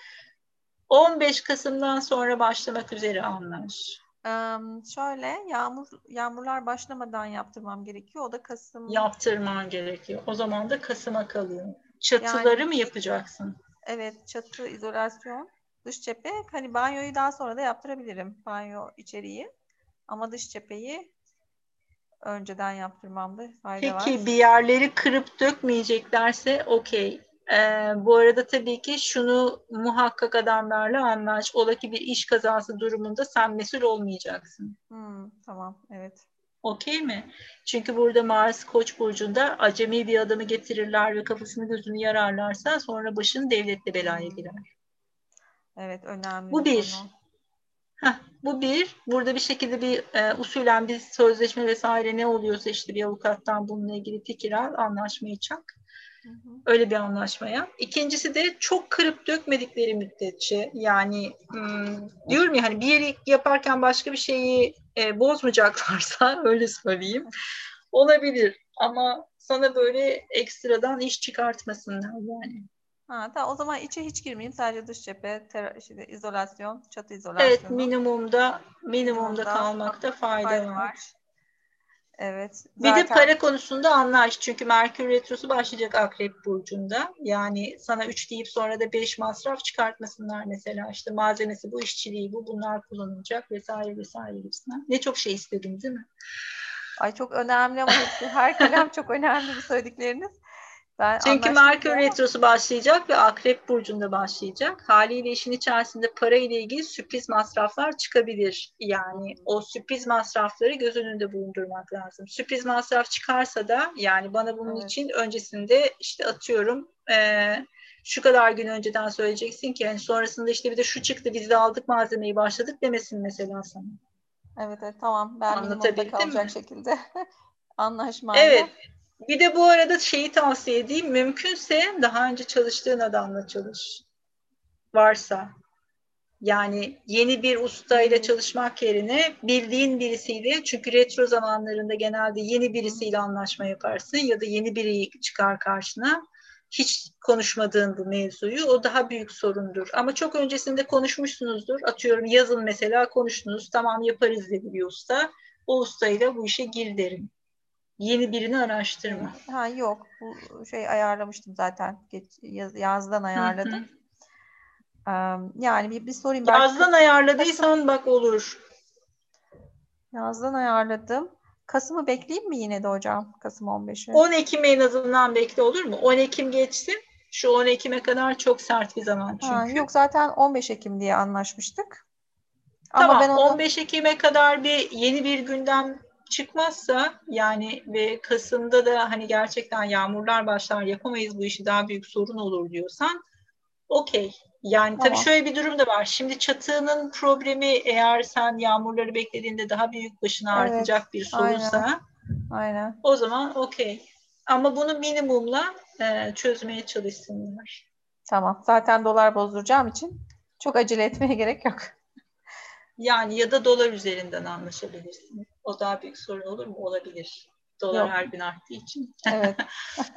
S1: 15 Kasım'dan sonra başlamak üzere anlar.
S12: Um, şöyle yağmur yağmurlar başlamadan yaptırmam gerekiyor. O da Kasım.
S1: Yaptırman gerekiyor. O zaman da Kasım'a kalıyor. Çatıları yani, mı yapacaksın?
S12: Evet, çatı izolasyon, dış cephe. Hani banyoyu daha sonra da yaptırabilirim. Banyo içeriği. Ama dış cepheyi önceden yaptırmamda fayda
S1: Peki,
S12: var.
S1: Peki bir yerleri kırıp dökmeyeceklerse okey. Ee, bu arada tabii ki şunu muhakkak adamlarla anlaş. Ola ki bir iş kazası durumunda sen mesul olmayacaksın.
S12: Hmm, tamam, evet.
S1: Okey mi? Çünkü burada Mars Koç burcunda acemi bir adamı getirirler ve kafasını gözünü yararlarsa sonra başın devletle belaya girer.
S12: Evet, önemli.
S1: Bu bir. Heh, bu bir. Burada bir şekilde bir e, usulen bir sözleşme vesaire ne oluyorsa işte bir avukattan bununla ilgili fikir al, anlaşmayı çak. Öyle bir anlaşmaya. İkincisi de çok kırıp dökmedikleri müddetçe yani hmm, diyorum ya hani bir yeri yaparken başka bir şeyi e, bozmayacaklarsa öyle söyleyeyim olabilir ama sana böyle ekstradan iş çıkartmasınlar yani.
S12: Ha, tamam o zaman içe hiç girmeyeyim. Sadece dış cephe, işte, izolasyon, çatı izolasyonu.
S1: Evet minimumda minimumda kalmakta fayda, fayda var. var.
S12: Evet.
S1: Zaten... Bir de para konusunda anlaş. Çünkü Merkür Retrosu başlayacak Akrep Burcu'nda. Yani sana 3 deyip sonra da 5 masraf çıkartmasınlar mesela. işte malzemesi bu, işçiliği bu, bunlar kullanılacak vesaire vesaire gibisinden. Ne çok şey istedim değil mi?
S12: Ay çok önemli ama her kalem çok önemli bu söyledikleriniz.
S1: Ben Çünkü Merkür Retrosu başlayacak ve Akrep Burcu'nda başlayacak. Haliyle işin içerisinde para ile ilgili sürpriz masraflar çıkabilir. Yani o sürpriz masrafları göz önünde bulundurmak lazım. Sürpriz masraf çıkarsa da yani bana bunun evet. için öncesinde işte atıyorum e, şu kadar gün önceden söyleyeceksin ki yani sonrasında işte bir de şu çıktı biz de aldık malzemeyi başladık demesin mesela sana.
S12: Evet, evet tamam ben minimumda kalacak mi? şekilde anlaşmayla.
S1: Evet. Bir de bu arada şeyi tavsiye edeyim. Mümkünse daha önce çalıştığın adamla çalış. Varsa. Yani yeni bir ustayla çalışmak yerine bildiğin birisiyle çünkü retro zamanlarında genelde yeni birisiyle anlaşma yaparsın ya da yeni biri çıkar karşına. Hiç konuşmadığın bu mevzuyu o daha büyük sorundur. Ama çok öncesinde konuşmuşsunuzdur. Atıyorum yazın mesela konuştunuz. Tamam yaparız dedi bir usta. O ustayla bu işe gir derim. Yeni birini araştırma.
S12: Ha yok. Bu şey ayarlamıştım zaten. Geç, yaz, yazdan ayarladım. Hı hı. yani bir, bir sorayım.
S1: Yazdan ayarladıysan bak olur.
S12: Yazdan ayarladım. Kasım'ı bekleyeyim mi yine de hocam? Kasım 15'i.
S1: 10 Ekim en azından bekle olur mu? 10 Ekim geçsin. Şu 10 Ekim'e kadar çok sert bir zaman çünkü. Ha,
S12: yok zaten 15 Ekim diye anlaşmıştık.
S1: Tamam Ama ben onu... 15 Ekim'e kadar bir yeni bir gündem çıkmazsa yani ve Kasım'da da hani gerçekten yağmurlar başlar yapamayız bu işi daha büyük sorun olur diyorsan okey. Yani tamam. tabii şöyle bir durum da var. Şimdi çatının problemi eğer sen yağmurları beklediğinde daha büyük başına evet, artacak bir sorunsa
S12: aynen. aynen.
S1: o zaman okey. Ama bunu minimumla e, çözmeye çalışsınlar.
S12: Tamam. Zaten dolar bozduracağım için çok acele etmeye gerek yok.
S1: Yani ya da dolar üzerinden anlaşabilirsiniz. O daha büyük sorun olur mu? Olabilir. Dolar Yok. her gün arttığı için.
S12: evet.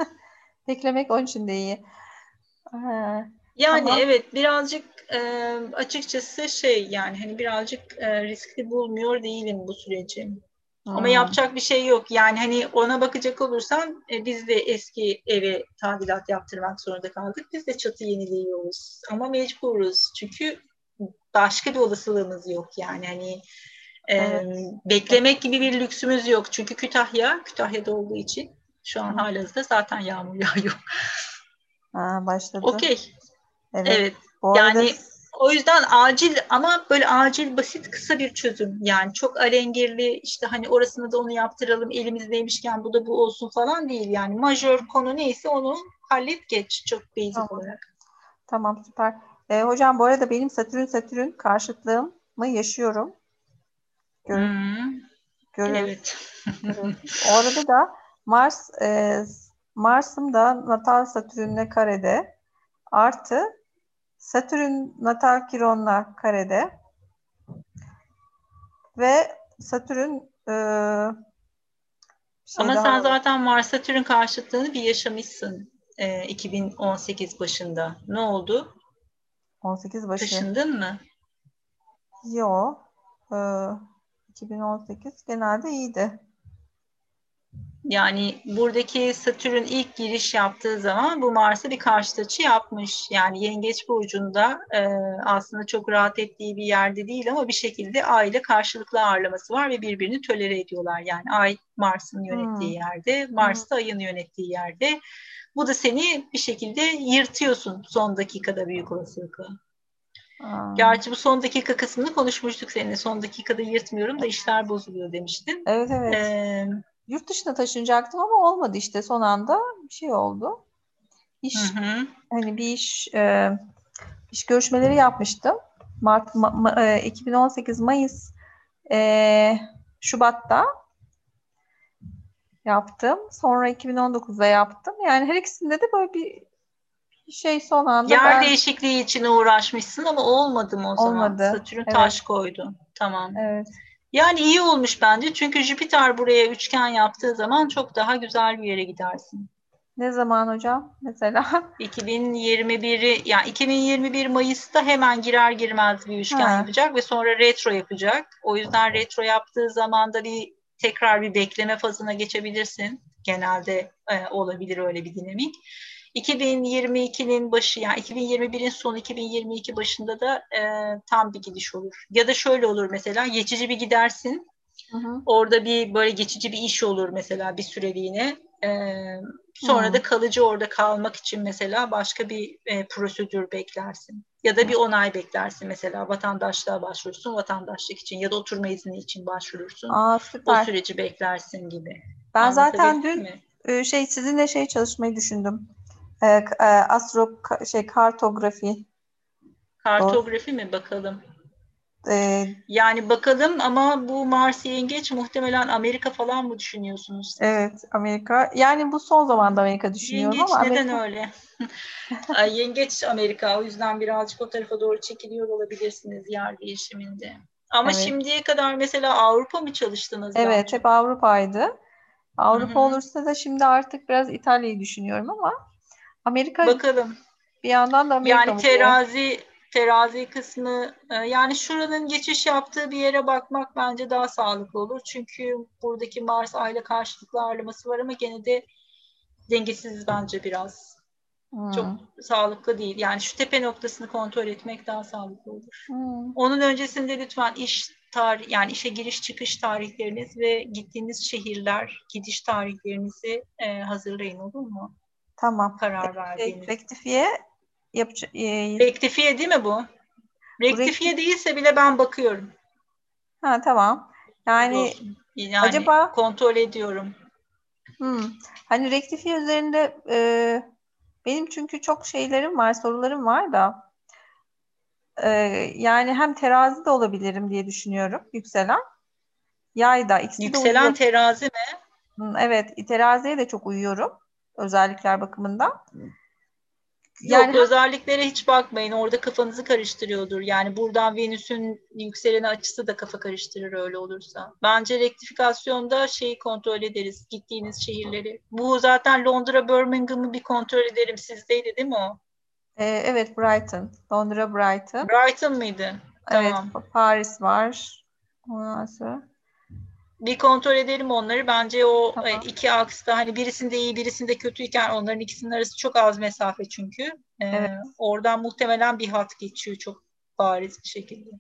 S12: Beklemek onun için de iyi.
S1: yani Ama... evet birazcık e, açıkçası şey yani hani birazcık e, riskli bulmuyor değilim bu süreci. Hmm. Ama yapacak bir şey yok. Yani hani ona bakacak olursan e, biz de eski eve tadilat yaptırmak zorunda kaldık. Biz de çatı yeniliyoruz. Ama mecburuz. Çünkü başka bir olasılığımız yok. Yani hani evet. beklemek gibi bir lüksümüz yok. Çünkü Kütahya, Kütahya'da olduğu için şu an halihazırda zaten yağmur yağıyor.
S12: Ha, başladı.
S1: Okey. Evet. evet. yani arada... o yüzden acil ama böyle acil basit kısa bir çözüm. Yani çok alengirli işte hani orasını da onu yaptıralım elimizdeymişken bu da bu olsun falan değil. Yani majör konu neyse onu hallet geç çok basic
S12: tamam.
S1: olarak.
S12: Tamam süper. E, hocam bu arada benim Satürn Satürn karşıtlığımı yaşıyorum.
S1: Gör, hmm.
S12: Evet. evet. Orada da Mars e, Mars'ım da natal Satürn'le karede artı Satürn natal Kiron'la karede ve Satürn e,
S1: Şey Ama sen zaten Mars Satürn karşıtlığını bir yaşamışsın e, 2018 başında. Ne oldu?
S12: 18 başı.
S1: Taşındın mı?
S12: Yok. Ee, 2018 genelde iyiydi.
S1: Yani buradaki Satürn ilk giriş yaptığı zaman bu Mars'a bir karşı açı yapmış. Yani Yengeç burcunda e, aslında çok rahat ettiği bir yerde değil ama bir şekilde Ay ile karşılıklı ağırlaması var ve birbirini tölere ediyorlar. Yani Ay Mars'ın yönettiği hmm. yerde, Mars da Ay'ın yönettiği yerde. Bu da seni bir şekilde yırtıyorsun son dakikada büyük olasılıkla. Aa. Gerçi bu son dakika kısmını konuşmuştuk seninle. Son dakikada yırtmıyorum da işler bozuluyor demiştin.
S12: Evet evet. Ee, Yurt dışına taşınacaktım ama olmadı işte son anda bir şey oldu. İş hı hı. hani bir iş e, iş görüşmeleri yapmıştım. Mart ma, ma, e, 2018 Mayıs e, Şubat'ta yaptım. Sonra 2019'da yaptım. Yani her ikisinde de böyle bir şey son anda
S1: Yer ben... değişikliği için uğraşmışsın ama olmadı mı o zaman? Olmadı. Satürn evet. taş koydu. Tamam.
S12: Evet.
S1: Yani iyi olmuş bence çünkü Jüpiter buraya üçgen yaptığı zaman çok daha güzel bir yere gidersin.
S12: Ne zaman hocam mesela?
S1: 2021'i yani 2021 Mayıs'ta hemen girer girmez bir üçgen ha. yapacak ve sonra retro yapacak. O yüzden retro yaptığı zaman da bir tekrar bir bekleme fazına geçebilirsin. Genelde e, olabilir öyle bir dinamik. 2022'nin başı yani 2021'in sonu 2022 başında da e, tam bir gidiş olur. Ya da şöyle olur mesela geçici bir gidersin. Hı hı. Orada bir böyle geçici bir iş olur mesela bir süreliğine. E, sonra hı. da kalıcı orada kalmak için mesela başka bir e, prosedür beklersin. Ya da bir onay beklersin mesela vatandaşlığa başvurursun vatandaşlık için ya da oturma izni için başvurursun.
S12: Aa, süper.
S1: O süreci beklersin gibi.
S12: Ben zaten dün mi? E, şey sizinle şey çalışmayı düşündüm e, e, astro şey kartografi.
S1: Kartografi Doğru. mi bakalım? Ee, yani bakalım ama bu Mars yengeç muhtemelen Amerika falan mı düşünüyorsunuz? Siz?
S12: Evet Amerika. Yani bu son zamanda Amerika düşünüyorum
S1: yengeç
S12: ama
S1: neden öyle? Yengeç Amerika o yüzden birazcık o tarafa doğru çekiliyor olabilirsiniz yer değişiminde. Ama evet. şimdiye kadar mesela Avrupa mı çalıştınız?
S12: Evet hep Avrupa'ydı. Avrupa Hı-hı. olursa da şimdi artık biraz İtalya'yı düşünüyorum ama Amerika
S1: bakalım.
S12: Bir yandan da Amerika
S1: Yani terazi terazi kısmı e, yani şuranın geçiş yaptığı bir yere bakmak bence daha sağlıklı olur. Çünkü buradaki Mars ayla karşılıklı ağırlaması var ama gene de dengesiz bence biraz. Hmm. Çok sağlıklı değil. Yani şu tepe noktasını kontrol etmek daha sağlıklı olur. Hmm. Onun öncesinde lütfen iş tarih yani işe giriş çıkış tarihleriniz ve gittiğiniz şehirler gidiş tarihlerinizi e, hazırlayın olur mu?
S12: Tamam.
S1: Karar verdiğiniz.
S12: Rektifiye yapacak. E,
S1: rektifiye değil mi bu? Rektifiye bu değilse bile ben bakıyorum.
S12: Ha tamam. Yani,
S1: yani acaba kontrol ediyorum.
S12: Hmm. Hani rektifiye üzerinde e, benim çünkü çok şeylerim var, sorularım var da e, yani hem terazi de olabilirim diye düşünüyorum yükselen. Yay da ikisi
S1: Yükselen de terazi mi?
S12: Evet, teraziye de çok uyuyorum özellikler bakımından.
S1: Yani Yok özelliklere hiç bakmayın. Orada kafanızı karıştırıyordur. Yani buradan Venüs'ün yükseleni açısı da kafa karıştırır öyle olursa. Bence rektifikasyonda şeyi kontrol ederiz. Gittiğiniz şehirleri. Bu zaten Londra, Birmingham'ı bir kontrol ederim. Sizdeydi değil mi o?
S12: Ee, evet Brighton. Londra, Brighton.
S1: Brighton mıydı?
S12: Evet. Tamam. Paris var. Ondan sonra
S1: bir kontrol edelim onları. Bence o tamam. E, iki aksta hani birisinde iyi birisinde kötüyken onların ikisinin arası çok az mesafe çünkü. Ee, evet. Oradan muhtemelen bir hat geçiyor çok bariz bir şekilde.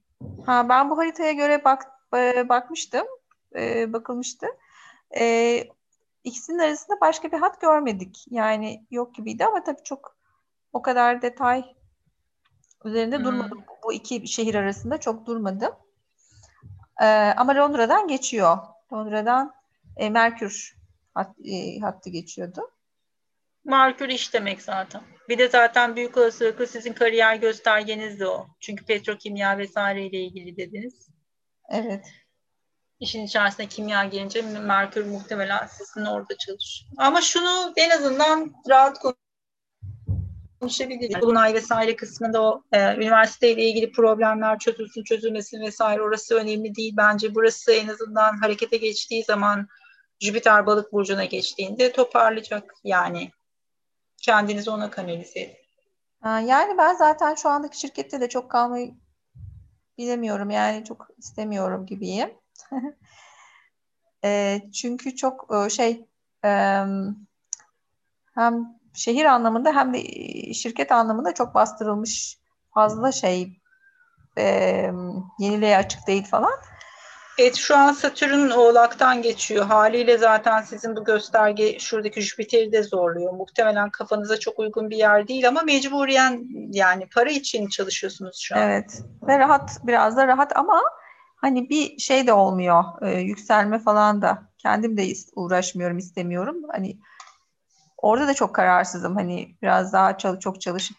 S12: Ha ben bu haritaya göre bak e, bakmıştım. E, bakılmıştı. E, ikisinin arasında başka bir hat görmedik. Yani yok gibiydi ama tabii çok o kadar detay üzerinde hmm. durmadım. Bu iki şehir arasında çok durmadım. E, ama Londra'dan geçiyor. Londra'dan e, Merkür hat, e, hattı geçiyordu.
S1: Merkür iş demek zaten. Bir de zaten büyük olasılıkla sizin kariyer göstergeniz de o. Çünkü petrokimya vesaire ile ilgili dediniz.
S12: Evet.
S1: İşin içerisine kimya gelince Merkür muhtemelen sizin orada çalışıyor. Ama şunu en azından rahat konuşabiliriz. Dolunay vesaire kısmında o e, üniversiteyle ilgili problemler çözülsün çözülmesin vesaire orası önemli değil. Bence burası en azından harekete geçtiği zaman Jüpiter balık burcuna geçtiğinde toparlayacak yani. Kendinizi ona kanalize edin.
S12: Yani ben zaten şu andaki şirkette de çok kalmayı bilemiyorum. Yani çok istemiyorum gibiyim. e, çünkü çok e, şey e, hem şehir anlamında hem de şirket anlamında çok bastırılmış fazla şey e, yeniliğe açık değil falan.
S1: Evet şu an Satürn Oğlak'tan geçiyor. Haliyle zaten sizin bu gösterge şuradaki Jüpiter'i de zorluyor. Muhtemelen kafanıza çok uygun bir yer değil ama mecburiyen yani para için çalışıyorsunuz şu an.
S12: Evet ve rahat biraz da rahat ama hani bir şey de olmuyor. Ee, yükselme falan da kendim de uğraşmıyorum istemiyorum. Hani orada da çok kararsızım. Hani biraz daha çalış, çok çalışıp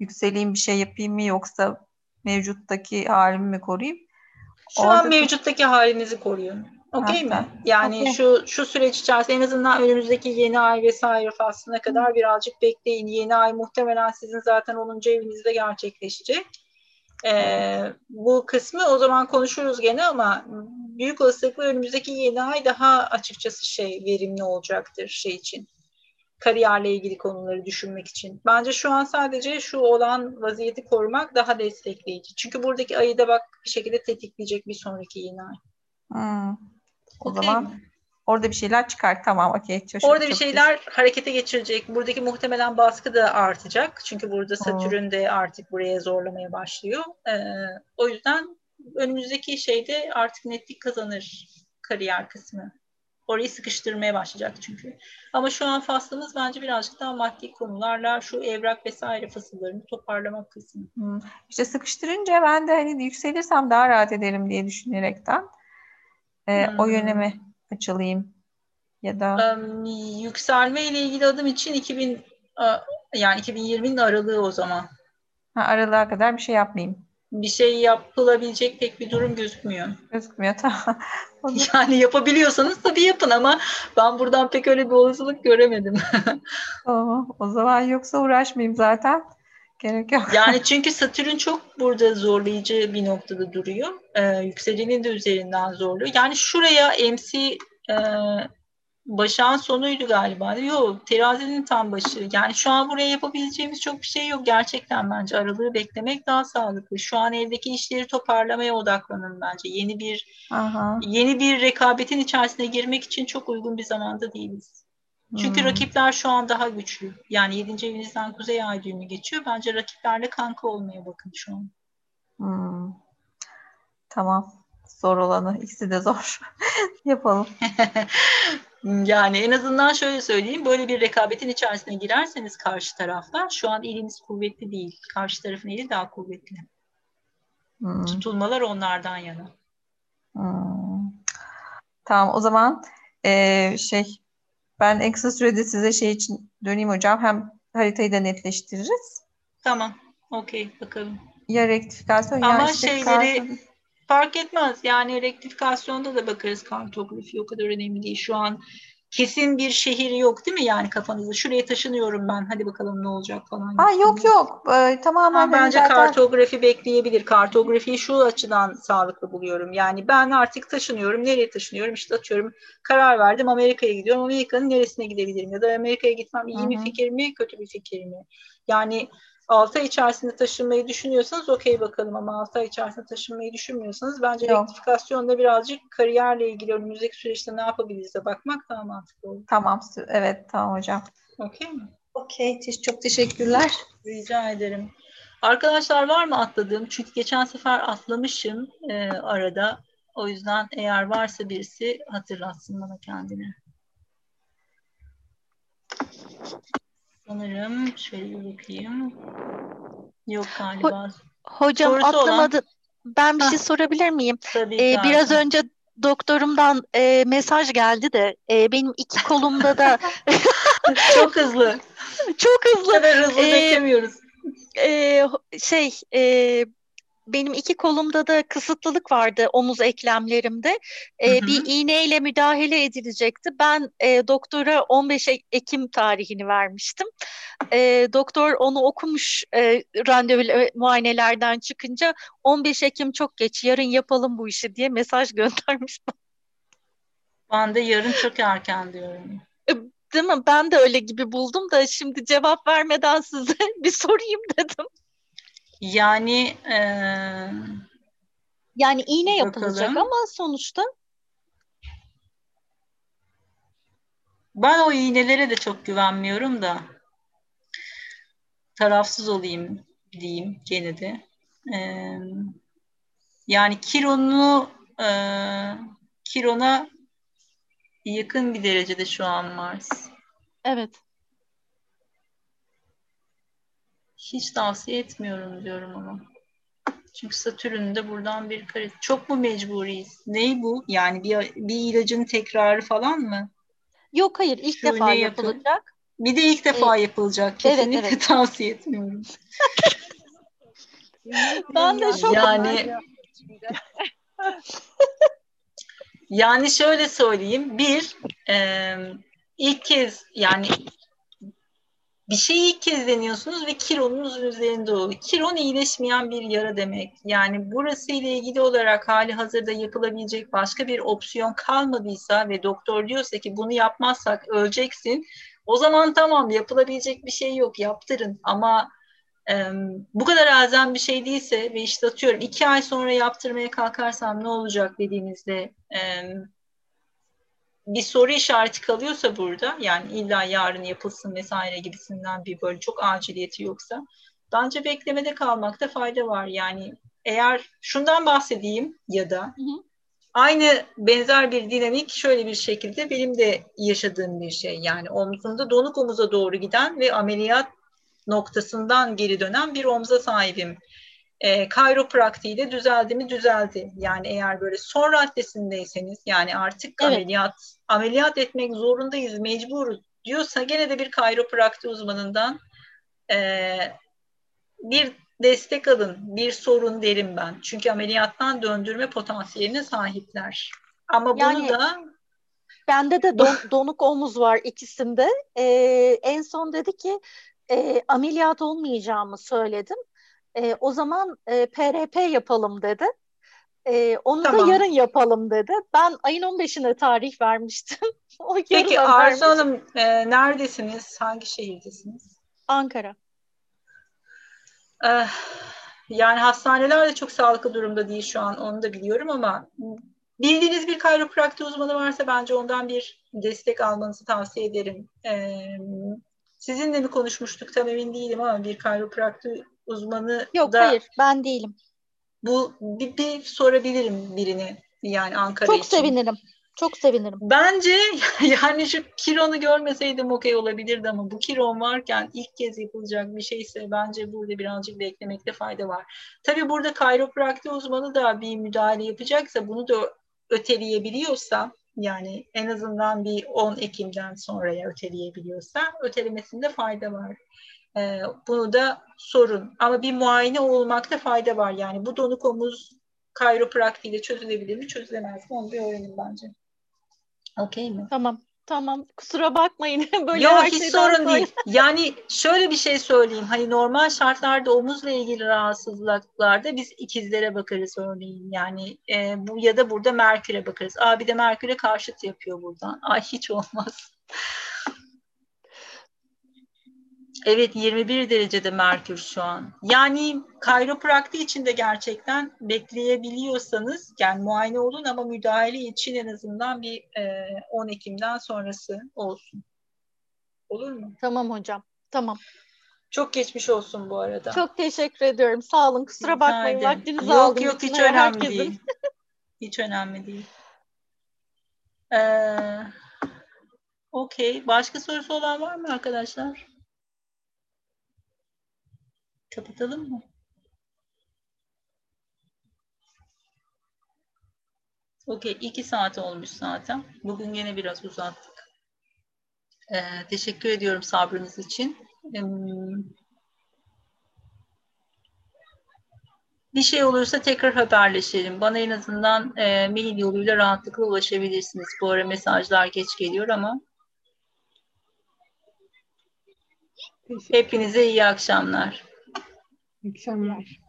S12: yükseleyim bir şey yapayım mı yoksa mevcuttaki halimi mi koruyayım?
S1: Şu Orada an mevcuttaki halinizi koruyun. Okey mi? Yani okay. şu şu süreç içerisinde en azından önümüzdeki yeni ay vesaire faslına kadar birazcık bekleyin. Yeni ay muhtemelen sizin zaten 10. evinizde gerçekleşecek. Ee, bu kısmı o zaman konuşuruz gene ama büyük olasılıkla önümüzdeki yeni ay daha açıkçası şey verimli olacaktır şey için kariyerle ilgili konuları düşünmek için. Bence şu an sadece şu olan vaziyeti korumak daha destekleyici. Çünkü buradaki ayı da bak bir şekilde tetikleyecek bir sonraki yeni ay.
S12: Hmm. O okay zaman orada bir şeyler çıkar. Tamam okey.
S1: Orada bir şeyler güzel. harekete geçirecek. Buradaki muhtemelen baskı da artacak. Çünkü burada Satürn de artık buraya zorlamaya başlıyor. Ee, o yüzden önümüzdeki şeyde artık netlik kazanır kariyer kısmı. Orayı sıkıştırmaya başlayacak çünkü. Ama şu an faslımız bence birazcık daha maddi konularla şu evrak vesaire fasıllarını toparlamak kısmı.
S12: Hmm. İşte sıkıştırınca ben de hani yükselirsem daha rahat ederim diye düşünerekten e, hmm. o yöne mi açılayım ya da
S1: um, yükselme ile ilgili adım için 2000 yani 2020'nin aralığı o zaman.
S12: Ha, aralığa kadar bir şey yapmayayım
S1: bir şey yapılabilecek pek bir durum gözükmüyor.
S12: Gözükmüyor tamam.
S1: yani yapabiliyorsanız tabii yapın ama ben buradan pek öyle bir olasılık göremedim.
S12: tamam. O zaman yoksa uğraşmayayım zaten. Gerek yok.
S1: yani çünkü Satürn çok burada zorlayıcı bir noktada duruyor. Ee, yükselenin de üzerinden zorluyor. Yani şuraya MC e, Başak'ın sonuydu galiba. Yok terazinin tam başı. Yani şu an buraya yapabileceğimiz çok bir şey yok. Gerçekten bence aralığı beklemek daha sağlıklı. Şu an evdeki işleri toparlamaya odaklanın bence. Yeni bir Aha. yeni bir rekabetin içerisine girmek için çok uygun bir zamanda değiliz. Çünkü hmm. rakipler şu an daha güçlü. Yani 7. evinizden kuzey ay düğümü geçiyor. Bence rakiplerle kanka olmaya bakın şu an.
S12: Hmm. Tamam. Zor olanı. ikisi de zor. Yapalım.
S1: Yani en azından şöyle söyleyeyim, böyle bir rekabetin içerisine girerseniz karşı taraflar, şu an eliniz kuvvetli değil. Karşı tarafın eli daha kuvvetli. Hmm. Tutulmalar onlardan yana.
S12: Hmm. Tamam o zaman ee, şey ben en kısa sürede size şey için döneyim hocam. Hem haritayı da netleştiririz.
S1: Tamam. Okey bakalım.
S12: Ya rektifikasyon
S1: Ama
S12: ya
S1: işte şeyleri. Fark etmez. Yani rektifikasyonda da bakarız kartografi o kadar önemli değil. Şu an kesin bir şehir yok değil mi yani kafanızda? Şuraya taşınıyorum ben hadi bakalım ne olacak falan.
S12: Ha yok yok ee, tamamen.
S1: Ha, bence zaten... kartografi bekleyebilir. Kartografiyi şu açıdan sağlıklı buluyorum. Yani ben artık taşınıyorum. Nereye taşınıyorum? İşte atıyorum karar verdim Amerika'ya gidiyorum. Amerika'nın neresine gidebilirim? Ya da Amerika'ya gitmem iyi Hı-hı. bir fikir mi kötü bir fikir mi? Yani 6 ay içerisinde taşınmayı düşünüyorsanız okey bakalım ama 6 ay içerisinde taşınmayı düşünmüyorsanız bence Yok. rektifikasyonda birazcık kariyerle ilgili önümüzdeki süreçte ne yapabiliriz de bakmak daha mantıklı olur.
S12: Tamam. Evet tamam hocam.
S1: Okey mi?
S12: Okey. Çok teşekkürler.
S1: Rica ederim. Arkadaşlar var mı atladığım? Çünkü geçen sefer atlamışım e, arada. O yüzden eğer varsa birisi hatırlatsın bana kendini. Sanırım şöyle bir bakayım. Yok galiba. Ho-
S3: hocam Sorusu atlamadı. Olan... Ben bir ha. şey sorabilir miyim? Tabii ee, biraz önce doktorumdan e, mesaj geldi de e, benim iki kolumda da
S1: çok hızlı.
S3: Çok hızlı.
S1: kadar hızlı ee, beklemiyoruz.
S3: E, şey e, benim iki kolumda da kısıtlılık vardı omuz eklemlerimde. E, hı hı. Bir iğneyle müdahale edilecekti. Ben e, doktora 15 Ekim tarihini vermiştim. E, doktor onu okumuş e, randevu muayenelerden çıkınca 15 Ekim çok geç yarın yapalım bu işi diye mesaj göndermiş.
S1: Ben de yarın çok erken diyorum.
S3: E, değil mi? Ben de öyle gibi buldum da şimdi cevap vermeden size bir sorayım dedim.
S1: Yani e,
S3: yani iğne yapılacak bakalım. ama sonuçta
S1: ben o iğnelere de çok güvenmiyorum da tarafsız olayım diyeyim gene de. Ee, yani Kiron'u e, Kiron'a yakın bir derecede şu an Mars.
S3: Evet.
S1: Hiç tavsiye etmiyorum diyorum ama. Çünkü Satürn de buradan bir kare. Çok mu mecburiyiz? Ney bu? Yani bir, bir ilacın tekrarı falan mı?
S3: Yok hayır ilk Şu defa yapılacak. Yapın?
S1: Bir de ilk defa ee, yapılacak. Kesinlikle evet, evet. tavsiye etmiyorum.
S3: ben de çok
S1: yani yani şöyle söyleyeyim. Bir e, ilk kez yani bir şeyi ilk kez deniyorsunuz ve kironun üzerinde oluyor. Kiron iyileşmeyen bir yara demek. Yani burası ile ilgili olarak hali hazırda yapılabilecek başka bir opsiyon kalmadıysa ve doktor diyorsa ki bunu yapmazsak öleceksin. O zaman tamam yapılabilecek bir şey yok yaptırın ama e, bu kadar elzem bir şey değilse ve işte atıyorum iki ay sonra yaptırmaya kalkarsam ne olacak dediğinizde e, bir soru işareti kalıyorsa burada yani illa yarın yapılsın vesaire gibisinden bir böyle çok aciliyeti yoksa bence beklemede kalmakta fayda var. Yani eğer şundan bahsedeyim ya da hı hı. aynı benzer bir dinamik şöyle bir şekilde benim de yaşadığım bir şey. Yani omzumda donuk omuza doğru giden ve ameliyat noktasından geri dönen bir omza sahibim e, kayropraktiğiyle düzeldi mi düzeldi. Yani eğer böyle son raddesindeyseniz yani artık evet. ameliyat ameliyat etmek zorundayız mecburuz diyorsa gene de bir kayroprakti uzmanından e, bir destek alın, bir sorun derim ben. Çünkü ameliyattan döndürme potansiyeline sahipler. Ama yani, bunu da
S3: bende de don, donuk omuz var ikisinde. Ee, en son dedi ki e, ameliyat olmayacağımı söyledim. E, o zaman e, PRP yapalım dedi. E, onu tamam. da yarın yapalım dedi. Ben ayın 15'ine tarih vermiştim.
S1: o Peki Arzu Hanım e, neredesiniz? Hangi şehirdesiniz?
S3: Ankara.
S1: Eh, yani hastaneler de çok sağlıklı durumda değil şu an onu da biliyorum ama bildiğiniz bir kayroprakti uzmanı varsa bence ondan bir destek almanızı tavsiye ederim. Ee, sizinle mi konuşmuştuk tam emin değilim ama bir kayroprakti uzmanı
S3: Yok da hayır ben değilim.
S1: Bu bir, bir sorabilirim birini yani Ankara
S3: Çok
S1: için.
S3: sevinirim. Çok sevinirim.
S1: Bence yani şu kilonu görmeseydim okey olabilirdi ama bu kilon varken ilk kez yapılacak bir şeyse bence burada birazcık beklemekte fayda var. Tabii burada kayroprakti uzmanı da bir müdahale yapacaksa bunu da öteleyebiliyorsa yani en azından bir 10 Ekim'den sonraya öteleyebiliyorsa ötelemesinde fayda var. E, bunu da sorun. Ama bir muayene olmakta fayda var. Yani bu donuk omuz kayropraktiğiyle çözülebilir mi, çözülemez mi? Onu bir öğrenin bence. Okey mi?
S3: Tamam. Tamam. Kusura bakmayın. Böyle
S1: Yok hiç sorun sonra... değil. Yani şöyle bir şey söyleyeyim. Hani normal şartlarda omuzla ilgili rahatsızlıklarda biz ikizlere bakarız örneğin. Yani e, bu ya da burada Merkür'e bakarız. Aa bir de Merkür'e karşıt yapıyor buradan. Ay hiç olmaz. Evet 21 derecede Merkür şu an. Yani kayroprakti için de gerçekten bekleyebiliyorsanız yani muayene olun ama müdahale için en azından bir e, 10 Ekim'den sonrası olsun. Olur mu?
S3: Tamam hocam. Tamam.
S1: Çok geçmiş olsun bu arada.
S3: Çok teşekkür ediyorum. Sağ olun. Kusura bakmayın. Vaktinizi
S1: yok, aldım. Yok yok hiç önemli herkesin. değil. Hiç önemli değil. Ee, Okey. Başka sorusu olan var mı arkadaşlar? Kapatalım mı? Okey. iki saat olmuş zaten. Bugün yine biraz uzattık. Ee, teşekkür ediyorum sabrınız için. Ee, bir şey olursa tekrar haberleşelim. Bana en azından e, mail yoluyla rahatlıkla ulaşabilirsiniz. Bu ara mesajlar geç geliyor ama Hepinize iyi akşamlar.
S5: İyi akşamlar.